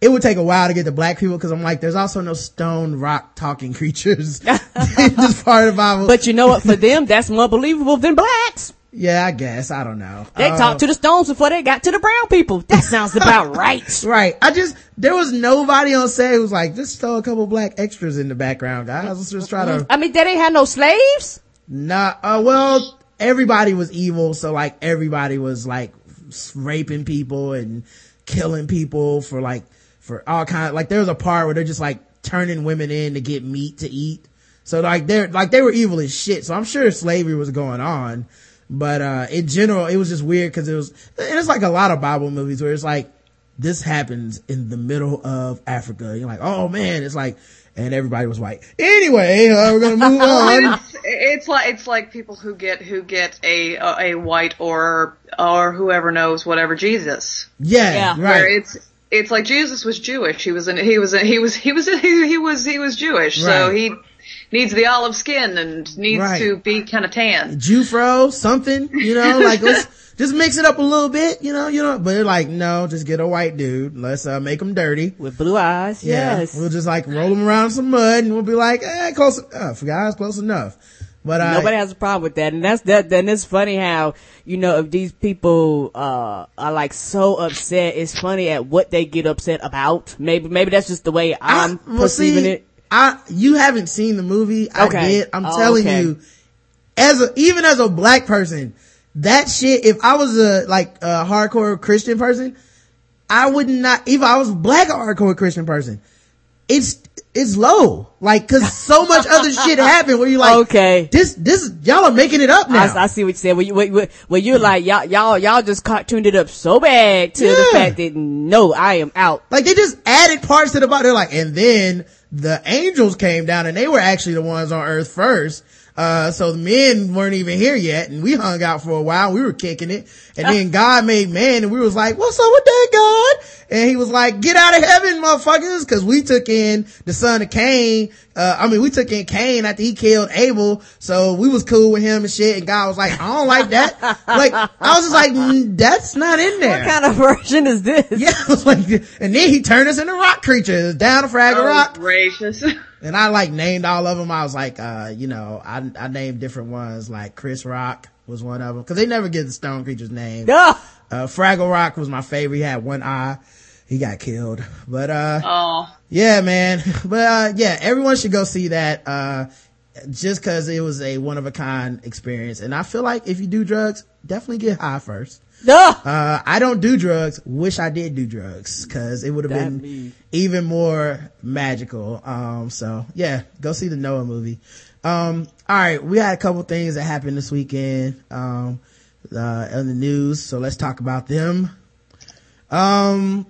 it would take a while to get to black people because I'm like, there's also no stone rock talking creatures. this part of the Bible. but you know what? For them, that's more believable than blacks. yeah, I guess. I don't know. They Uh, talked to the stones before they got to the brown people. That sounds about right. Right. I just, there was nobody on set who was like, just throw a couple black extras in the background, guys. Let's just try to, I mean, they didn't have no slaves. Nah, uh, well, everybody was evil, so like everybody was like raping people and killing people for like, for all kind like there was a part where they're just like turning women in to get meat to eat. So like they're, like they were evil as shit. So I'm sure slavery was going on. But, uh, in general, it was just weird cause it was, and it's like a lot of Bible movies where it's like, this happens in the middle of Africa. You're like, oh man, it's like, and everybody was white. Anyway, uh, we're gonna move on. It's, it's like it's like people who get who get a a, a white or or whoever knows whatever Jesus. Yeah, Yeah. Where right. it's it's like Jesus was Jewish. He was an, he was a, he was he was he, he was he was Jewish. So he needs the olive skin and needs Right. to be kind of tan. Jufro, something, you know, like let's just mix it up a little bit, you know, you know, but they're like, no, just get a white dude. Let's, uh, make him dirty. With blue eyes, Yeah. yes. We'll just like roll him around in some mud and we'll be like, eh, close enough, guys, close enough. But, Nobody has a problem with that. And that's that, then it's funny how, you know, if these people, uh, are like so upset, it's funny at what they get upset about. Maybe, maybe that's just the way I'm well, perceiving see, it. I, you haven't seen the movie. I Okay. did. I'm Oh, telling okay. you, as a, even as a black person, that shit, if I was a, like, a hardcore Christian person, I would not, if I was a black hardcore Christian person, it's, it's low. Like, cause so much other shit happened where you're like, Okay. this, this, y'all are making it up now. I, I see what you said. When you, when, you're like, y'all, y'all, y'all just cartooned it up so bad to the fact that no, I am out. Like they just added parts to the body. They're like, and then the angels came down and they were actually the ones on earth first. Uh, so the men weren't even here yet and we hung out for a while. We were kicking it. And then God made man and we was like, what's up with that God? And he was like, get out of heaven, motherfuckers. Cause we took in the son of Cain. Uh, I mean, we took in Cain after he killed Abel. So we was cool with him and shit. And God was like, I don't like that. like, I was just like, "Mm, that's not in there. What kind of version is this? Yeah, I was like, and then he turned us into rock creatures down a frag of Oh, rock. gracious. And I like named all of them. I was like, uh, you know, I, I named different ones like Chris Rock was one of them cause they never give the stone creatures name. Ugh. Uh, Fraggle Rock was my favorite. He had one eye. He got killed, but, uh, oh, yeah, man. But, uh, yeah, everyone should go see that, uh, just cause it was a one of a kind experience. And I feel like if you do drugs, definitely get high first. Ugh. Uh, I don't do drugs. Wish I did do drugs because it would have been be- even more magical. Um, so yeah, go see the Noah movie. Um, all right, we had a couple things that happened this weekend, um, uh, in the news. So let's talk about them. Um,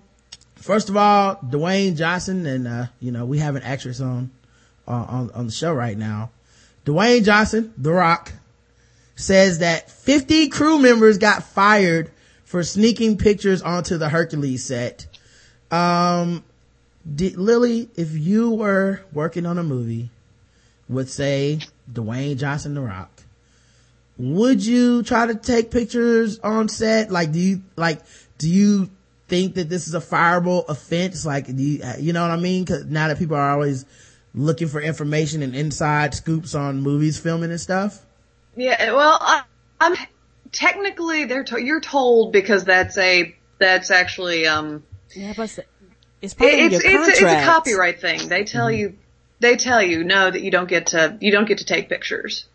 first of all, Dwayne Johnson and, uh, you know, we have an actress on, uh, on, on the show right now. Dwayne Johnson, The Rock, says that 50 crew members got fired for sneaking pictures onto the Hercules set. Um, did, Lilly, if you were working on a movie with say Dwayne Johnson, The Rock, would you try to take pictures on set? Like, do you, like, do you think that this is a fireable offense? Like, do you, you know what I mean? Cause now that people are always looking for information and inside scoops on movies filming and stuff. Yeah, well, I, I'm technically they're to, you're told because that's a that's actually um Yeah, but it's part of it's your it's a, it's a copyright thing. They tell you they tell you no that you don't get to you don't get to take pictures.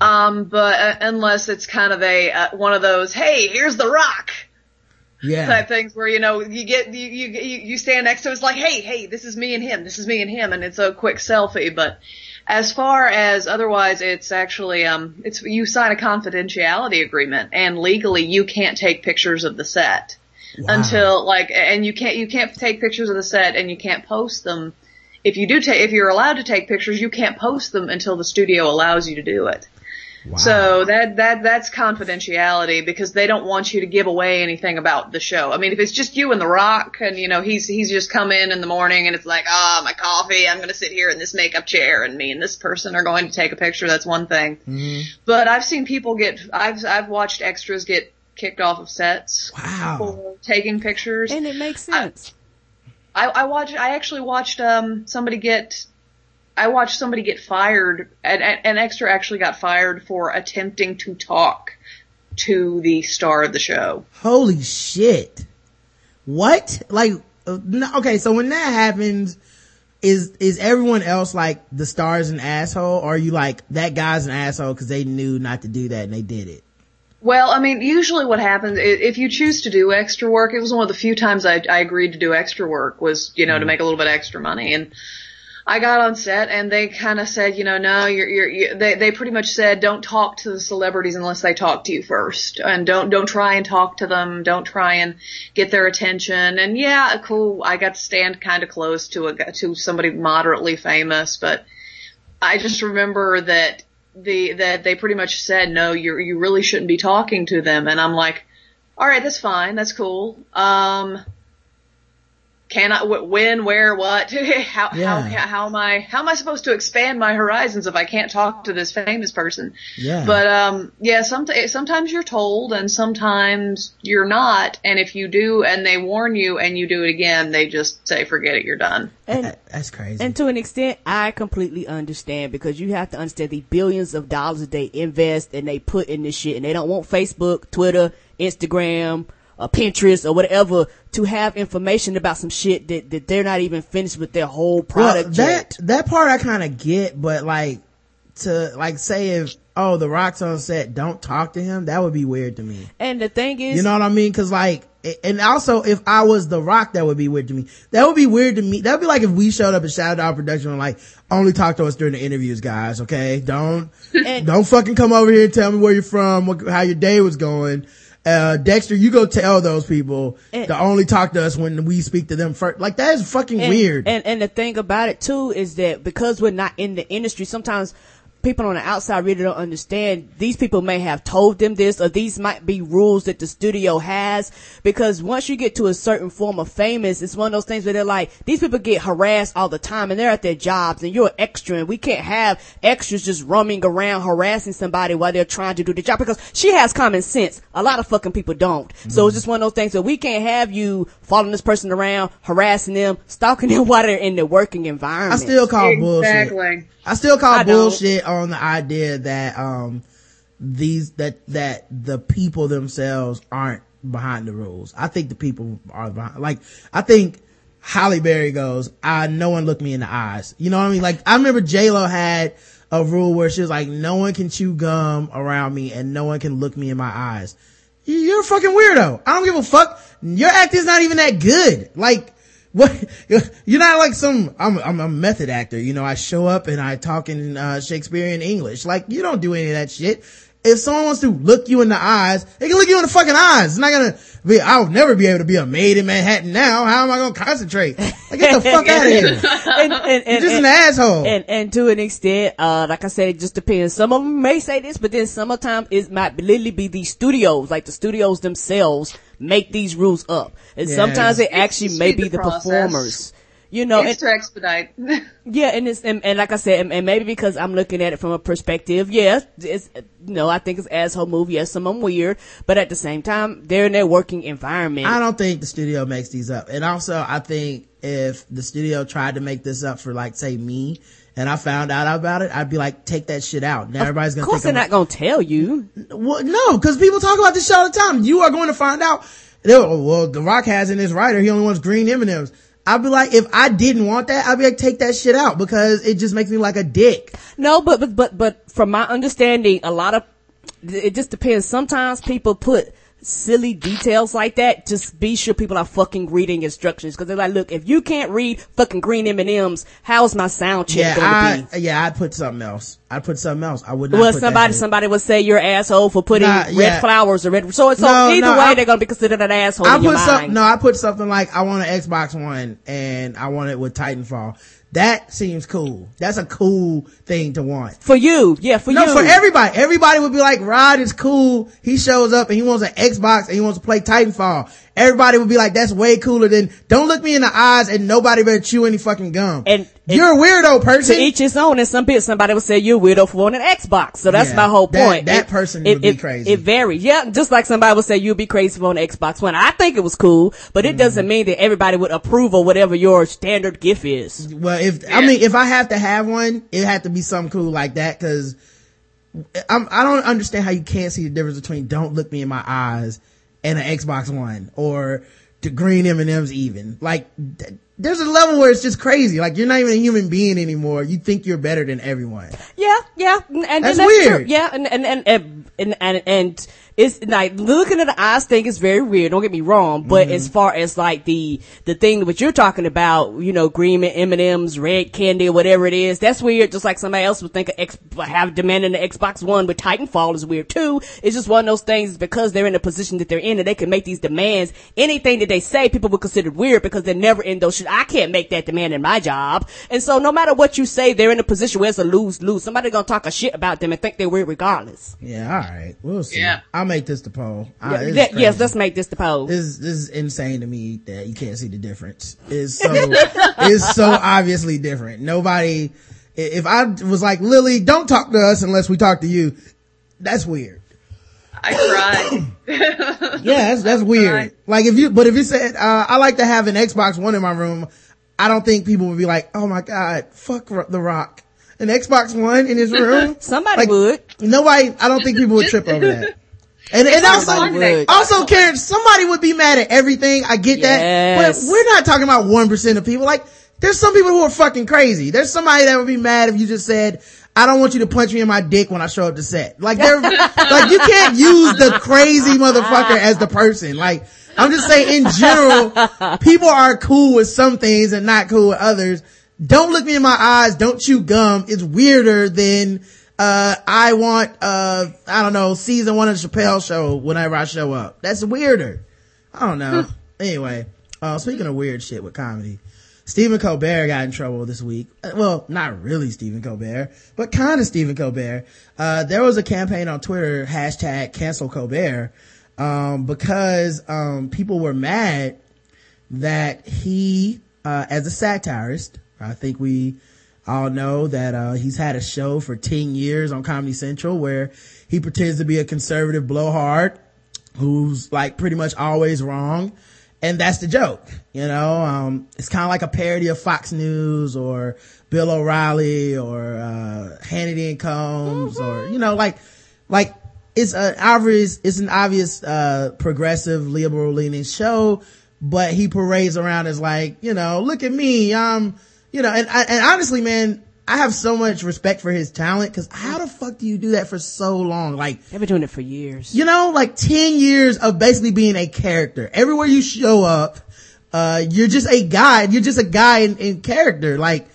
Um, but uh, unless it's kind of a uh, one of those, hey, here's the rock Yeah. type things where you know you get you you you stand next to it, it's like, hey, hey, this is me and him, this is me and him, and it's a quick selfie. But as far as otherwise, it's actually um it's you sign a confidentiality agreement, and legally you can't take pictures of the set until like and you can't you can't take pictures of the set and you can't post them if you do take if you're allowed to take pictures you can't post them until the studio allows you to do it Wow. so that that that's confidentiality because they don't want you to give away anything about the show. I mean, if it's just you and The Rock, and you know he's he's just come in in the morning and it's like, ah, my coffee. I'm going to sit here in this makeup chair, and me and this person are going to take a picture. That's one thing. But I've seen people get. I've I've watched extras get kicked off of sets wow. for taking pictures. and it makes sense. I, I watched. I actually watched um somebody get. I watched somebody get fired. An, an extra actually got fired for attempting to talk to the star of the show. Holy shit. What? Like, okay, so when that happens, is, is everyone else like the star's an asshole? Or are you like, that guy's an asshole because they knew not to do that and they did it? Well, I mean, usually what happens if you choose to do extra work. It was one of the few times I, I agreed to do extra work was you know to mm-hmm. make a little bit of extra money and. I got on set and they kind of said, you know, no, you're, you're, you they, they pretty much said, don't talk to the celebrities unless they talk to you first. And don't, don't try and talk to them. Don't try and get their attention. And yeah, cool. I got to stand kind of close to a, to somebody moderately famous, but I just remember that the, that they pretty much said, no, you you really shouldn't be talking to them. And I'm like, all right, that's fine. That's cool. Um, can I, when, where, what, how, Yeah. how, how am I, how am I supposed to expand my horizons if I can't talk to this famous person? Yeah. But, um, yeah, some, sometimes you're told and sometimes you're not. And if you do and they warn you and you do it again, they just say, forget it, you're done. And that's crazy. And to an extent, I completely understand because you have to understand the billions of dollars that they invest and they put in this shit, and they don't want Facebook, Twitter, Instagram, or Pinterest or whatever to have information about some shit that, that they're not even finished with their whole product well, yet. that, that part I kind of get, but like, to, like, say if, oh, the rock's on set, don't talk to him, that would be weird to me. And the thing is, You know what I mean? Cause like, and also if I was the rock, that would be weird to me. That would be weird to me. That would be like if we showed up at Shadow Dog Production and like, only talk to us during the interviews, guys, okay? Don't, And- don't fucking come over here and tell me where you're from, what, how your day was going. Uh, Dexter, you go tell those people And- to only talk to us when we speak to them first. Like that is fucking and, weird. And and the thing about it too is that because we're not in the industry, sometimes people on the outside really don't understand. These people may have told them this, or these might be rules that the studio has. Because once you get to a certain form of famous, it's one of those things where they're like, these people get harassed all the time, and they're at their jobs, and you're an extra, and we can't have extras just roaming around harassing somebody while they're trying to do the job. Because she has common sense. A lot of fucking people don't. So it's mhm. just one of those things that we can't have you following this person around, harassing them, stalking them while they're in the working environment. I still call bullshit. Exactly. I still call I don't. bullshit on the idea that um these that that the people themselves aren't behind the rules. I think the people are behind. Like I think Halle Berry goes, "I no one look me in the eyes." You know what I mean? Like I remember J Lo had a rule where she was like, "No one can chew gum around me, and no one can look me in my eyes." You- You're a fucking weirdo. I don't give a fuck. Your act is not even that good. Like, what? You're not like some, I'm, I'm a method actor. You know, I show up and I talk in, uh, Shakespearean English. Like, you don't do any of that shit. If someone wants to look you in the eyes, they can look you in the fucking eyes. It's not gonna be, I'll never be able to be a maid in Manhattan now. How am I gonna concentrate? Like, get the fuck out of here. and, and, and, You're just an asshole. And and to an extent, uh, like I said, it just depends. Some of them may say this, but then some of the time it might literally be these studios, like the studios themselves, make these rules up. And Yeah. sometimes it It's actually to may be the the process. performers. You know, it's and, to expedite. yeah, and it's and, and like I said, and, and maybe because I'm looking at it from a perspective, yeah, it's you know, I think it's asshole movie. Yes, some of them weird, but at the same time, they're in their working environment. I don't think the studio makes these up. And also, I think if the studio tried to make this up for like, say me, and I found out about it, I'd be like, take that shit out. Now everybody's gonna Of course, think they're I'm not gonna tell you. well, no, because people talk about this shit all the time. You are going to find out. They'll, well, The Rock has in his rider, he only wants green M&Ms. I'd be like, if I didn't want that, I'd be like, take that shit out because it just makes me like a dick. No, but but but but from my understanding, a lot of it just depends. Sometimes people put silly details like that. Just be sure people are fucking reading instructions because they're like, look, if you can't read fucking green M and M's, how's my sound check Yeah, gonna I, be? yeah, I'd put something else. I'd put something else. I would not Well, somebody somebody would say you're an asshole for putting Nah, red yeah. flowers or red. So so No, either no, way, I- they're gonna be considered an asshole I put some, no, I put something like, I want an Xbox One and I want it with Titanfall. That seems cool. That's a cool thing to want. For you, yeah, for No, you. No, for everybody. Everybody would be like, Rod is cool. He shows up and he wants an Xbox and he wants to play Titanfall. Everybody would be like, that's way cooler than, don't look me in the eyes and nobody better chew any fucking gum. And- you're a weirdo person. to each his own. And some people, somebody would say you're a weirdo for wanting an Xbox. So that's Yeah, my whole that- point. that It- person it, would be crazy. It varies. Yeah, just like somebody would say you'd be crazy for an Xbox One. I think it was cool, but Mm-hmm. it doesn't mean that everybody would approve of whatever your standard gift is. well, if, I mean, if I have to have one, it had to be something cool like that cause I'm, I don't understand how you can't see the difference between don't look me in my eyes and an Xbox One or the green M&Ms even. Like, th- there's a level where it's just crazy. Like, you're not even a human being anymore. You think you're better than everyone. Yeah, yeah, and, and That's that's, weird. true. Yeah, and and and and and, and, and it's like looking at the eyes thing is very weird. Don't get me wrong, but Mm-hmm. as far as like the the thing that you're talking about, you know, green M and M's, red candy, or whatever it is, that's weird. Just like somebody else would think of X, have demanding the Xbox One with Titanfall is weird too. It's just one of those things because they're in the position that they're in and they can make these demands. Anything that they say, people would consider weird because they're never in those. Shit. I can't make that demand in my job, and so no matter what you say, they're in a position where it's a lose lose. Somebody gonna talk a shit about them and think they're weird regardless. Yeah, all right. We'll see. Yeah. I'll make this the poll. Uh, this That- yes, let's make this the poll. This, this is insane to me that you can't see the difference. It's so, it's so obviously different. Nobody, if I was like, Lilly, don't talk to us unless we talk to you, that's weird. I cried. Yeah, that's, that's weird. right. Like if you, but if you said, uh, I like to have an Xbox One in my room, I don't think people would be like, oh my God, fuck The Rock. An Xbox One in his room? Somebody Like, would. Nobody, I don't think people would trip over that. And, and also, would. also, Karen, somebody would be mad at everything. I get that. But we're not talking about 1% of people. Like, there's some people who are fucking crazy. There's somebody that would be mad if you just said, I don't want you to punch me in my dick when I show up to set. Like, they're, like, you can't use the crazy motherfucker as the person. Like, I'm just saying in general, people are cool with some things and not cool with others. Don't look me in my eyes. Don't chew gum. It's weirder than, uh, I want, uh, I don't know, season one of the Chappelle show whenever I show up. That's weirder. I don't know. anyway, uh, speaking of weird shit with comedy, Stephen Colbert got in trouble this week. Uh, Well, not really Stephen Colbert, but kind of Stephen Colbert. Uh, there was a campaign on Twitter, hashtag cancel Colbert, um, because, um, people were mad that he, uh, as a satirist, I think we all know that, uh, he's had a show for 10 years on Comedy Central where he pretends to be a conservative blowhard who's like pretty much always wrong. And that's the joke, you know, um, it's kind of like a parody of Fox News or Bill O'Reilly or, uh, Hannity and Colmes or, you know, like, like it's an obvious, it's an obvious, uh, progressive liberal leaning show, but he parades around as like, you know, look at me, um, you know, and, and honestly, man, I have so much respect for his talent because how the fuck do you do that for so long? Like, They've been doing it for years. you know, like 10 years of basically being a character. Everywhere you show up, uh, you're just a guy. You're just a guy in, in character. Like,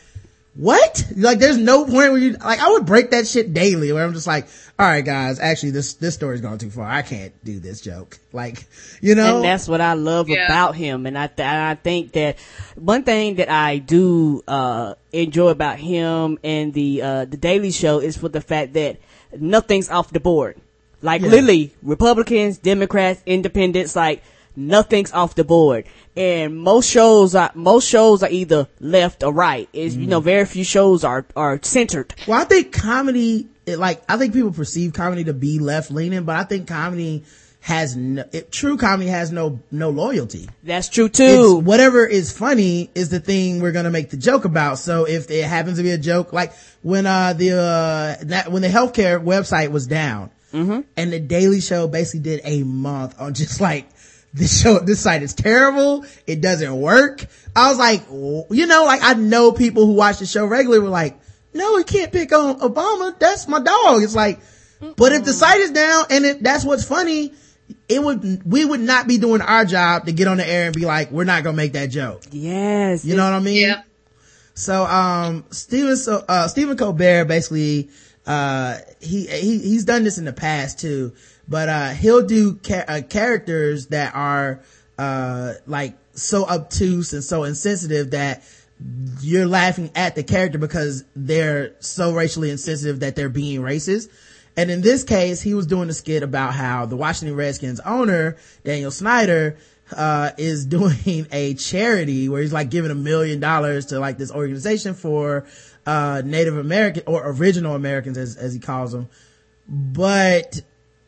what? Like, there's no point where you, like, I would break that shit daily where I'm just like, all right, guys, actually, this, this story's gone too far. I can't do this joke. Like, you know? And that's what I love Yeah. about him. And I, th- I think that one thing that I do, uh, enjoy about him and the, uh, the Daily Show is for the fact that nothing's off the board. Like Yeah. literally, Republicans, Democrats, Independents, like nothing's off the board. And most shows are, most shows are either left or right. Is, you Mm-hmm. know, very few shows are, are centered. Well, I think comedy, it, like, I think people perceive comedy to be left leaning, but I think comedy has no, it, true comedy has no, no loyalty. That's true too. It's, whatever is funny is the thing we're gonna make the joke about. So if it happens to be a joke, like when, uh, the, uh, that, when the healthcare website was down Mm-hmm. and the Daily Show basically did a month on just like, this show, this site is terrible. It doesn't work. I was like, you know, like I know people who watch the show regularly were like, no, we can't pick on Obama. That's my dog. It's like, but if the site is down and if that's what's funny, it would, we would not be doing our job to get on the air and be like, we're not going to make that joke. yes. You know what I mean? Yeah. So, um, Stephen, so, uh, Stephen Colbert basically, uh, he, he, he's done this in the past too, but, uh, he'll do ca- uh, characters that are, uh, like so obtuse and so insensitive that you're laughing at the character because they're so racially insensitive that they're being racist. And in this case, he was doing a skit about how the Washington Redskins owner, Daniel Snyder, uh, is doing a charity where he's like giving a million dollars to like this organization for, uh, Native American or original Americans as, as he calls them. But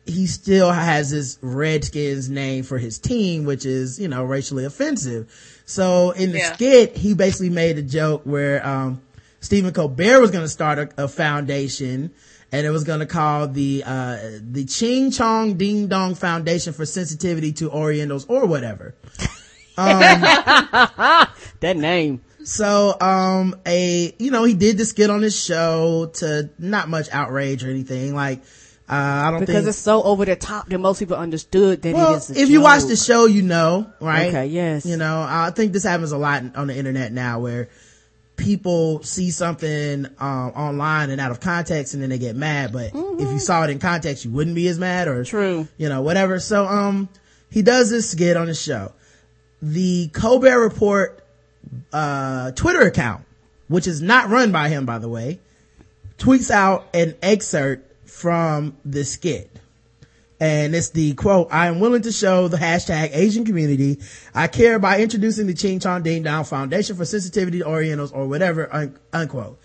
he still has this Redskins name for his team, which is, you know, racially offensive. So in the Yeah. skit, he basically made a joke where, um, Stephen Colbert was going to start a, a foundation and it was going to call the, uh, the Ching Chong Ding Dong Foundation for Sensitivity to Orientals or whatever. That name. So, um, a, you know, he did the skit on his show to not much outrage or anything. Like, uh, I don't Because think. it's so over the top that most people understood that well, it is if you watch the show, you know, right? Okay, yes. You know, I think this happens a lot on the internet now where people see something, um, online and out of context and then they get mad. But if you saw it in context, you wouldn't be as mad or, Mm-hmm. True. you know, whatever. So, um, he does this skit on the show. The Colbert Report, uh, Twitter account, which is not run by him, by the way, tweets out an excerpt from the skit. And it's the quote, I am willing to show the hashtag Asian community. I care by introducing the Ching Chong Ding Dong Foundation for Sensitivity to Orientals or whatever, un- unquote.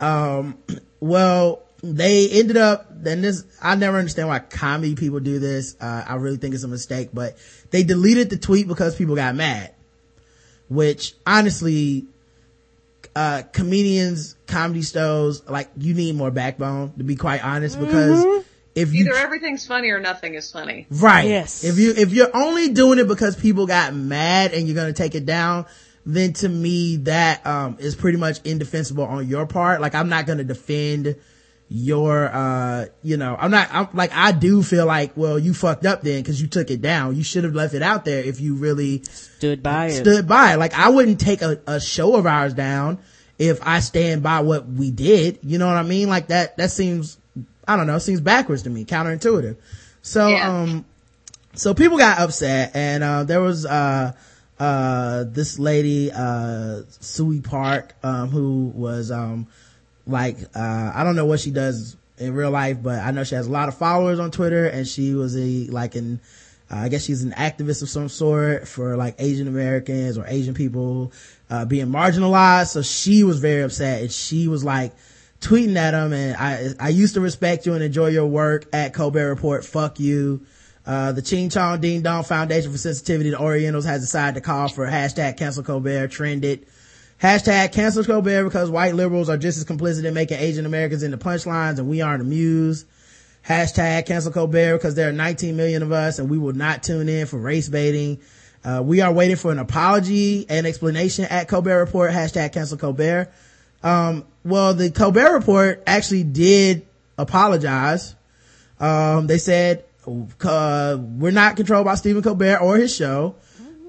Um, well, they ended up, then this, I never understand why comedy people do this. Uh, I really think it's a mistake, but they deleted the tweet because people got mad. Which honestly, uh, comedians, comedy shows, like you need more backbone to be quite honest because if you Either everything's funny or nothing is funny. Right. Yes. If you, if you're only doing it because people got mad and you're going to take it down, then to me that, um, is pretty much indefensible on your part. Like I'm not going to defend your, uh, you know, I'm not, I'm like, I do feel like, well, you fucked up then because you took it down. You should have left it out there if you really Stood by it. stood by. it. Like I wouldn't take a, a show of ours down if I stand by what we did. You know what I mean? Like that, that seems, I don't know, seems backwards to me, counterintuitive. So, Yeah. um, so people got upset and, uh, there was, uh, uh, this lady, uh, Suey Park, um, who was, um, like, uh, I don't know what she does in real life, but I know she has a lot of followers on Twitter and she was a, like an, uh, I guess she's an activist of some sort for like Asian Americans or Asian people, uh, being marginalized. So she was very upset and she was like tweeting at him and I, I used to respect you and enjoy your work at Colbert Report. Fuck you. Uh, the Ching Chong Ding Dong Foundation for Sensitivity to Orientals has decided to call for hashtag cancel Colbert trended. Hashtag cancel Colbert because white liberals are just as complicit in making Asian Americans into punchlines and we aren't amused. Hashtag cancel Colbert because there are 19 million of us and we will not tune in for race baiting. Uh, we are waiting for an apology and explanation at Colbert Report. Hashtag cancel Colbert. Um, well, the Colbert Report actually did apologize. Um, they said, uh, we're not controlled by Stephen Colbert or his show.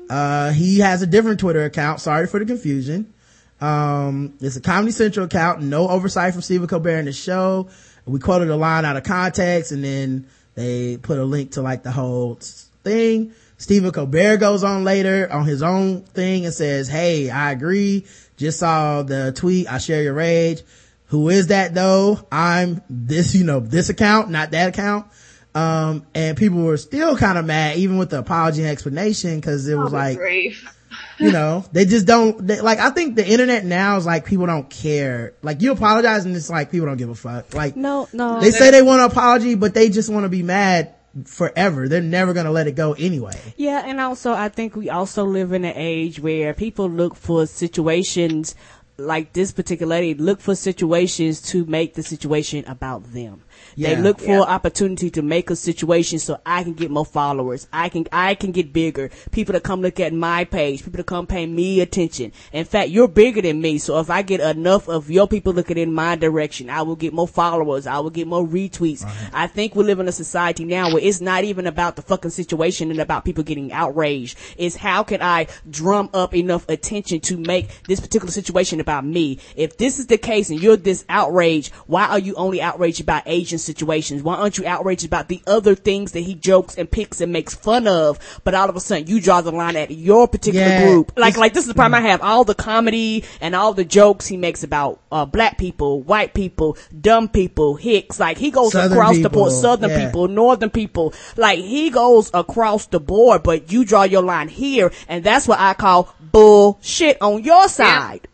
Uh, he has a different Twitter account. Sorry for the confusion. Um, it's a Comedy Central account. No oversight from Stephen Colbert in the show. We quoted a line out of context and then they put a link to like the whole thing. Stephen Colbert goes on later on his own thing and says, Hey, I agree. Just saw the tweet. I share your rage. Who is that though? I'm this, you know, this account, not that account. Um, and people were still kind of mad even with the apology and explanation cause it was Oh, like, grief. You know, they just don't, they, like, I think the internet now is like people don't care. Like you apologize and it's like people don't give a fuck. Like, No, no. they say they want an apology, but they just want to be mad forever. They're never going to let it go anyway. Yeah, and also I think we also live in an age where people look for situations like this particular lady look for situations to make the situation about them. Yeah. They look for Yeah. opportunity to make a situation so I can get more followers. I can I can get bigger. People to come look at my page. People to come pay me attention. In fact, you're bigger than me. So if I get enough of your people looking in my direction, I will get more followers. I will get more retweets. I think we live in a society now where it's not even about the fucking situation and about people getting outraged. It's how can I drum up enough attention to make this particular situation about me? If this is the case and you're this outraged, why are you only outraged about Asian situations? Why aren't you outraged about the other things that he jokes and picks and makes fun of? But all of a sudden you draw the line at your particular Yeah, group. Like, like this is the problem I have. All the comedy and all the jokes he makes about, uh, black people, white people, dumb people, hicks. Like he goes Southern across the board. Southern yeah. people, northern people. Like he goes across the board, but you draw your line here. And that's what I call bullshit on your side.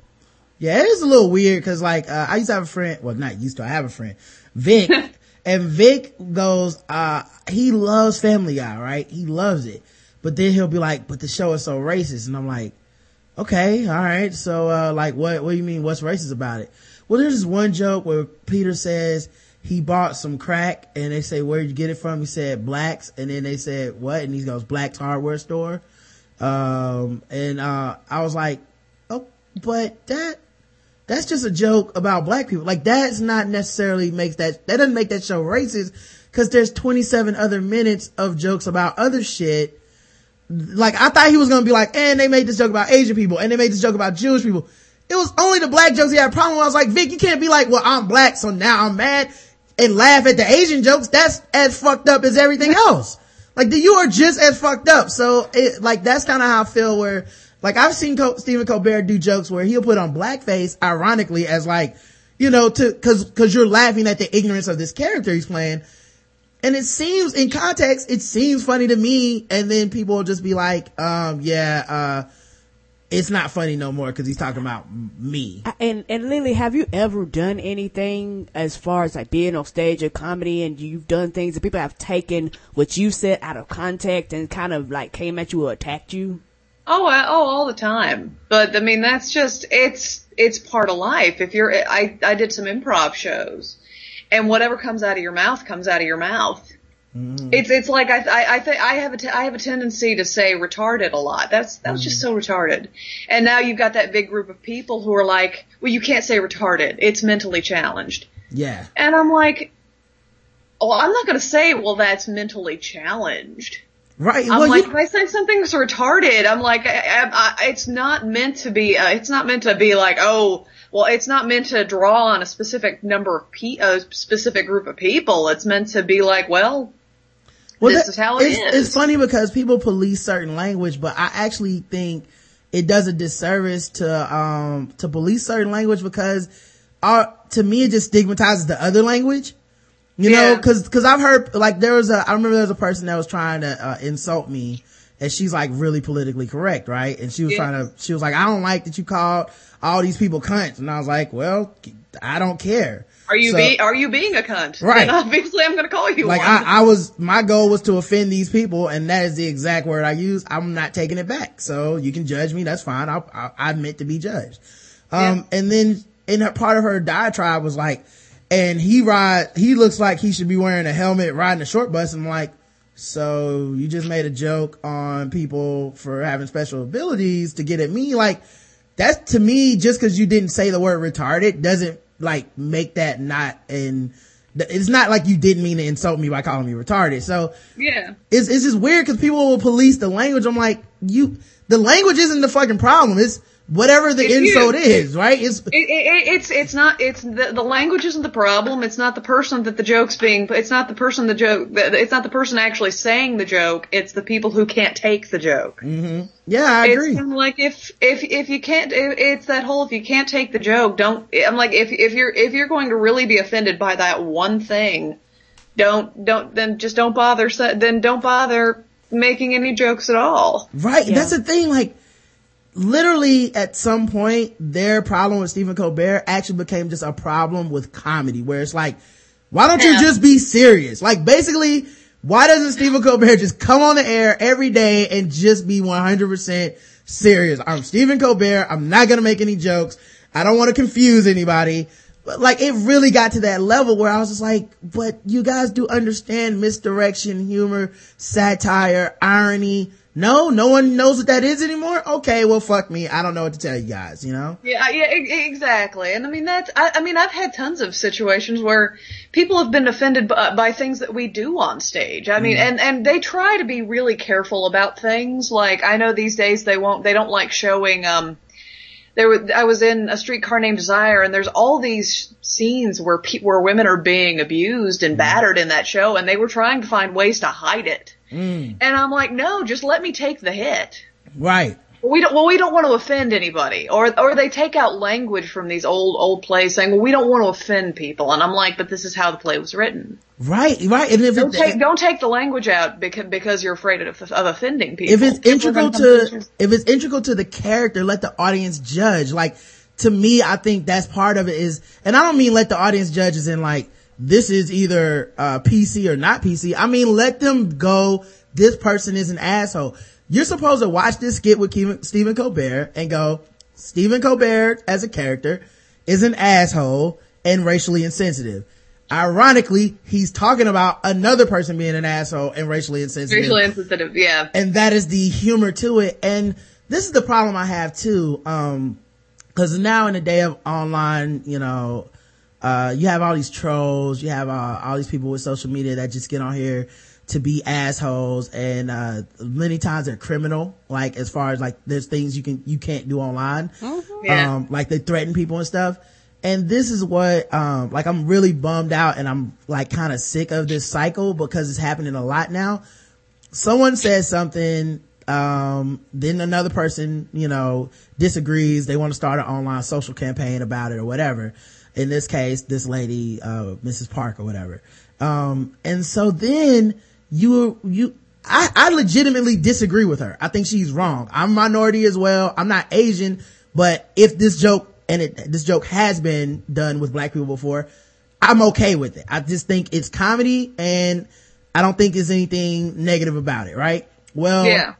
Yeah, it is a little weird because like uh, I used to have a friend. Well, not used to. I have a friend, Vic, and Vic goes. uh He loves Family Guy, right? He loves it, but then he'll be like, "But the show is so racist," and I'm like, "Okay, all right. So, uh like, what? What do you mean? What's racist about it?" Well, there's this one joke where Peter says he bought some crack, and they say, "Where'd you get it from?" He said, "Blacks," and then they said, "What?" And he goes, "Black's hardware store." Um, and uh I was like, "Oh, but that." That's just a joke about black people. Like that's not necessarily makes that, that doesn't make that show racist because there's 27 other minutes of jokes about other shit. Like I thought he was going to be like, and they made this joke about Asian people and they made this joke about Jewish people. It was only the black jokes he had a problem with. I was like, Vic, you can't be like, well, I'm black, so now I'm mad and laugh at the Asian jokes. That's as fucked up as everything else. Like you are just as fucked up. So it, like that's kind of how I feel where, like I've seen Co- Stephen Colbert do jokes where he'll put on blackface ironically as like, you know, to, cause, cause you're laughing at the ignorance of this character he's playing. And it seems in context, it seems funny to me. And then people will just be like, um, yeah, uh, it's not funny no more because he's talking about me. And and Lilly, have you ever done anything as far as like being on stage or comedy, and you've done things that people have taken what you said out of context and kind of like came at you or attacked you? Oh, I, oh, all the time. But I mean, that's just it's it's part of life. If you're, I I did some improv shows, and whatever comes out of your mouth comes out of your mouth. Mm. It's it's like I I I think I have a t- I have a tendency to say retarded a lot. That's that was just so retarded. And now you've got that big group of people who are like, well, you can't say retarded. It's mentally challenged. Yeah. And I'm like, oh, I'm not going to say, well, that's mentally challenged. Right. I'm well, like, you, if I say something's retarded, I'm like, I, I, I, it's not meant to be. Uh, it's not meant to be like, oh, well, it's not meant to draw on a specific number of pe- a specific group of people. It's meant to be like, well, Well, this that- is how it it's, is. It's funny because people police certain language, but I actually think it does a disservice to um to police certain language because our to me it just stigmatizes the other language. You know, cause, cause I've heard, like, there was a, I remember there was a person that was trying to, uh, insult me, and she's like really politically correct, right? And she was Yeah. trying to, she was like, I don't like that you called all these people cunts. And I was like, well, I don't care. Are you So- be, are you being a cunt? Right. Then obviously, I'm going to call you like one. I, I was my goal was to offend these people and that is the exact word i use i'm not taking it back so you can judge me that's fine i i, I admit to be judged um and then in her part of her diatribe was like and he ride he looks like he should be wearing a helmet riding a short bus. And i'm like so you just made a joke on people for having special abilities to get at me. Like that's to me just because you didn't say the word retarded doesn't like make that not in it's not like you didn't mean to insult me by calling me retarded. So yeah. it's it's just weird because people will police the language. I'm like you the language isn't the fucking problem. It's whatever the It's insult you. is right it's It, it, it's it's not it's the the language isn't the problem. It's not the person that the joke's being. It's not the person the joke. It's not the person actually saying the joke. It's the people who can't take the joke. Mm-hmm. yeah i It's agree kind of like if if if you can't, it- it's that whole if you can't take the joke, don't. I'm like if if you're if you're going to really be offended by that one thing, don't don't then just don't bother. Then don't bother making any jokes at all. Right. Yeah. That's the thing. Like, literally at some point, their problem with Stephen Colbert actually became just a problem with comedy where it's like, why don't you just be serious? Like, basically, Why doesn't Stephen Colbert just come on the air every day and just be 100% serious? I'm Stephen Colbert. I'm not going to make any jokes. I don't want to confuse anybody. But like it really got to that level where I was just like, but you guys do understand misdirection, humor, satire, irony. No, no one knows what that is anymore. Okay, well, fuck me. I don't know what to tell you guys. You know? Yeah, yeah, exactly. And I mean that's. I, I mean, I've had tons of situations where people have been offended by, by things that we do on stage. I mean, mm. and and they try to be really careful about things. Like I know these days they won't. They don't like showing. um there was, I was in a streetcar named Desire and there's all these scenes where pe- where women are being abused and mm. battered in that show and they were trying to find ways to hide it. Mm. And I'm like, no, just let me take the hit. Right. We don't well we don't want to offend anybody. Or or they take out language from these old old plays saying well we don't want to offend people. And I'm like but this is how the play was written. Right right. And if don't it, take don't take the language out because because you're afraid of, of offending people. If it's integral to if it's integral to the character let the audience judge. Like to me I think that's part of it is and I don't mean let the audience judge as in like this is either uh, PC or not PC I mean let them go this person is an asshole you're supposed to watch this skit with Kevin, Stephen Colbert and go, Stephen Colbert as a character is an asshole and racially insensitive. Ironically, he's talking about another person being an asshole and racially insensitive. Racially insensitive, yeah. And that is the humor to it. And this is the problem I have too. Um, cause now in the day of online, you know, uh, you have all these trolls, you have uh, all these people with social media that just get on here to be assholes and uh, many times they're criminal like as far as like there's things you can you can't do online. Mm-hmm. yeah. um like they threaten people and stuff. And this is what um like i'm really bummed out and i'm like kind of sick of this cycle because it's happening a lot now. Someone says something um then another person you know disagrees. They want to start an online social campaign about it or whatever in this case this lady uh mrs park or whatever um and so then you, you, I, I legitimately disagree with her. I think she's wrong. I'm minority as well. I'm not Asian, but if this joke, and it, this joke has been done with black people before, I'm okay with it. I just think it's comedy and I don't think there's anything negative about it, right? Well, yeah.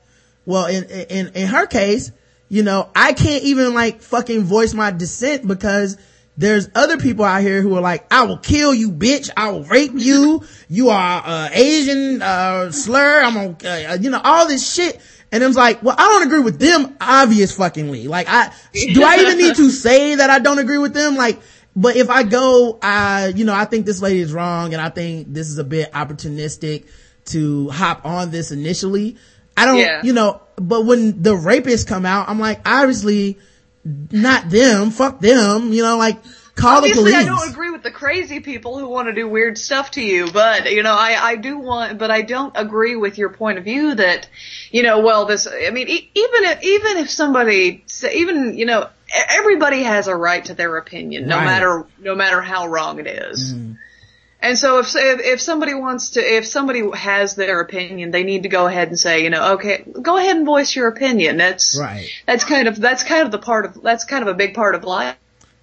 Well, in, in, in her case, you know, I can't even like fucking voice my dissent because there's other people out here who are like, I will kill you, bitch. I will rape you. You are, uh, Asian, uh, slur. I'm gonna, uh, you know, all this shit. And was like, well, I don't agree with them, obvious fuckingly. Like, I, do I even need to say that I don't agree with them? Like, but if I go, I, you know, I think this lady is wrong and I think this is a bit opportunistic to hop on this initially. I don't, yeah. you know, but when the rapists come out, I'm like, obviously, not them, fuck them, you know, like, call Obviously, the police. I don't agree with the crazy people who want to do weird stuff to you, but, you know, I, I do want, but I don't agree with your point of view that, you know, well, this, I mean, even if, even if somebody, even, you know, everybody has a right to their opinion, no right. matter, no matter how wrong it is. Mm. And so if, if somebody wants to, if somebody has their opinion, they need to go ahead and say, you know, okay, go ahead and voice your opinion. That's, right. that's kind of, that's kind of the part of, that's kind of a big part of life.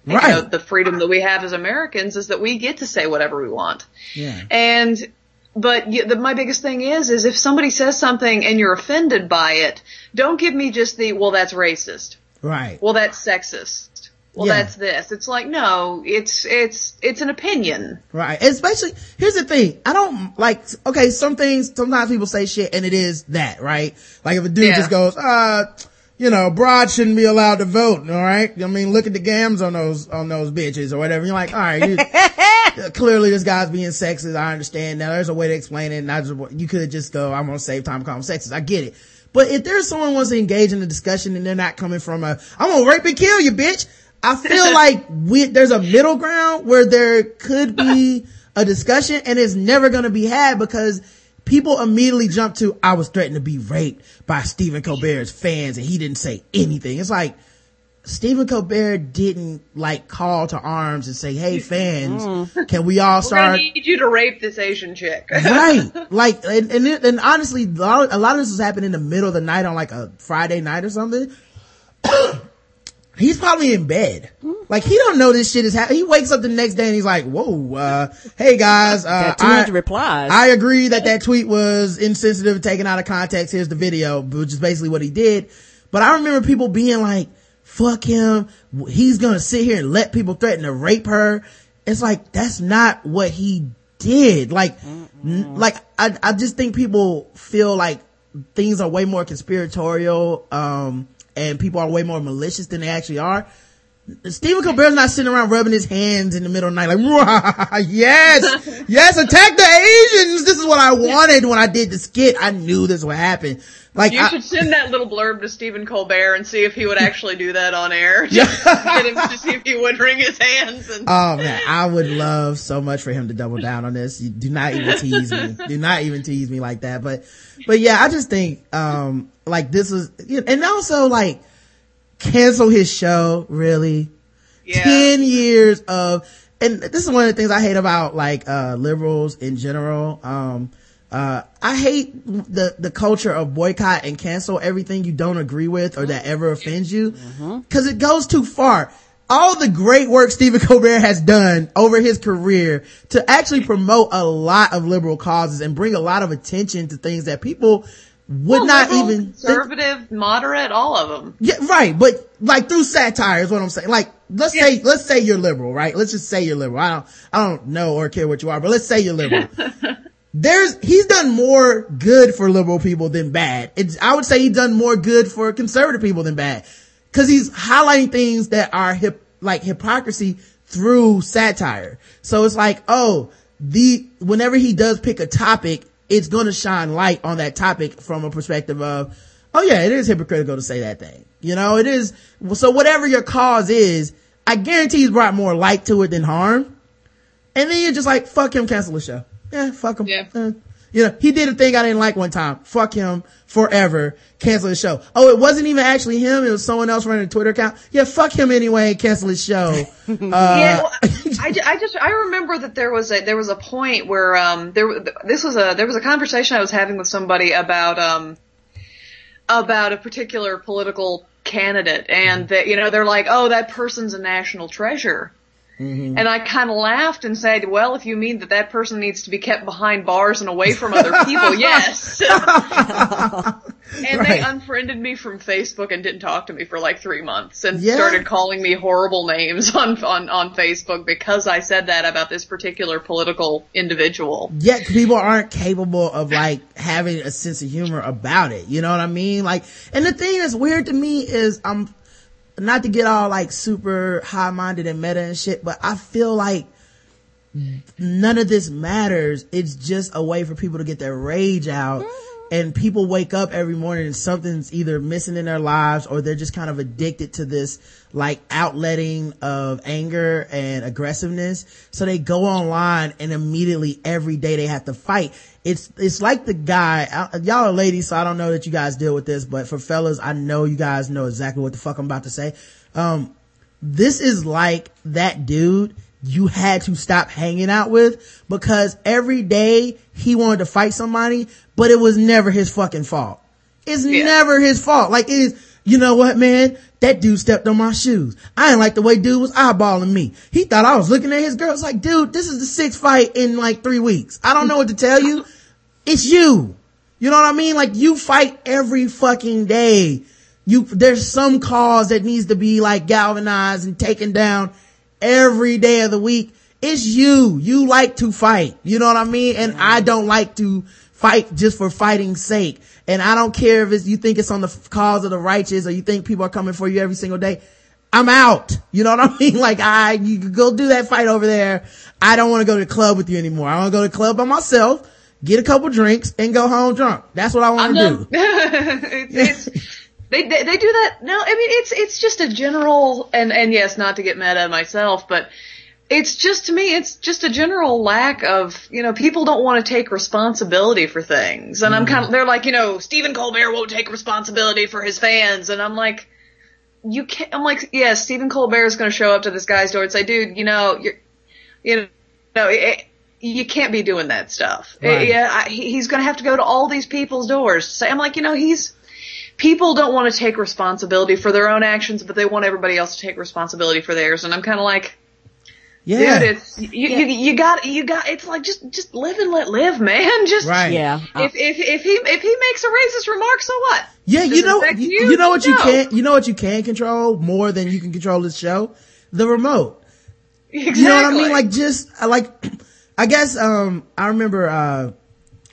Right. You know, the freedom that we have as Americans is that we get to say whatever we want. Yeah. And, but the, my biggest thing is, is if somebody says something and you're offended by it, don't give me just the, well, that's racist. Right. Well, that's sexist well, yeah. that's this. It's like, no, it's, it's, it's an opinion. Right. Especially, here's the thing. I don't like, okay, some things, sometimes people say shit and it is that, right? Like if a dude yeah. just goes, uh, you know, broad shouldn't be allowed to vote, all right? I mean, look at the gams on those, on those bitches or whatever. You're like, all right, you, clearly this guy's being sexist. I understand now. There's a way to explain it. And I just, you could just go, I'm gonna save time calling sexist. I get it. But if there's someone who wants to engage in the discussion and they're not coming from a, I'm gonna rape and kill you, bitch. I feel like we, there's a middle ground where there could be a discussion and it's never going to be had because people immediately jump to, I was threatened to be raped by Stephen Colbert's fans and he didn't say anything. It's like, Stephen Colbert didn't like call to arms and say, "Hey fans, mm. can we all start?" I need you to rape this Asian chick, right? Like, and and, it, and honestly, a lot, of, this was happening in the middle of the night on like a Friday night or something. He's probably in bed. Like he don't know this shit is happening. He wakes up the next day and he's like, "Whoa, uh, hey guys, uh, 200 I, replies. I agree that that tweet was insensitive, taken out of context. Here's the video, which is basically what he did. But I remember people being like, "Fuck him. He's gonna sit here and let people threaten to rape her." It's like that's not what he did. Like, n- like I, I just think people feel like things are way more conspiratorial, um, and people are way more malicious than they actually are. Stephen Colbert's not sitting around rubbing his hands in the middle of the night like, yes, yes, attack the Asians. This is what I wanted when I did the skit. I knew this would happen. Like, You I- should send that little blurb to Stephen Colbert and see if he would actually do that on air. Just get him to see if he would wring his hands and Oh man, I would love so much for him to double down on this. You do not even tease me. Do not even tease me like that. But, but yeah, I just think, um, like this is, and also like cancel his show, really. yeah. 10 years of, and this is one of the things I hate about like, uh, liberals in general. Um, uh, I hate the, the culture of boycott and cancel everything you don't agree with or that ever offends you. Cause it goes too far. All the great work Stephen Colbert has done over his career to actually promote a lot of liberal causes and bring a lot of attention to things that people would Well, not liberal, even think- conservative, moderate, all of them. yeah, right. But like through satire is what I'm saying. Like, let's say, let's say you're liberal, right? Let's just say you're liberal. I don't, I don't know or care what you are, but let's say you're liberal. There's, he's done more good for liberal people than bad. It's, I would say he's done more good for conservative people than bad. Cause he's highlighting things that are hip, like hypocrisy through satire. So it's like, oh, the, whenever he does pick a topic, it's going to shine light on that topic from a perspective of, oh yeah, it is hypocritical to say that thing. You know, it is. So whatever your cause is, I guarantee he's brought more light to it than harm. And then you're just like, fuck him, cancel the show. Yeah, fuck him. Yeah. Uh, you know, he did a thing I didn't like one time. Fuck him forever. Cancel his show. Oh, it wasn't even actually him. It was someone else running a Twitter account. Yeah, fuck him anyway. Cancel his show. Uh, yeah, well, I, I just I remember that there was a there was a point where um there this was a there was a conversation I was having with somebody about um about a particular political candidate and that you know they're like oh that person's a national treasure Mm-hmm. and I kind of laughed and said well if you mean that that person needs to be kept behind bars and away from other people yes and Right. they unfriended me from Facebook and didn't talk to me for like three months and Yeah. started calling me horrible names on, on, on Facebook because I said that about this particular political individual. yet people aren't capable of like having a sense of humor about it. You know what I mean? Like, and the thing that's weird to me is I'm not to get all like super high minded and meta and shit, but I feel like none of this matters. It's just a way for people to get their rage out. Mm-hmm. And people wake up every morning and something's either missing in their lives or they're just kind of addicted to this like outletting of anger and aggressiveness. So they go online and immediately every day they have to fight. It's, it's like the guy, y'all are ladies, so I don't know that you guys deal with this, but for fellas, I know you guys know exactly what the fuck I'm about to say. Um, this is like that dude you had to stop hanging out with because every day he wanted to fight somebody, but it was never his fucking fault. It's Yeah. never his fault. Like it is, you know what, man? That dude stepped on my shoes. I didn't like the way dude was eyeballing me. He thought I was looking at his girl. It's like, dude, this is the sixth fight in like three weeks. I don't know what to tell you. It's you. You know what I mean? Like you fight every fucking day. You, there's some cause that needs to be like galvanized and taken down every day of the week. It's you. You like to fight. You know what I mean? And I don't like to fight just for fighting's sake. And I don't care if it's, you think it's on the cause of the righteous or you think people are coming for you every single day. I'm out. You know what I mean? Like I, you could go do that fight over there. I don't want to go to the club with you anymore. I want to go to the club by myself, get a couple drinks and go home drunk. That's what I want to do. it's, it's, they, they they do that. No, I mean it's it's just a general and and yes, not to get mad at myself, but it's just to me, it's just a general lack of you know people don't want to take responsibility for things, and I'm mm-hmm. kind of they're like you know Stephen Colbert won't take responsibility for his fans, and I'm like. You can't. I'm like, yeah. Stephen Colbert is going to show up to this guy's door and say, "Dude, you know, you're, you know, it, you can't be doing that stuff." Right. Yeah, I, he's going to have to go to all these people's doors. to Say, I'm like, you know, he's people don't want to take responsibility for their own actions, but they want everybody else to take responsibility for theirs. And I'm kind of like, Yeah. dude, it's you, you, you got you got it's like just just live and let live, man. Just Right. Yeah. If if if he if he makes a racist remark, so what? Yeah, Does you know, you, you? you know what you No. can, you know what you can control more than you can control this show? The remote. Exactly. You know what I mean? Like just, like, I guess, um, I remember, uh,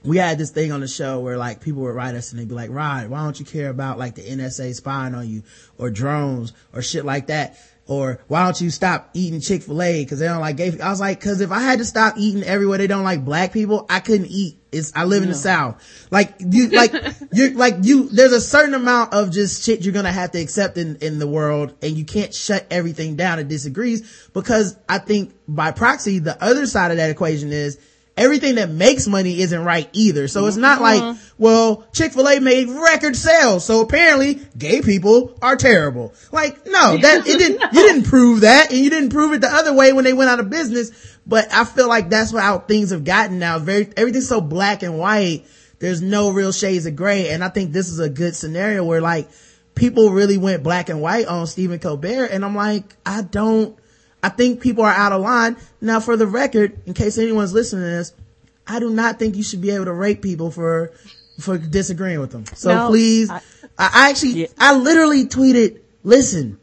we had this thing on the show where like people would write us and they'd be like, Rod, why don't you care about like the NSA spying on you or drones or shit like that? Or why don't you stop eating Chick-fil-A cause they don't like gay? I was like, cause if I had to stop eating everywhere they don't like black people, I couldn't eat. It's, I live in the South. Like you, like, you're like you, there's a certain amount of just shit you're gonna have to accept in, in the world and you can't shut everything down that disagrees because I think by proxy, the other side of that equation is everything that makes money isn't right either. So it's not like, mm-hmm. well, Chick-fil-A made record sales. So apparently gay people are terrible. Like, no, that, it didn't, you didn't prove that and you didn't prove it the other way when they went out of business. But I feel like that's how things have gotten now. Very, everything's so black and white. There's no real shades of gray. And I think this is a good scenario where like people really went black and white on Stephen Colbert. And I'm like, I don't, I think people are out of line. Now for the record, in case anyone's listening to this, I do not think you should be able to rape people for, for disagreeing with them. So No, please, I, I- actually, Yeah. I literally tweeted, listen,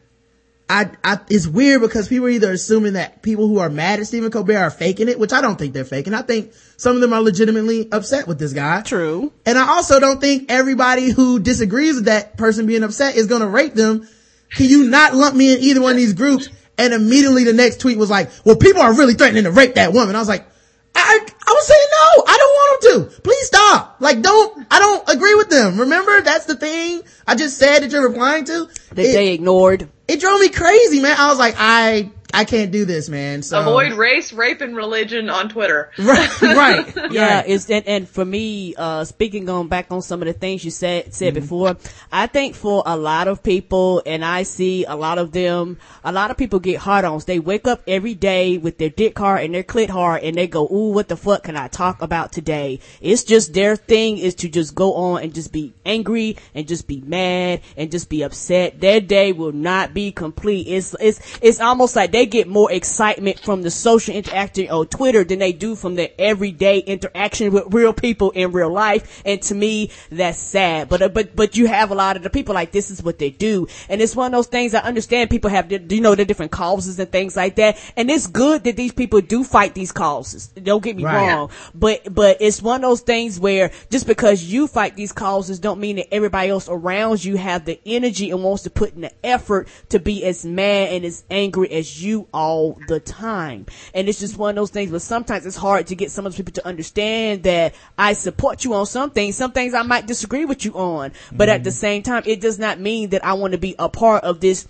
I, I, it's weird because people are either assuming that people who are mad at Stephen Colbert are faking it, which I don't think they're faking. I think some of them are legitimately upset with this guy. True. And I also don't think everybody who disagrees with that person being upset is going to rape them. Can you not lump me in either one of these groups? And immediately the next tweet was like, well, people are really threatening to rape that woman. I was like, I, I was saying no, I don't want them to. Please stop. Like don't, I don't agree with them. Remember, that's the thing I just said that you're replying to. That It- they ignored. it drove me crazy, man. I was like, I, I can't do this, man. So Avoid race, rape, and religion on Twitter. right, right. Yeah, it's and, and for me, uh, speaking on back on some of the things you said said Mm-hmm. before, I think for a lot of people, and I see a lot of them, a lot of people get hard-ons. They wake up every day with their dick hard and their clit hard, and they go, "Ooh, what the fuck can I talk about today?" It's just their thing is to just go on and just be angry and just be mad and just be upset. Their day will not be complete. It's it's it's almost like they get more excitement from the social interaction on Twitter than they do from their everyday interaction with real people in real life. And to me, that's sad. But uh, but but you have a lot of the people like this is what they do, and it's one of those things. I understand people have you know the different causes and things like that, and it's good that these people do fight these causes. Don't get me Right. wrong, but but it's one of those things where just because you fight these causes don't mean that everybody else around you have the energy and wants to put in the effort to be as mad and as angry as you all the time. And it's just one of those things. But sometimes it's hard to get some of those people to understand that I support you on some things. Some things I might disagree with you on, but at the same time, it does not mean that I want to be a part of this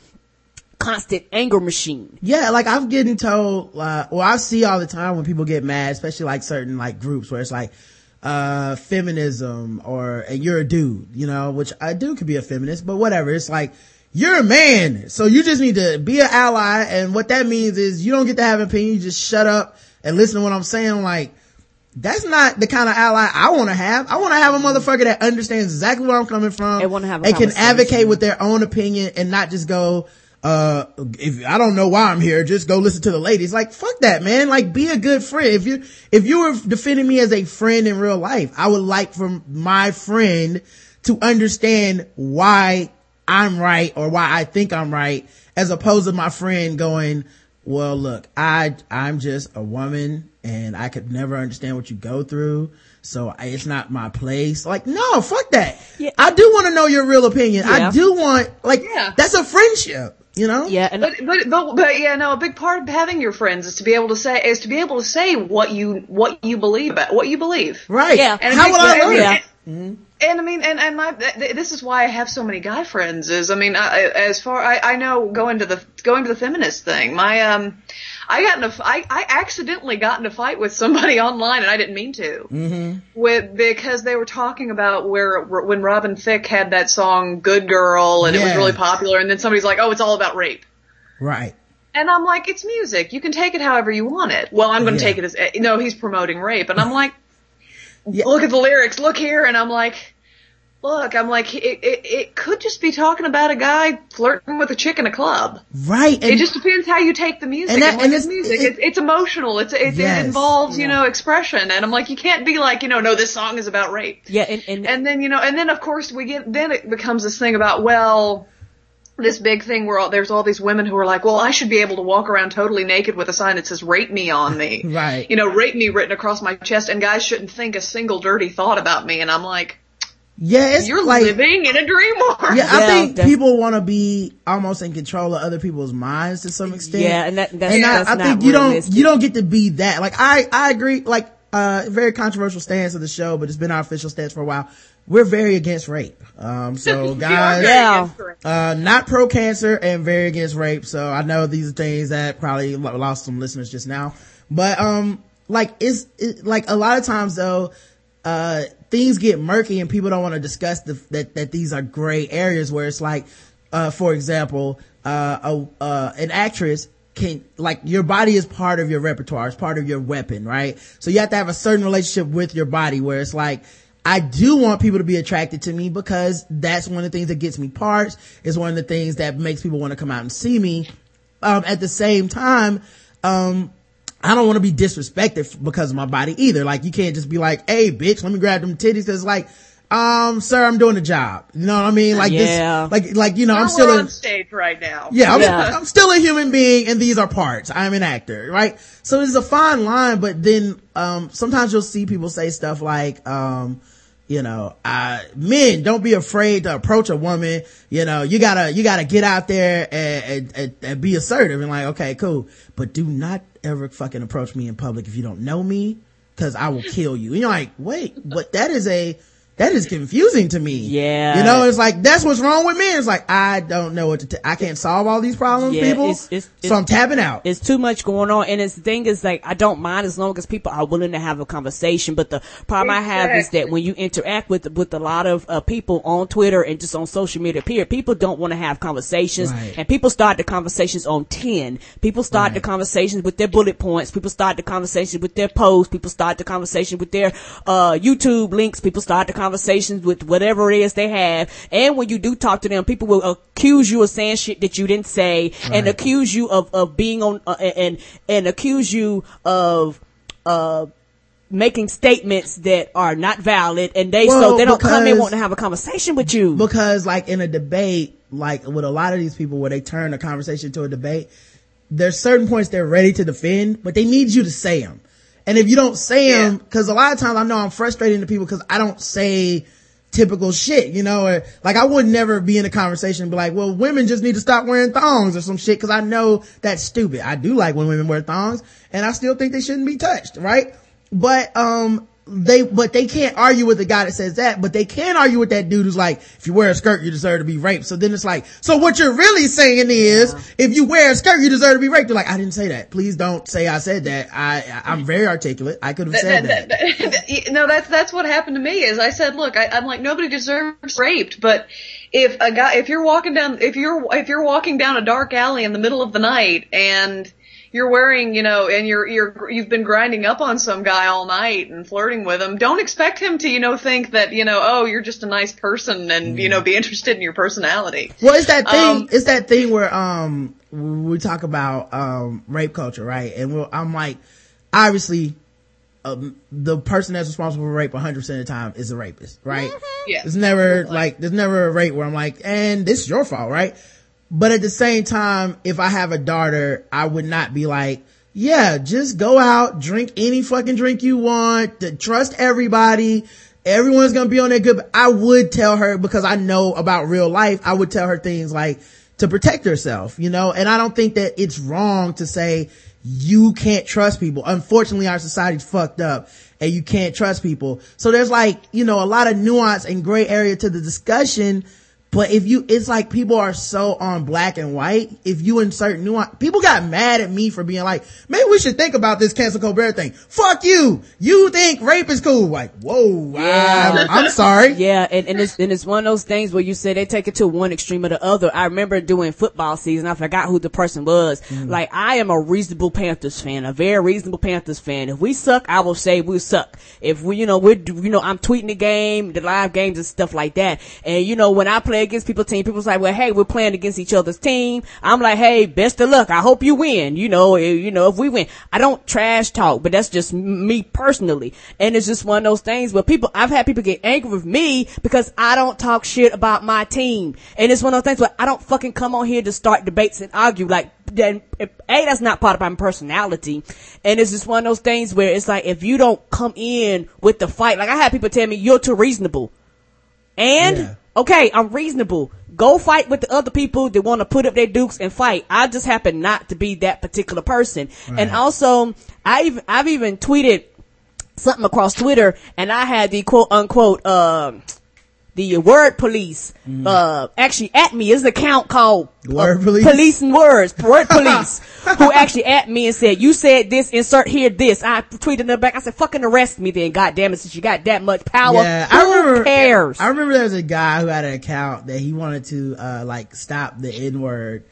constant anger machine. Yeah, like I'm getting told, uh, well, I see all the time when people get mad, especially like certain like groups where it's like, uh, feminism or, and you're a dude, you know, which I do could be a feminist, but whatever. It's like, you're a man. So you just need to be an ally. And what that means is you don't get to have an opinion. You just shut up and listen to what I'm saying. Like, that's not the kind of ally I want to have. I want to have a motherfucker that understands exactly where I'm coming from And wanna have a and can advocate with their own opinion and not just go, uh, if I don't know why I'm here, just go listen to the ladies. Like, fuck that, man. Like, be a good friend. If you, if you were defending me as a friend in real life, I would like for my friend to understand why I'm right or why I think I'm right, as opposed to my friend going, well, look, I, I'm just a woman and I could never understand what you go through. So I- it's not my place. Like, no, fuck that. Yeah. I do want to know your real opinion. I do want, like, Yeah. that's a friendship, you know? Yeah, and But, but but but yeah, no. A big part of having your friends is to be able to say is to be able to say what you what you believe about what you believe. Right. Yeah. And How would I and- learn? Yeah. And, and I mean, and and my this is why I have so many guy friends. Is I mean, I, as far I I know going to the going to the feminist thing. My um, I got in a I I accidentally got in a fight with somebody online, and I didn't mean to. Mm-hmm. With because they were talking about where when Robin Thicke had that song "Good Girl" and it was really popular, and then somebody's like, "Oh, it's all about rape." Right. And I'm like, it's music. You can take it however you want it. Well, I'm going to Yeah. take it as, no, he's promoting rape. And I'm like, Yeah. look at the lyrics, look here. And I'm like, look, I'm like, it, it, it could just be talking about a guy flirting with a chick in a club. Right. it just depends how you take the music. And And, that- like, and it's music. it- it's, it's emotional. It's, it, Yes. it involves, you know, expression. And I'm like, you can't be like, you know, no, this song is about rape. Yeah, and, and, And then, you know, and then of course we get, then it becomes this thing about, well, this big thing where all, there's all these women who are like, well, I should be able to walk around totally naked with a sign that says rape me on me. Right. You know, rape me written across my chest and guys shouldn't think a single dirty thought about me. And I'm like, yeah, it's you're like, living in a dream world. yeah, I Yeah, think def- people want to be almost in control of other people's minds to some extent. Yeah, and that- that's- and I, that's I not think you don't, realistic. you don't get to be that. Like, I, I agree, like, uh, very controversial stance of the show, but it's been our official stance for a while. We're very against rape. Um, so guys, Yeah. uh, not pro cancer and very against rape. So I know these are things that probably lost some listeners just now, but, um, like it's, it, like a lot of times though, uh, things get murky and people don't want to discuss the, that, that these are gray areas where it's like, uh, for example, uh, a, uh, an actress can, like, your body is part of your repertoire. It's part of your weapon, right? So you have to have a certain relationship with your body where it's like, I do want people to be attracted to me because that's one of the things that gets me parts. It's one of the things that makes people want to come out and see me. Um, at the same time, um, I don't want to be disrespected because of my body either. Like you can't just be like, "Hey, bitch, let me grab them titties." Cause like, um, sir, I'm doing a job. You know what I mean? Like Yeah. this, like, like, you know, I'm We're still on in, stage right now. yeah, I'm, Yeah. I'm still a human being and these are parts. I'm an actor, right? So it's a fine line, but then, um, sometimes you'll see people say stuff like, um, you know, uh, men don't be afraid to approach a woman. You know, you gotta, you gotta get out there and, and, and, and be assertive and like, okay, cool. But do not ever fucking approach me in public if you don't know me, cause I will kill you. And you're like, wait, but that is a, that is confusing to me. Yeah. You know, it's like, that's what's wrong with me. It's like, I don't know what to, t- I can't solve all these problems, Yeah, people. it's- it's- so I'm tapping out. it's too much going on and it's the thing is like i don't mind as long as people are willing to have a conversation but the problem i have is that when you interact with with a lot of uh, people on twitter and just on social media period people don't want to have conversations Right. and people start the conversations on 10 people start the conversations with their bullet points people start the conversations with their posts people start the conversation with their uh youtube links people start the conversations with whatever it is they have. And when you do talk to them people will accuse you of saying shit that you didn't say and accuse you of, of being on uh, and and accuse you of uh making statements that are not valid and they Well, so they don't come in because- wanting to have a conversation with you. Because like in a debate, like with a lot of these people where they turn a conversation to a debate, there's certain points they're ready to defend, but they need you to say them. And if you don't say Yeah. them, cause a lot of times I know I'm frustrating to people cause I don't say typical shit, you know, or like I would never be in a conversation and be like, well, women just need to stop wearing thongs or some shit cause I know that's stupid. I do like when women wear thongs and I still think they shouldn't be touched, right? But, um, they, but they can't argue with the guy that says that, but they can argue with that dude who's like, if you wear a skirt, you deserve to be raped. So then it's like, so what you're really saying is, uh-huh. if you wear a skirt, you deserve to be raped. They're like, I didn't say that. Please don't say I said that. I, I'm very articulate. I could have said that. that- no, that's that's what happened to me. Is I said, look, I, I'm like nobody deserves raped, but if a guy, if you're walking down, if you're if you're walking down a dark alley in the middle of the night and you're wearing, you know, and you're you're you've been grinding up on some guy all night and flirting with him, don't expect him to, you know, think that, you know, oh, you're just a nice person and you know, be interested in your personality. Well, it's that thing. Um, it's that thing where um we talk about um rape culture, right? And I'm like, obviously, um, the person that's responsible for rape 100 percent of the time is a rapist, right? Yeah. It's never like there's never a rape where I'm like, and this is your fault, right? But at the same time, if I have a daughter, I would not be like, yeah, just go out, drink any fucking drink you want, to trust everybody. Everyone's gonna be on their good. I would tell her because I know about real life. I would tell her things like to protect herself, you know, and I don't think that it's wrong to say you can't trust people. Unfortunately, our society's fucked up and you can't trust people. So there's like, you know, a lot of nuance and gray area to the discussion But if you, it's like people are so on black and white. If you insert nuance, people got mad at me for being like, maybe we should think about this cancel Colbert thing. Fuck you. You think rape is cool. Like, whoa, yeah. I'm, I'm sorry. Yeah. And, and it's, and it's one of those things where you say they take it to one extreme or the other. I remember doing football season. I forgot who the person was. Mm. Like, I am a reasonable Panthers fan, a very reasonable Panthers fan. If we suck, I will say we suck. If we, you know, we're, you know, I'm tweeting the game, the live games and stuff like that. And you know, when I play against people's team, people's like, well, hey, we're playing against each other's team. I'm like, hey, best of luck. I hope you win. You know, if, you know, if we win, I don't trash talk, but that's just me personally. And it's just one of those things where people, I've had people get angry with me because I don't talk shit about my team. And it's one of those things where I don't fucking come on here to start debates and argue like, then a that's not part of my personality and it's just one of those things where it's like if you don't come in with the fight like i had people tell me you're too reasonable and yeah. Okay, I'm reasonable. Go fight with the other people that want to put up their dukes and fight. I just happen not to be that particular person. Right. And also, I even, I've even tweeted something across Twitter and I had the quote unquote, uh, the word police, mm. uh, actually at me is an account called uh, word police, police and words, word police, who actually at me and said, you said this, insert here this. I tweeted in the back. I said, fucking arrest me then. God damn it. Since you got that much power. Yeah, who I remember, cares? I remember there was a guy who had an account that he wanted to, uh, like stop the N word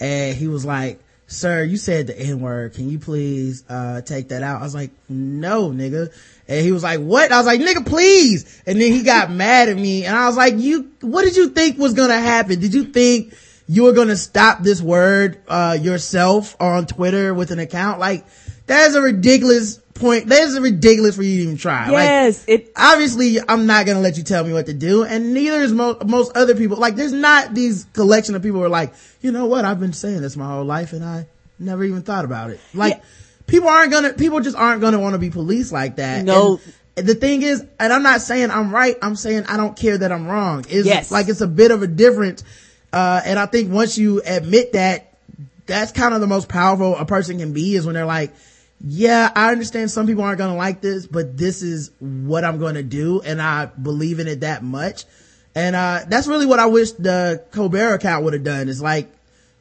and he was like, sir, you said the N word. Can you please, uh, take that out? I was like, no, nigga and he was like, what? I was like, nigga, please. And then he got mad at me and I was like, you, what did you think was going to happen? Did you think you were going to stop this word, uh, yourself on Twitter with an account? Like, that's a ridiculous point. That's ridiculous for you to even try. Yes. Like, it, obviously I'm not going to let you tell me what to do. And neither is mo- most other people. Like, there's not these collection of people who are like, you know what? I've been saying this my whole life and I never even thought about it. Like, yeah people aren't gonna, people just aren't gonna want to be police like that. No. And the thing is, and I'm not saying I'm right, I'm saying I don't care that I'm wrong. It's yes. like it's a bit of a difference. Uh, and I think once you admit that, that's kind of the most powerful a person can be is when they're like, yeah, I understand some people aren't going to like this, but this is what I'm going to do. And I believe in it that much. And, uh, that's really what I wish the Colbert account would have done is like,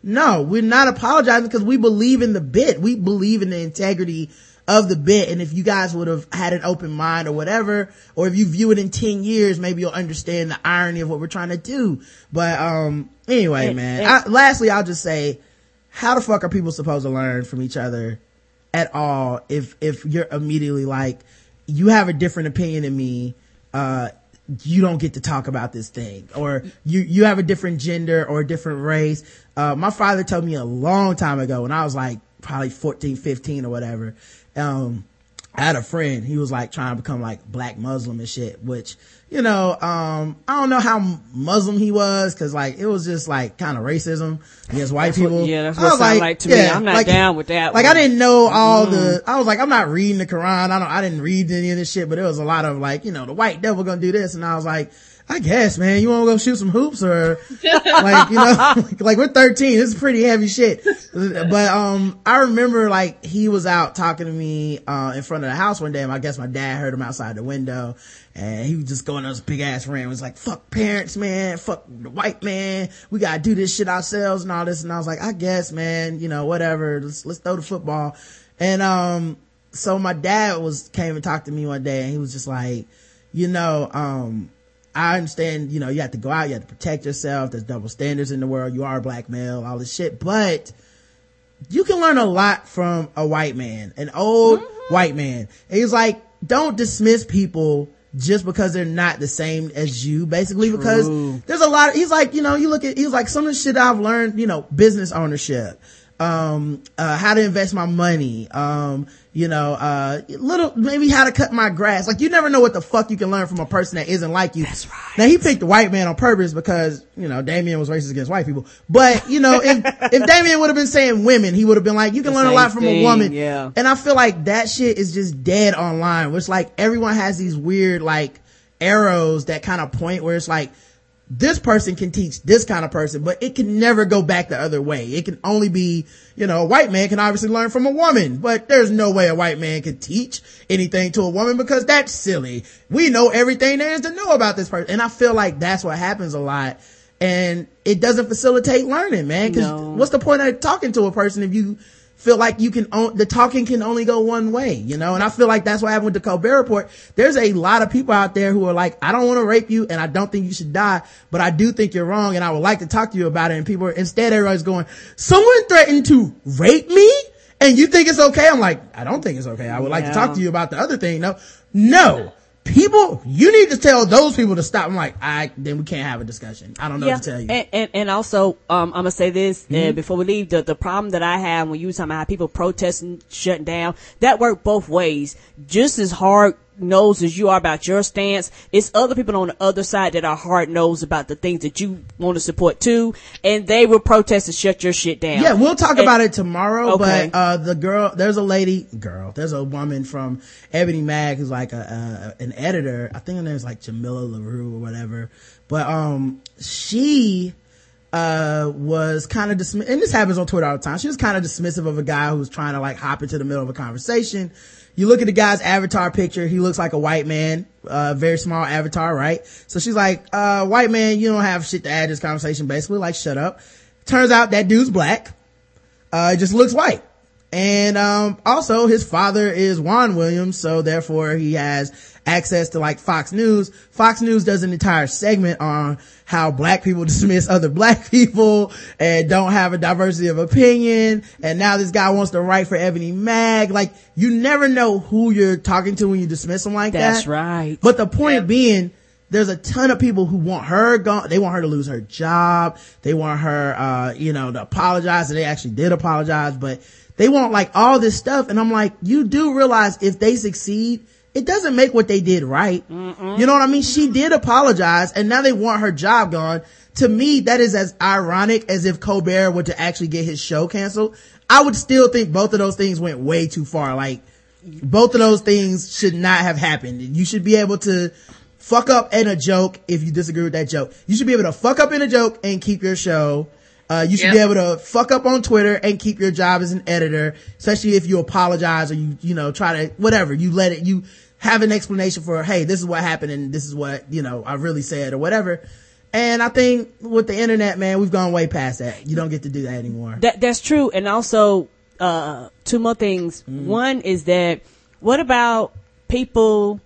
no, we're not apologizing because we believe in the bit. We believe in the integrity of the bit. And if you guys would have had an open mind or whatever, or if you view it in 10 years, maybe you'll understand the irony of what we're trying to do. But, um, anyway, man, I, lastly, I'll just say, how the fuck are people supposed to learn from each other at all if, if you're immediately like, you have a different opinion than me, uh, you don't get to talk about this thing or you you have a different gender or a different race uh, my father told me a long time ago when i was like probably 14 15 or whatever um, i had a friend he was like trying to become like black muslim and shit which you know, um, I don't know how Muslim he was because like it was just like kind of racism against white that's people. What, yeah, that's what it like, like to yeah, me. I'm not like, down with that. Like one. I didn't know all mm. the, I was like, I'm not reading the Quran. I don't, I didn't read any of this shit, but it was a lot of like, you know, the white devil gonna do this. And I was like, I guess, man, you want to go shoot some hoops or like, you know, like, we're 13. It's pretty heavy shit. But, um, I remember like he was out talking to me, uh, in front of the house one day and I guess my dad heard him outside the window and he was just going on this big ass rant. It was like, fuck parents, man. Fuck the white man. We gotta do this shit ourselves and all this. And I was like, I guess, man, you know, whatever. Let's, let's throw the football. And, um, so my dad was, came and talked to me one day and he was just like, you know, um, I understand, you know, you have to go out, you have to protect yourself. There's double standards in the world. You are a black male, all this shit, but you can learn a lot from a white man, an old mm-hmm. white man. And he's like, don't dismiss people just because they're not the same as you, basically, True. because there's a lot of, he's like, you know, you look at, he's like, some of the shit I've learned, you know, business ownership, um, uh, how to invest my money, um, you know, uh, little, maybe how to cut my grass. Like you never know what the fuck you can learn from a person that isn't like you. That's right. Now he picked the white man on purpose because, you know, Damien was racist against white people. But, you know, if, if Damien would have been saying women, he would have been like, you can the learn a lot from thing, a woman. Yeah. And I feel like that shit is just dead online, which like everyone has these weird like arrows that kind of point where it's like, this person can teach this kind of person, but it can never go back the other way. It can only be, you know, a white man can obviously learn from a woman, but there's no way a white man can teach anything to a woman because that's silly. We know everything there is to know about this person. And I feel like that's what happens a lot. and it doesn't facilitate learning, man. Cause No. what's the point of talking to a person if you feel like you can, on, the talking can only go one way, you know? And I feel like that's what happened with the Colbert Report. There's a lot of people out there who are like, I don't want to rape you and I don't think you should die, but I do think you're wrong and I would like to talk to you about it. And people are, instead everybody's going, someone threatened to rape me? And you think it's okay? I'm like, I don't think it's okay. I would like to talk to you about the other thing. No, no. People, you need to tell those people to stop. I'm like, I, then we can't have a discussion. I don't know what to tell you. Mm-hmm. And, and, and also, um, I'm gonna say this, uh, before we leave, the, the problem that I have when you was talking about people protesting, shutting down, that worked both ways. Just as hard nosed as you are about your stance, it's other people on the other side that are hard nosed about the things that you want to support too, and they will protest and shut your shit down. Yeah, we'll talk And- about it tomorrow. Okay. But uh, the girl, there's a lady, girl, there's a woman from Ebony Mag who's like a, a an editor. I think her name's like Jamila Larue or whatever. But um, she uh was kind of dismissive, and this happens on Twitter all the time. She was kind of dismissive of a guy who was trying to like hop into the middle of a conversation. You look at the guy's avatar picture, he looks like a white man, uh, very small avatar, right? So she's like, uh, white man, you don't have shit to add to this conversation, basically, like shut up. Turns out that dude's black, uh, just looks white. And, um, also his father is Juan Williams, so therefore he has access to like Fox News. Fox News does an entire segment on how black people dismiss other black people and don't have a diversity of opinion. And now this guy wants to write for Ebony Mag. Like, you never know who you're talking to when you dismiss them like that. That's right. But the point being, there's a ton of people who want her gone. They want her to lose her job. They want her, uh, you know, to apologize. And they actually did apologize, but they want like all this stuff. And I'm like, you do realize if they succeed, it doesn't make what they did right. You know what I mean? She did apologize and now they want her job gone. To me, that is as ironic as if Colbert were to actually get his show canceled. I would still think both of those things went way too far. Like, both of those things should not have happened. You should be able to fuck up in a joke if you disagree with that joke. You should be able to fuck up in a joke and keep your show. Uh, you should be able to fuck up on Twitter and keep your job as an editor, especially if you apologize or you, you know, try to, whatever, you let it, you have an explanation for, hey, this is what happened and this is what, you know, I really said or whatever. And I think with the internet, man, we've gone way past that. You don't get to do that anymore. That that's true. And also, uh, two more things. One is that what about people?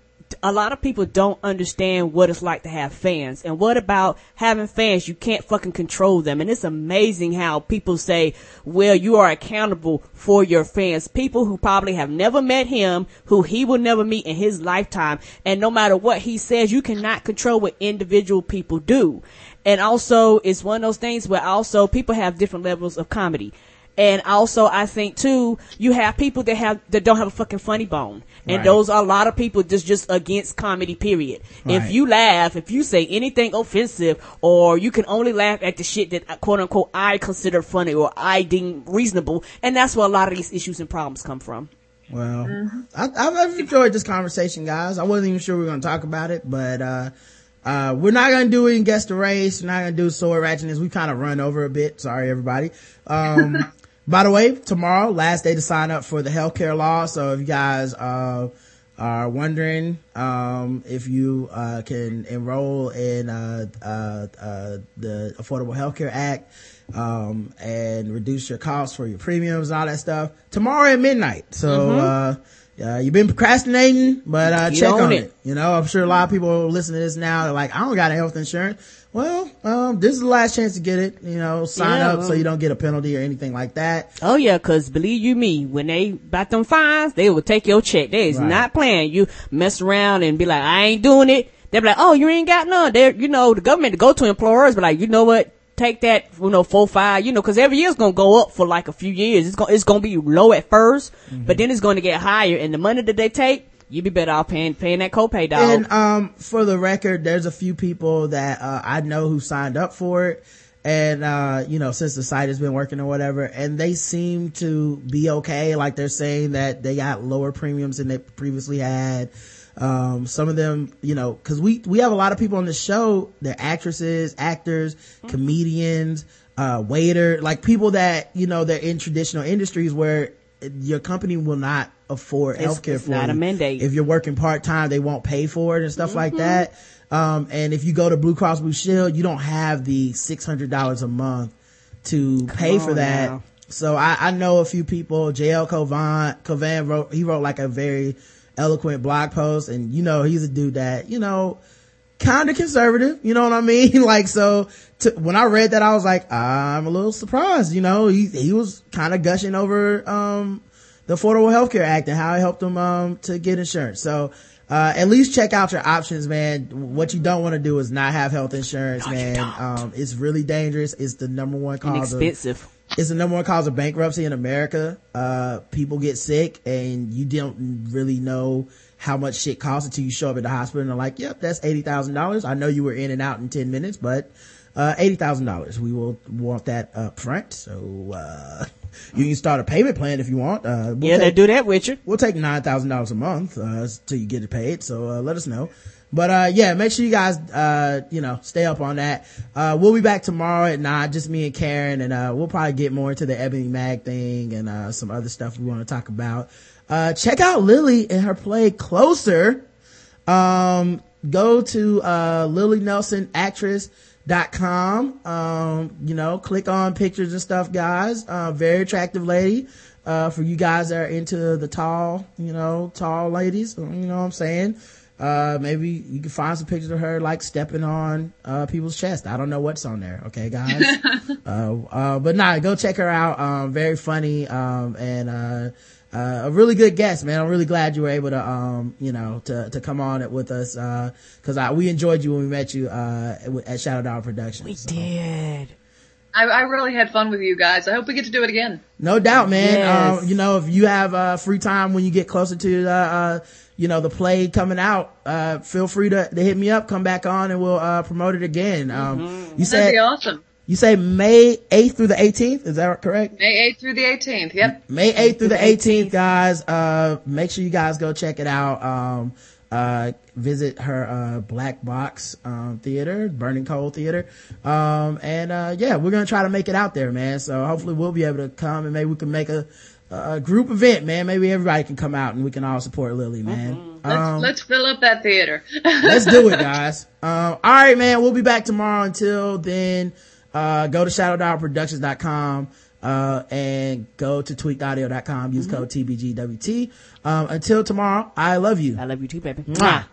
A lot of people don't understand what it's like to have fans. And what about having fans? You can't fucking control them. And it's amazing how people say, well, you are accountable for your fans. People who probably have never met him, who he will never meet in his lifetime. And no matter what he says, you cannot control what individual people do. And also, it's one of those things where also people have different levels of comedy. And also, I think too, you have people that have that don't have a fucking funny bone, and Right. those are a lot of people just just against comedy. Period. Right. If you laugh, if you say anything offensive, or you can only laugh at the shit that quote unquote I consider funny or I deem reasonable, and that's where a lot of these issues and problems come from. Well, I, I've enjoyed this conversation, guys. I wasn't even sure we were going to talk about it, but, uh, uh, we're not going to do it in guess the race. We're not going to do sword ratchetness. We kind of run over a bit. Sorry, everybody. Um, by the way, tomorrow, last day to sign up for the healthcare law. So if you guys, uh, are wondering, um, if you, uh, can enroll in, uh, uh, uh, the Affordable Healthcare Act, um, and reduce your costs for your premiums and all that stuff tomorrow at midnight. So, uh, uh, you've been procrastinating, but, uh, check on it. it. You know, I'm sure a lot of people listen to this now. They're like, I don't got a health insurance. Well, um, this is the last chance to get it. You know, sign Yeah, up so you don't get a penalty or anything like that. Oh yeah, cause believe you me, when they about them fines, they will take your check. They is Right. not playing. You mess around and be like, I ain't doing it. They'll be like, oh, you ain't got none. They're, you know, the government to go to employers, but like, you know what? Take that, you know, four, five, you know, cause every year's gonna go up for like a few years. It's gonna, it's gonna be low at 1st Mm-hmm. but then it's gonna get higher and the money that they take, you'd be better off paying, paying that copay dog. And, um, for the record, there's a few people that, uh, I know who signed up for it. And, uh, you know, since the site has been working or whatever, and they seem to be okay. Like they're saying that they got lower premiums than they previously had. Um, some of them, you know, cause we, we have a lot of people on the show. They're actresses, actors, comedians, uh, waiter, like people that, you know, they're in traditional industries where your company will not afford healthcare it's for not you. a mandate. If you're working part time, they won't pay for it and stuff like Mm-hmm. that. Um, and if you go to Blue Cross Blue Shield, you don't have the $600 a month to pay for that. Now. So I, I, know a few people, JL Cauvin, Cauvin wrote, he wrote like a very eloquent blog post and you know, he's a dude that, you know, kind of conservative, you know what I mean? like, so to, when I read that, I was like, I'm a little surprised, you know, he, he was kind of gushing over, um, the Affordable Healthcare Act and how it helped him, um, to get insurance. So, uh, at least check out your options, man. What you don't want to do is not have health insurance, no, man. Um, it's really dangerous. It's the number one cause Inexpensive. of, it's the number one cause of bankruptcy in America. Uh, people get sick and you don't really know how much shit costs until you show up at the hospital and they're like, yep, that's $80,000. I know you were in and out in 10 minutes, but, uh, $80,000. We will want that up front. So, uh, you can start a payment plan if you want. Uh, we'll yeah, take, they do that with you. We'll take $9,000 a month, uh, till you get it paid. So, uh, let us know. But, uh, yeah, make sure you guys, uh, you know, stay up on that. Uh, we'll be back tomorrow at nine, just me and Karen, and, uh, we'll probably get more into the Ebony Mag thing and, uh, some other stuff we want to talk about. Uh, check out Lilly and her play Closer. Um, go to, uh, Lilly Nelson actress dot com. Um, you know, click on pictures and stuff, guys. Uh, very attractive lady. Uh, for you guys that are into the tall, you know, tall ladies, you know what I'm saying? Uh, maybe you can find some pictures of her like stepping on, uh, people's chest. I don't know what's on there. Okay, guys. uh, uh, but nah, go check her out. Um, very funny. Um, and, uh, uh, a really good guest, man. I'm really glad you were able to, um, you know, to, to come on it with us, uh, cause I, we enjoyed you when we met you, uh, at Shadow Dog Productions. We so. did. I, I, really had fun with you guys. I hope we get to do it again. No doubt, man. Yes. Um, you know, if you have, uh, free time when you get closer to the, uh, you know, the play coming out, uh, feel free to, to hit me up, come back on and we'll, uh, promote it again. Um, mm-hmm. you said. That'd be awesome. You say May 8th through the 18th? Is that correct? May 8th through the 18th. Yep. May 8th through the 18th, guys. Uh, make sure you guys go check it out. Um, uh, visit her, uh, Black Box, um, theater, Burning Coal theater. Um, and, uh, yeah, we're going to try to make it out there, man. So hopefully we'll be able to come and maybe we can make a, a group event, man. Maybe everybody can come out and we can all support Lilly, man. Mm-hmm. Let's, um, let's fill up that theater. let's do it, guys. Um, all right, man. We'll be back tomorrow. Until then, uh, go to shadowdogproductions.com, uh, and go to tweakedaudio.com. Use mm-hmm. code TBGWT. Um, until tomorrow, I love you. I love you too, baby. Mwah.